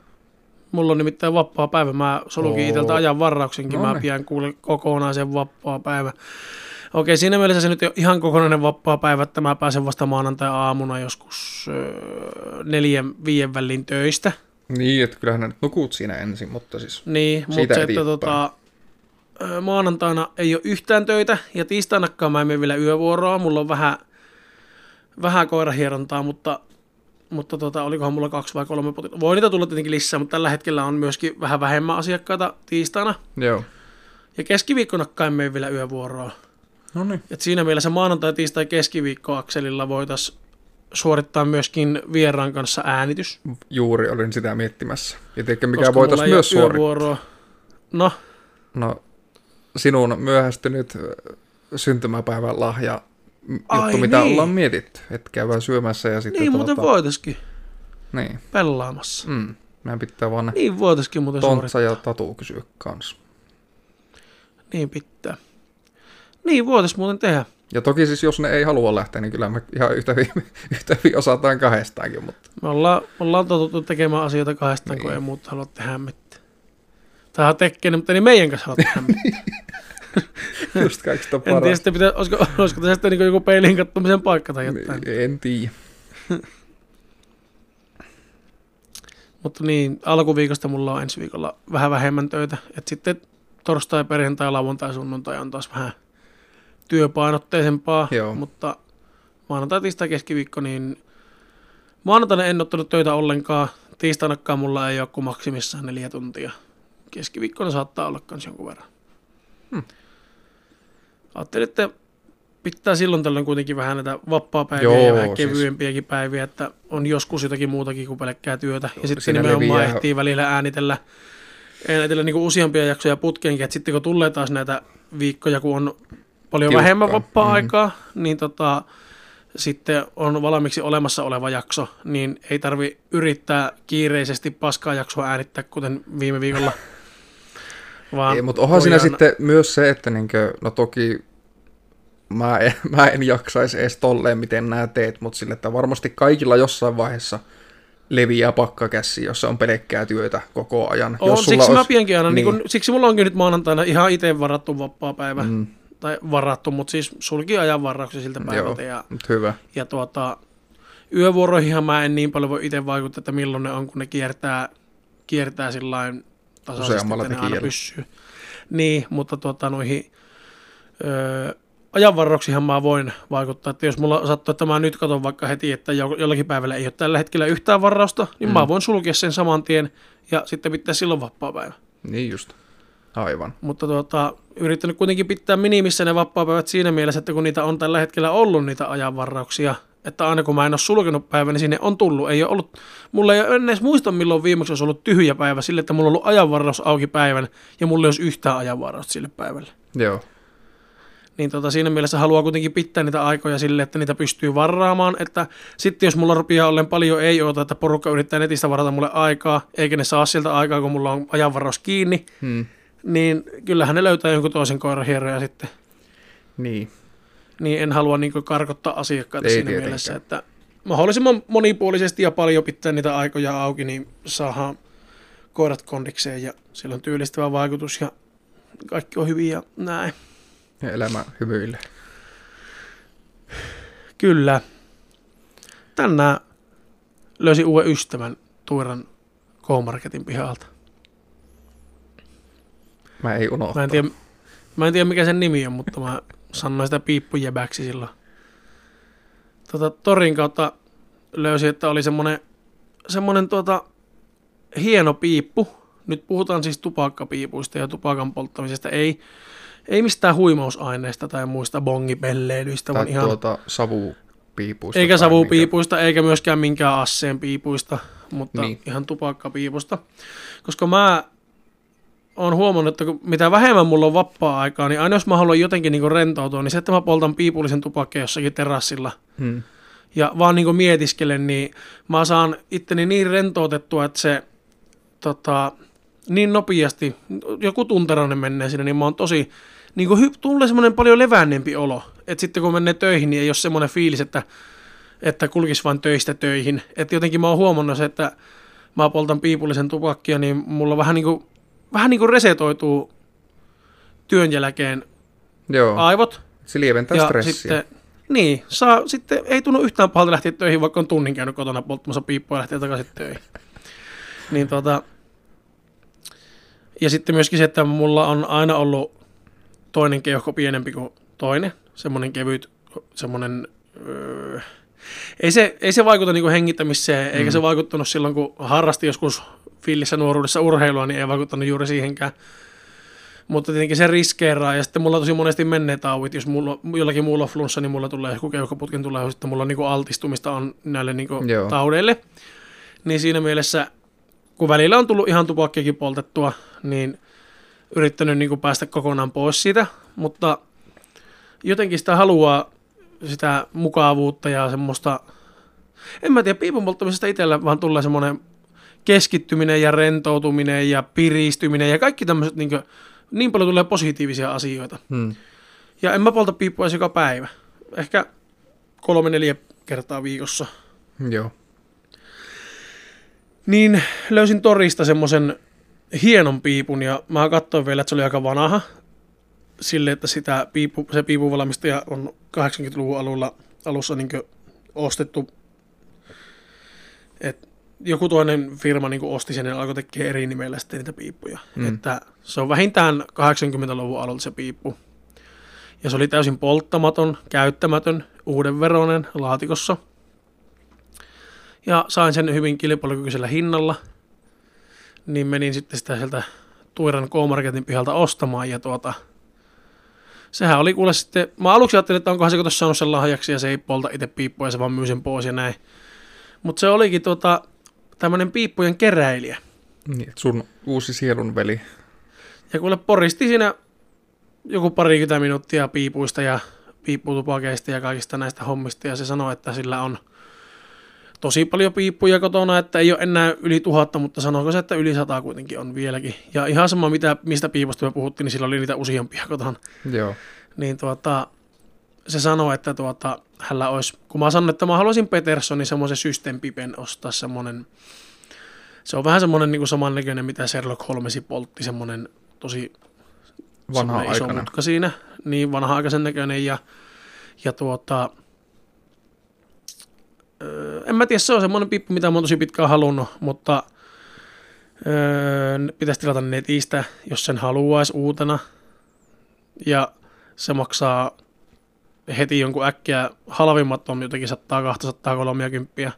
mulla on nimittäin vapaa päivä. Mä solukin Oo. itseltä ajan varauksenkin. No Mä niin. pian kuule kokonaisen vapaa päivä. Okei, siinä mielessä se nyt ole ihan kokonainen vapaa päivä, että mä pääsen vasta maanantai-aamuna joskus öö, neljän, viien väliin töistä. Niin, että kyllähän nyt nukut siinä ensin, mutta siis... Niin, mutta se, että tota, ö, maanantaina ei ole yhtään töitä ja tiistainakaan mä en mene vielä yövuoroa. Mulla on vähän, vähän koirahierontaa, mutta, mutta tota, olikohan mulla kaksi vai kolme potilasta. Voi niitä tulla tietenkin lisää, mutta tällä hetkellä on myöskin vähän vähemmän asiakkaita tiistaina. Joo. Ja keskiviikkonakaan en mene vielä yövuoroa. No niin. Et siinä mielessä maanantai, tiistai, keskiviikko akselilla voitaisiin suorittaa myöskin vieraan kanssa äänitys. Juuri olin sitä miettimässä. Ja tiedätkö, mikä voitaisiin myös suorittaa? No, No, sinun myöhästynyt syntymäpäivän lahja Ai juttu, mitä niin. ollaan mietitty. Että käydään syömässä ja sitten... Niin muuten tuota, voitaisiin Niin. pelaamassa. Mm. Meidän pitää vaan ne Niin muuten Tontsa suorittaa. ja Tatu kysyä kanssa. Niin pitää. Niin voitaisiin muuten tehdä. Ja toki siis jos ne ei halua lähteä, niin kyllä me ihan yhtä hyvin, yhtä hyvin osataan kahdestaankin, mutta Me ollaan, ollaan totuttu tekemään asioita kahdestaan, niin. kun Niin. ei muut halua tehdä mitään. Tai tekee, mutta ei meidän kanssa halua tehdä mitään. just kaikista en tiedä, sitten pitää, olisiko, olisiko tässä sitten niin joku peiliin kattomisen paikka tai jotain. Niin, En tiedä. Mutta niin, alkuviikosta mulla on ensi viikolla vähän vähemmän töitä. Et sitten torstai, perjantai, lauantai, sunnuntai on taas vähän työpainotteisempaa. Joo. Mutta maanantai, tiistai, keskiviikko, niin maanantaina en ottanut töitä ollenkaan. Tiistainakaan mulla ei ole kuin maksimissaan neljä tuntia. Keskiviikkona saattaa olla kans jonkun verran. Hmm. Ajattelin, että pitää silloin tällöin kuitenkin vähän näitä vapaa-päiviä Joo, ja vähän siis- kevyempiäkin päiviä, että on joskus jotakin muutakin kuin pelkkää työtä. Ja sitten nimenomaan leviää- ehtii välillä äänitellä, äänitellä niin useampia jaksoja putkeenkin, että sitten kun tulee taas näitä viikkoja, kun on paljon Tiukkaa. vähemmän vapaa-aikaa, niin tota, sitten on valmiiksi olemassa oleva jakso, niin ei tarvi yrittää kiireisesti paskaa jaksoa äänittää, kuten viime viikolla. Vaan Ei, mutta onhan siinä sitten myös se, että niinkö, no toki mä en, mä en jaksaisi edes tolleen, miten nämä teet, mutta sille, että varmasti kaikilla jossain vaiheessa leviää pakkakässi, jossa on pelkkää työtä koko ajan. On, siksi sulla mä olisi- pienkin aina, niin. Niin. Kun, siksi mulla onkin nyt maanantaina ihan itse varattu vapaa-päivä, mm. Mm, tai varattu, mutta siis sulki ajan varauksia siltä päivältä. Ja, mut hyvä. ja tuota, yövuoroihinhan mä en niin paljon voi itse vaikuttaa, että milloin ne on, kun ne kiertää, kiertää sillain tasaisesti, että ne aina pysyy. Niin, mutta tuota, noihin öö, ajanvarauksihan mä voin vaikuttaa, että jos mulla sattuu, että mä nyt katson vaikka heti, että jo- jollakin päivällä ei ole tällä hetkellä yhtään varausta, niin mm. mä voin sulkea sen saman tien ja sitten pitää silloin vapaa-päivä. Niin just. Aivan. Mutta tuota, yrittänyt kuitenkin pitää minimissä ne vapaa-päivät siinä mielessä, että kun niitä on tällä hetkellä ollut niitä ajanvarauksia, että aina kun mä en ole sulkenut päivän, niin sinne on tullut. Ei ole ollut, mulla ei ole edes muista, milloin viimeksi olisi ollut tyhjä päivä sille, että mulla on ollut ajanvaraus auki päivän ja mulla ei olisi yhtään ajanvarausta sille päivälle. Joo. Niin tota, siinä mielessä haluaa kuitenkin pitää niitä aikoja sille, että niitä pystyy varaamaan. Että sitten jos mulla rupeaa ollen paljon ei oota, että porukka yrittää netistä varata mulle aikaa, eikä ne saa sieltä aikaa, kun mulla on ajanvaraus kiinni, Hmm. Niin kyllähän ne löytää jonkun toisen koiran hieroja sitten. Niin. Niin en halua niin karkottaa asiakkaita Ei siinä tietenkään. mielessä, että mahdollisimman monipuolisesti ja paljon pitää niitä aikoja auki, niin saadaan koirat kondikseen ja sillä on työllistävä vaikutus ja kaikki on hyvin ja näin. Ja elämä hymyilee. Kyllä. Tänään löysin uuden ystävän Tuiran K-Marketin pihalta. Mä ei unohtaa. Mä en, tiedä, mä en tiedä mikä sen nimi on, mutta mä sanoin sitä piippujäbäksi silloin. Tota, torin kautta löysin, että oli semmonen, semmonen tuota, hieno piippu. Nyt puhutaan siis tupakkapiipuista ja tupakan polttamisesta. Ei, ei mistään huimausaineista tai muista bongipelleilyistä, Tai ihan... tuota savupiipuista. Eikä savupiipuista, eikä myöskään minkään asseen piipuista, mutta niin. ihan tupakkapiipusta. Koska mä oon huomannut, että kun mitä vähemmän mulla on vapaa-aikaa, niin aina jos mä haluan jotenkin niin rentoutua, niin se, että mä poltan piipullisen tupakkeen jossakin terassilla. Hmm. ja vaan niin mietiskelen, niin mä saan itteni niin rentoutettua, että se tota, niin nopeasti, joku tunterainen menee sinne, niin mä oon tosi, niin kuin hy, tulee semmoinen paljon levänneempi olo. Että sitten kun menee töihin, niin ei ole semmoinen fiilis, että, että kulkisi vain töistä töihin. Että jotenkin mä oon huomannut se, että mä poltan piipullisen tupakkia, niin mulla vähän niin kuin, vähän niin kuin resetoituu työn jälkeen Joo. aivot. Se lieventää ja stressiä. sitten, niin, saa, sitten ei tunnu yhtään pahalta lähteä töihin, vaikka on tunnin käynyt kotona polttamassa piippua ja lähtee takaisin töihin. Niin tota, ja sitten myöskin se, että mulla on aina ollut toinen keuhko pienempi kuin toinen, semmoinen kevyt, semmoinen, öö, ei se, ei se vaikuta niinku hengittämiseen, eikä se vaikuttanut silloin, kun harrasti joskus fillissä nuoruudessa urheilua, niin ei vaikuttanut juuri siihenkään. Mutta tietenkin se riskeeraa, ja sitten mulla tosi monesti menneet tauit, jos mulla, jollakin muulla on flunssa, niin mulla tulee joku keuhkoputken tulee, ja sitten mulla on niinku altistumista on näille niinku Joo. taudeille. Niin siinä mielessä, kun välillä on tullut ihan tupakkiakin poltettua, niin yrittänyt niinku päästä kokonaan pois siitä, mutta jotenkin sitä haluaa sitä mukavuutta ja semmoista, en mä tiedä, piipun polttamisesta itsellä vaan tulee semmoinen keskittyminen ja rentoutuminen ja piristyminen ja kaikki tämmöiset, niin, kuin, niin paljon tulee positiivisia asioita. Hmm. Ja en mä polta piippua edes joka päivä. Ehkä kolme, neljä kertaa viikossa. Joo. Niin löysin torista semmoisen hienon piipun ja mä katsoin vielä, että se oli aika vanha. Sille, että sitä piipu, se piipuvalmistaja on 80-luvun alulla, alussa niin ostettu. Et joku toinen firma niin osti sen ja alkoi tekemään eri nimellä sitten niitä piippuja. Mm. Että se on vähintään 80-luvun alulla se piippu. Ja se oli täysin polttamaton, käyttämätön, uudenveroinen laatikossa. Ja sain sen hyvin kilpailukykyisellä hinnalla. Niin menin sitten sitä sieltä Tuiran K-Marketin pihalta ostamaan ja tuota, sehän oli kuule sitten, mä aluksi ajattelin, että onkohan se tuossa saanut sen lahjaksi ja se ei polta itse piippua ja se vaan myy sen pois ja näin. Mutta se olikin tuota, tämmöinen piippujen keräilijä. Niin, sun uusi sielunveli. Ja kuule poristi siinä joku parikymmentä minuuttia piipuista ja piipputupakeista ja kaikista näistä hommista ja se sanoi, että sillä on tosi paljon piippuja kotona, että ei ole enää yli tuhatta, mutta sanoiko se, että yli sata kuitenkin on vieläkin. Ja ihan sama, mitä, mistä piipusta me puhuttiin, niin sillä oli niitä useampia kotona. Joo. Niin tuota, se sanoi, että tuota, hänellä olisi, kun mä sanoin, että mä haluaisin Petersonin semmoisen systempipen ostaa semmoinen, se on vähän semmoinen niin samannäköinen, mitä Sherlock Holmesi poltti, semmoinen tosi Vanha iso mutka siinä, niin vanha-aikaisen näköinen ja, ja tuota, öö, mä tiedä, se on semmoinen pippu, mitä mä oon tosi pitkään halunnut, mutta öö, pitäisi tilata netistä, jos sen haluaisi uutena. Ja se maksaa heti jonkun äkkiä, halvimmat on jotenkin 100, 200, 30. Ja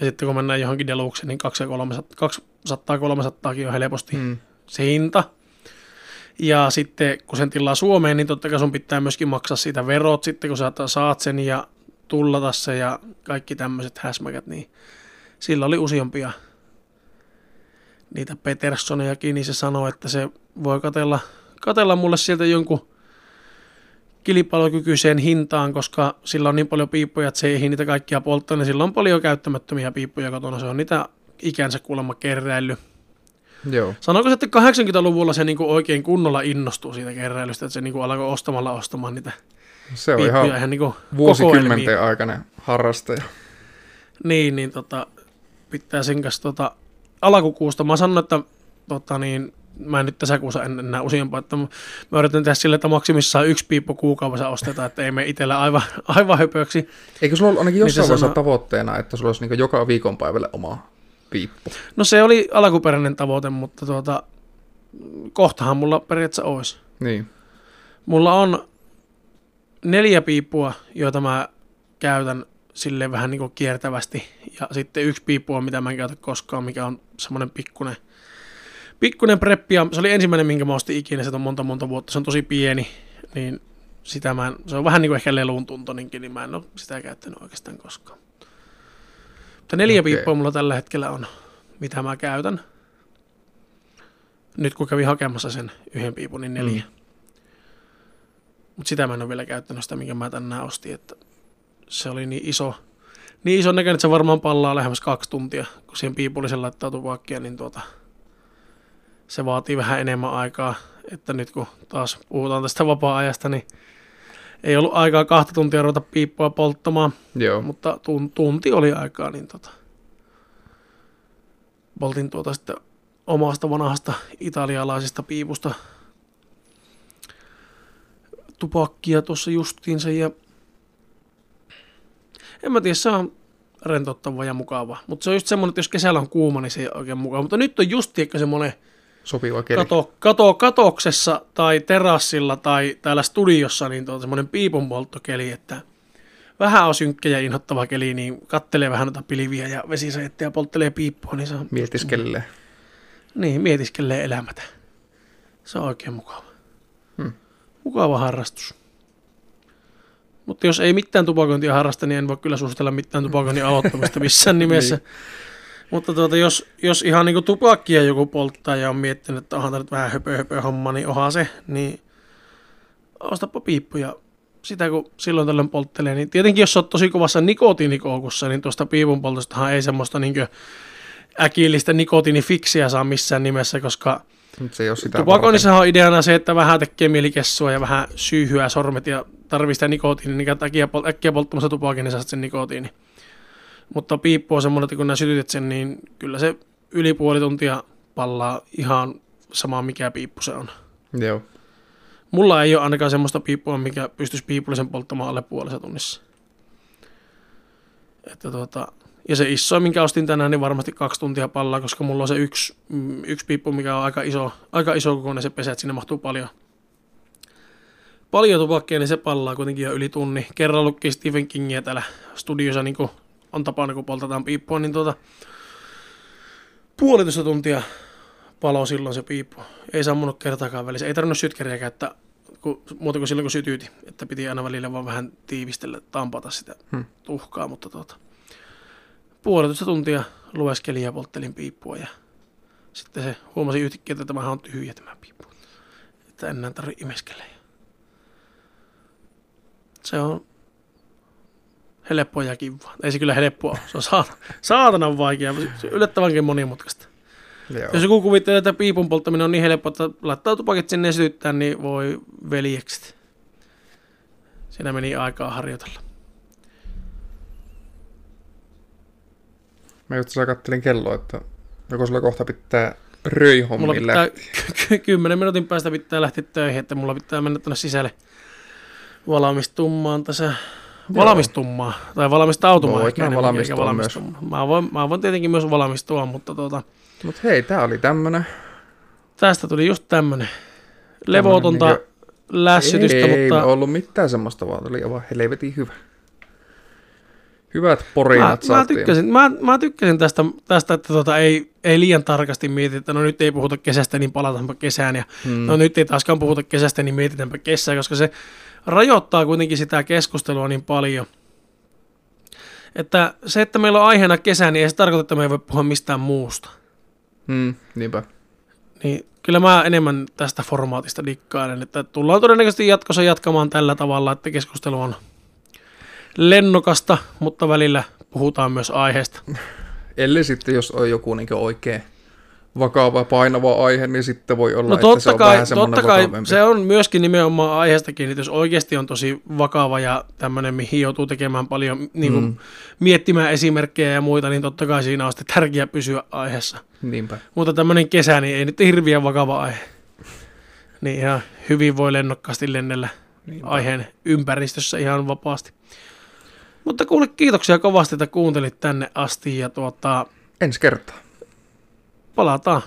sitten kun mennään johonkin deluxe, niin 200, 300 on helposti Hmm. se hinta. Ja sitten kun sen tilaa Suomeen, niin totta kai sun pitää myöskin maksaa siitä verot sitten, kun sä saat sen ja tullata se ja kaikki tämmöiset häsmäkät, niin sillä oli useampia niitä Petersonejakin, niin se sanoi, että se voi katella, katella mulle sieltä jonkun kilpailukykyiseen hintaan, koska sillä on niin paljon piippuja, että se ei niitä kaikkia polttaa, niin sillä on paljon käyttämättömiä piippuja kotona, se on niitä ikänsä kuulemma keräillyt. Joo. Sanoiko se, että 80-luvulla se niinku oikein kunnolla innostuu siitä keräilystä, että se niinku alkoi ostamalla ostamaan niitä Se on ihan ihan kokoelmia. vuosikymmenten aikainen harrastaja. Niin, niin tota, pitää sen kanssa tota, alakukuusta. Mä sanon, että tota, niin, mä en nyt tässä kuussa en enää useampaa, että mä mä yritän tehdä sille, että maksimissaan yksi piippu kuukaudessa ostetaan, että ei me itsellä aivan, aivan höpöksi. Eikö sulla ollut ainakin Niin jossain vaiheessa sanoo- tavoitteena, että sulla olisi niin joka viikonpäivälle oma piippu? No se oli alkuperäinen tavoite, mutta tuota, kohtahan mulla periaatteessa olisi. Niin. Mulla on neljä piippua, joita mä käytän sille vähän niin kuin kiertävästi. Ja sitten yksi piippu on, mitä mä en käytä koskaan, mikä on semmoinen pikkunen, pikkunen preppi. Ja se oli ensimmäinen, minkä mä ostin ikinä, se on monta monta vuotta. Se on tosi pieni, niin sitä mä en, se on vähän niin kuin ehkä lelun tuntoninkin, niin mä en ole sitä käyttänyt oikeastaan koskaan. Mutta neljä Okei. piippua mulla tällä hetkellä on, mitä mä käytän. Nyt kun kävin hakemassa sen yhden piipun, niin neljä. Mm. Mutta sitä mä en ole vielä käyttänyt sitä, minkä mä tänään ostin, että se oli niin iso, niin iso näköinen, että se varmaan pallaa lähemmäs kaksi tuntia, kun siihen piipullisen laittaa tupakkia, niin tuota, se vaatii vähän enemmän aikaa, että nyt kun taas puhutaan tästä vapaa-ajasta, niin ei ollut aikaa kahta tuntia ruveta piippua polttamaan, Joo. mutta tun, tunti oli aikaa, niin tota, poltin tuota sitten omasta vanhasta italialaisesta piipusta tupakkia tuossa justiinsa ja en mä tiedä, se on rentouttava ja mukava. Mutta se on just semmoinen, että jos kesällä on kuuma, niin se ei ole oikein mukava. Mutta nyt on just ehkä semmoinen Sopiva keli. kato, kato, katoksessa tai terassilla tai täällä studiossa, niin tuota semmoinen piipunpolttokeli, että vähän on synkkä ja inhottava keli, niin kattelee vähän noita pilviä ja vesisajetteja ja polttelee piippua, niin se on Mietiskelee. niin, mietiskelee elämätä. Se on oikein mukava. Mukava harrastus. Mutta jos ei mitään tupakointia harrasta, niin en voi kyllä suositella mitään tupakoinnin aloittamista missään nimessä. Niin. Mutta tuota, jos, jos ihan niinku tupakkia joku polttaa ja on miettinyt, että onhan tämä nyt vähän höpö, höpö homma, niin onhan se, niin ostapa piippu ja sitä kun silloin tällöin polttelee, niin tietenkin jos oot tosi kovassa nikotiinikoukussa, niin tuosta piipun poltostahan ei semmoista niin äkillistä nikotiinifiksiä saa missään nimessä, koska se ei ole sitä tupakoinnissahan on ideana se, että vähän tekee mielikessua ja vähän syyhyä sormet ja tarvii sitä nikotiinia, niin äkkiä, pol- äkkiä polttamassa tupakin, niin saat sen nikotiini. Mutta piippu on semmoinen, että kun nää sytytit sen, niin kyllä se yli puoli tuntia pallaa ihan sama mikä piippu se on. Joo. Mulla ei ole ainakaan semmoista piippua, mikä pystyisi piipullisen polttamaan alle puolessa tunnissa. Että tuota, ja se isoin, minkä ostin tänään, niin varmasti kaksi tuntia pallaa, koska mulla on se yksi, mm, yksi piippu, mikä on aika iso, aika iso kokoinen se pesä, että sinne mahtuu paljon, paljon tupakkeja, niin se pallaa kuitenkin jo yli tunni. Kerran lukki Stephen Kingia täällä studiossa, niin kuin on tapana, kun poltetaan piippua, niin tuota, puolitoista tuntia palo silloin se piippu. Ei sammunut kertaakaan välissä. Ei tarvinnut sytkeriä käyttää kun, muuta kuin silloin, kun sytyyti. Että piti aina välillä vaan vähän tiivistellä, tampata sitä Hmm. tuhkaa. Mutta tuota, puolitoista tuntia lueskelin ja polttelin piippua. Ja sitten se huomasi yhtäkkiä, että tämähän on tyhjä tämä piippu. Että enää tarvitse imeskellä. Se on helppoa ja kivaa. Ei se kyllä helppoa ole. Se on saatana, saatanan vaikea. Se on yllättävänkin monimutkaista. Joo. Jos joku kuvittelee, että piipun polttaminen on niin helppo, että laittaa tupakit sinne ja sytyttää, niin voi veljekset. Siinä meni aikaa harjoitella. Mä just tässä kattelin kelloa, että joko sulla kohta pitää Mulla röihommilla. pitää ky- kymmenen minuutin päästä pitää lähteä töihin, että mulla pitää mennä tuonne sisälle valmistumaan tässä. Valmistumaan, tai valmistautumaan. Voit mä valmistua valmistumaan. Mä voin, mä voin tietenkin myös valmistua, mutta tuota, Mut hei, tää oli tämmönen. tästä tuli just tämmönen levotonta niinkö- lässytystä, ei, mutta... ei ollut mitään semmoista, vaan oli aivan helvetin hyvä. Hyvät Mä, porinat mä, saatiin. tykkäsin, mä, mä tykkäsin tästä, tästä että tota, ei, ei liian tarkasti mietitä, että no nyt ei puhuta kesästä, niin palataanpa kesään. Ja Hmm. no nyt ei taaskaan puhuta kesästä, niin mietitäänpä kesää, koska se rajoittaa kuitenkin sitä keskustelua niin paljon. Että se, että meillä on aiheena kesä, niin ei se tarkoita, että me ei voi puhua mistään muusta. Hmm, niinpä. Niin kyllä mä enemmän tästä formaatista dikkailen, että tullaan todennäköisesti jatkossa jatkamaan tällä tavalla, että keskustelu on lennokasta, mutta välillä puhutaan myös aiheesta. Ellei sitten, jos on joku niin oikein vakava, painava aihe, niin sitten voi olla, No että se totta on kai, vähän totta kai se on myöskin nimenomaan aiheestakin, että jos oikeasti on tosi vakava ja tämmöinen, mihin joutuu tekemään paljon, niin kuin, Mm. miettimään esimerkkejä ja muita, niin totta kai siinä on sitten tärkeää pysyä aiheessa. Niinpä. Mutta tämmöinen kesä, niin ei nyt hirviän vakava aihe. Niin ihan hyvin voi lennokkaasti lennellä Niinpä. aiheen ympäristössä ihan vapaasti. Mutta kuule, kiitoksia kovasti, että kuuntelit tänne asti ja tuota, Ensi kertaa. palataan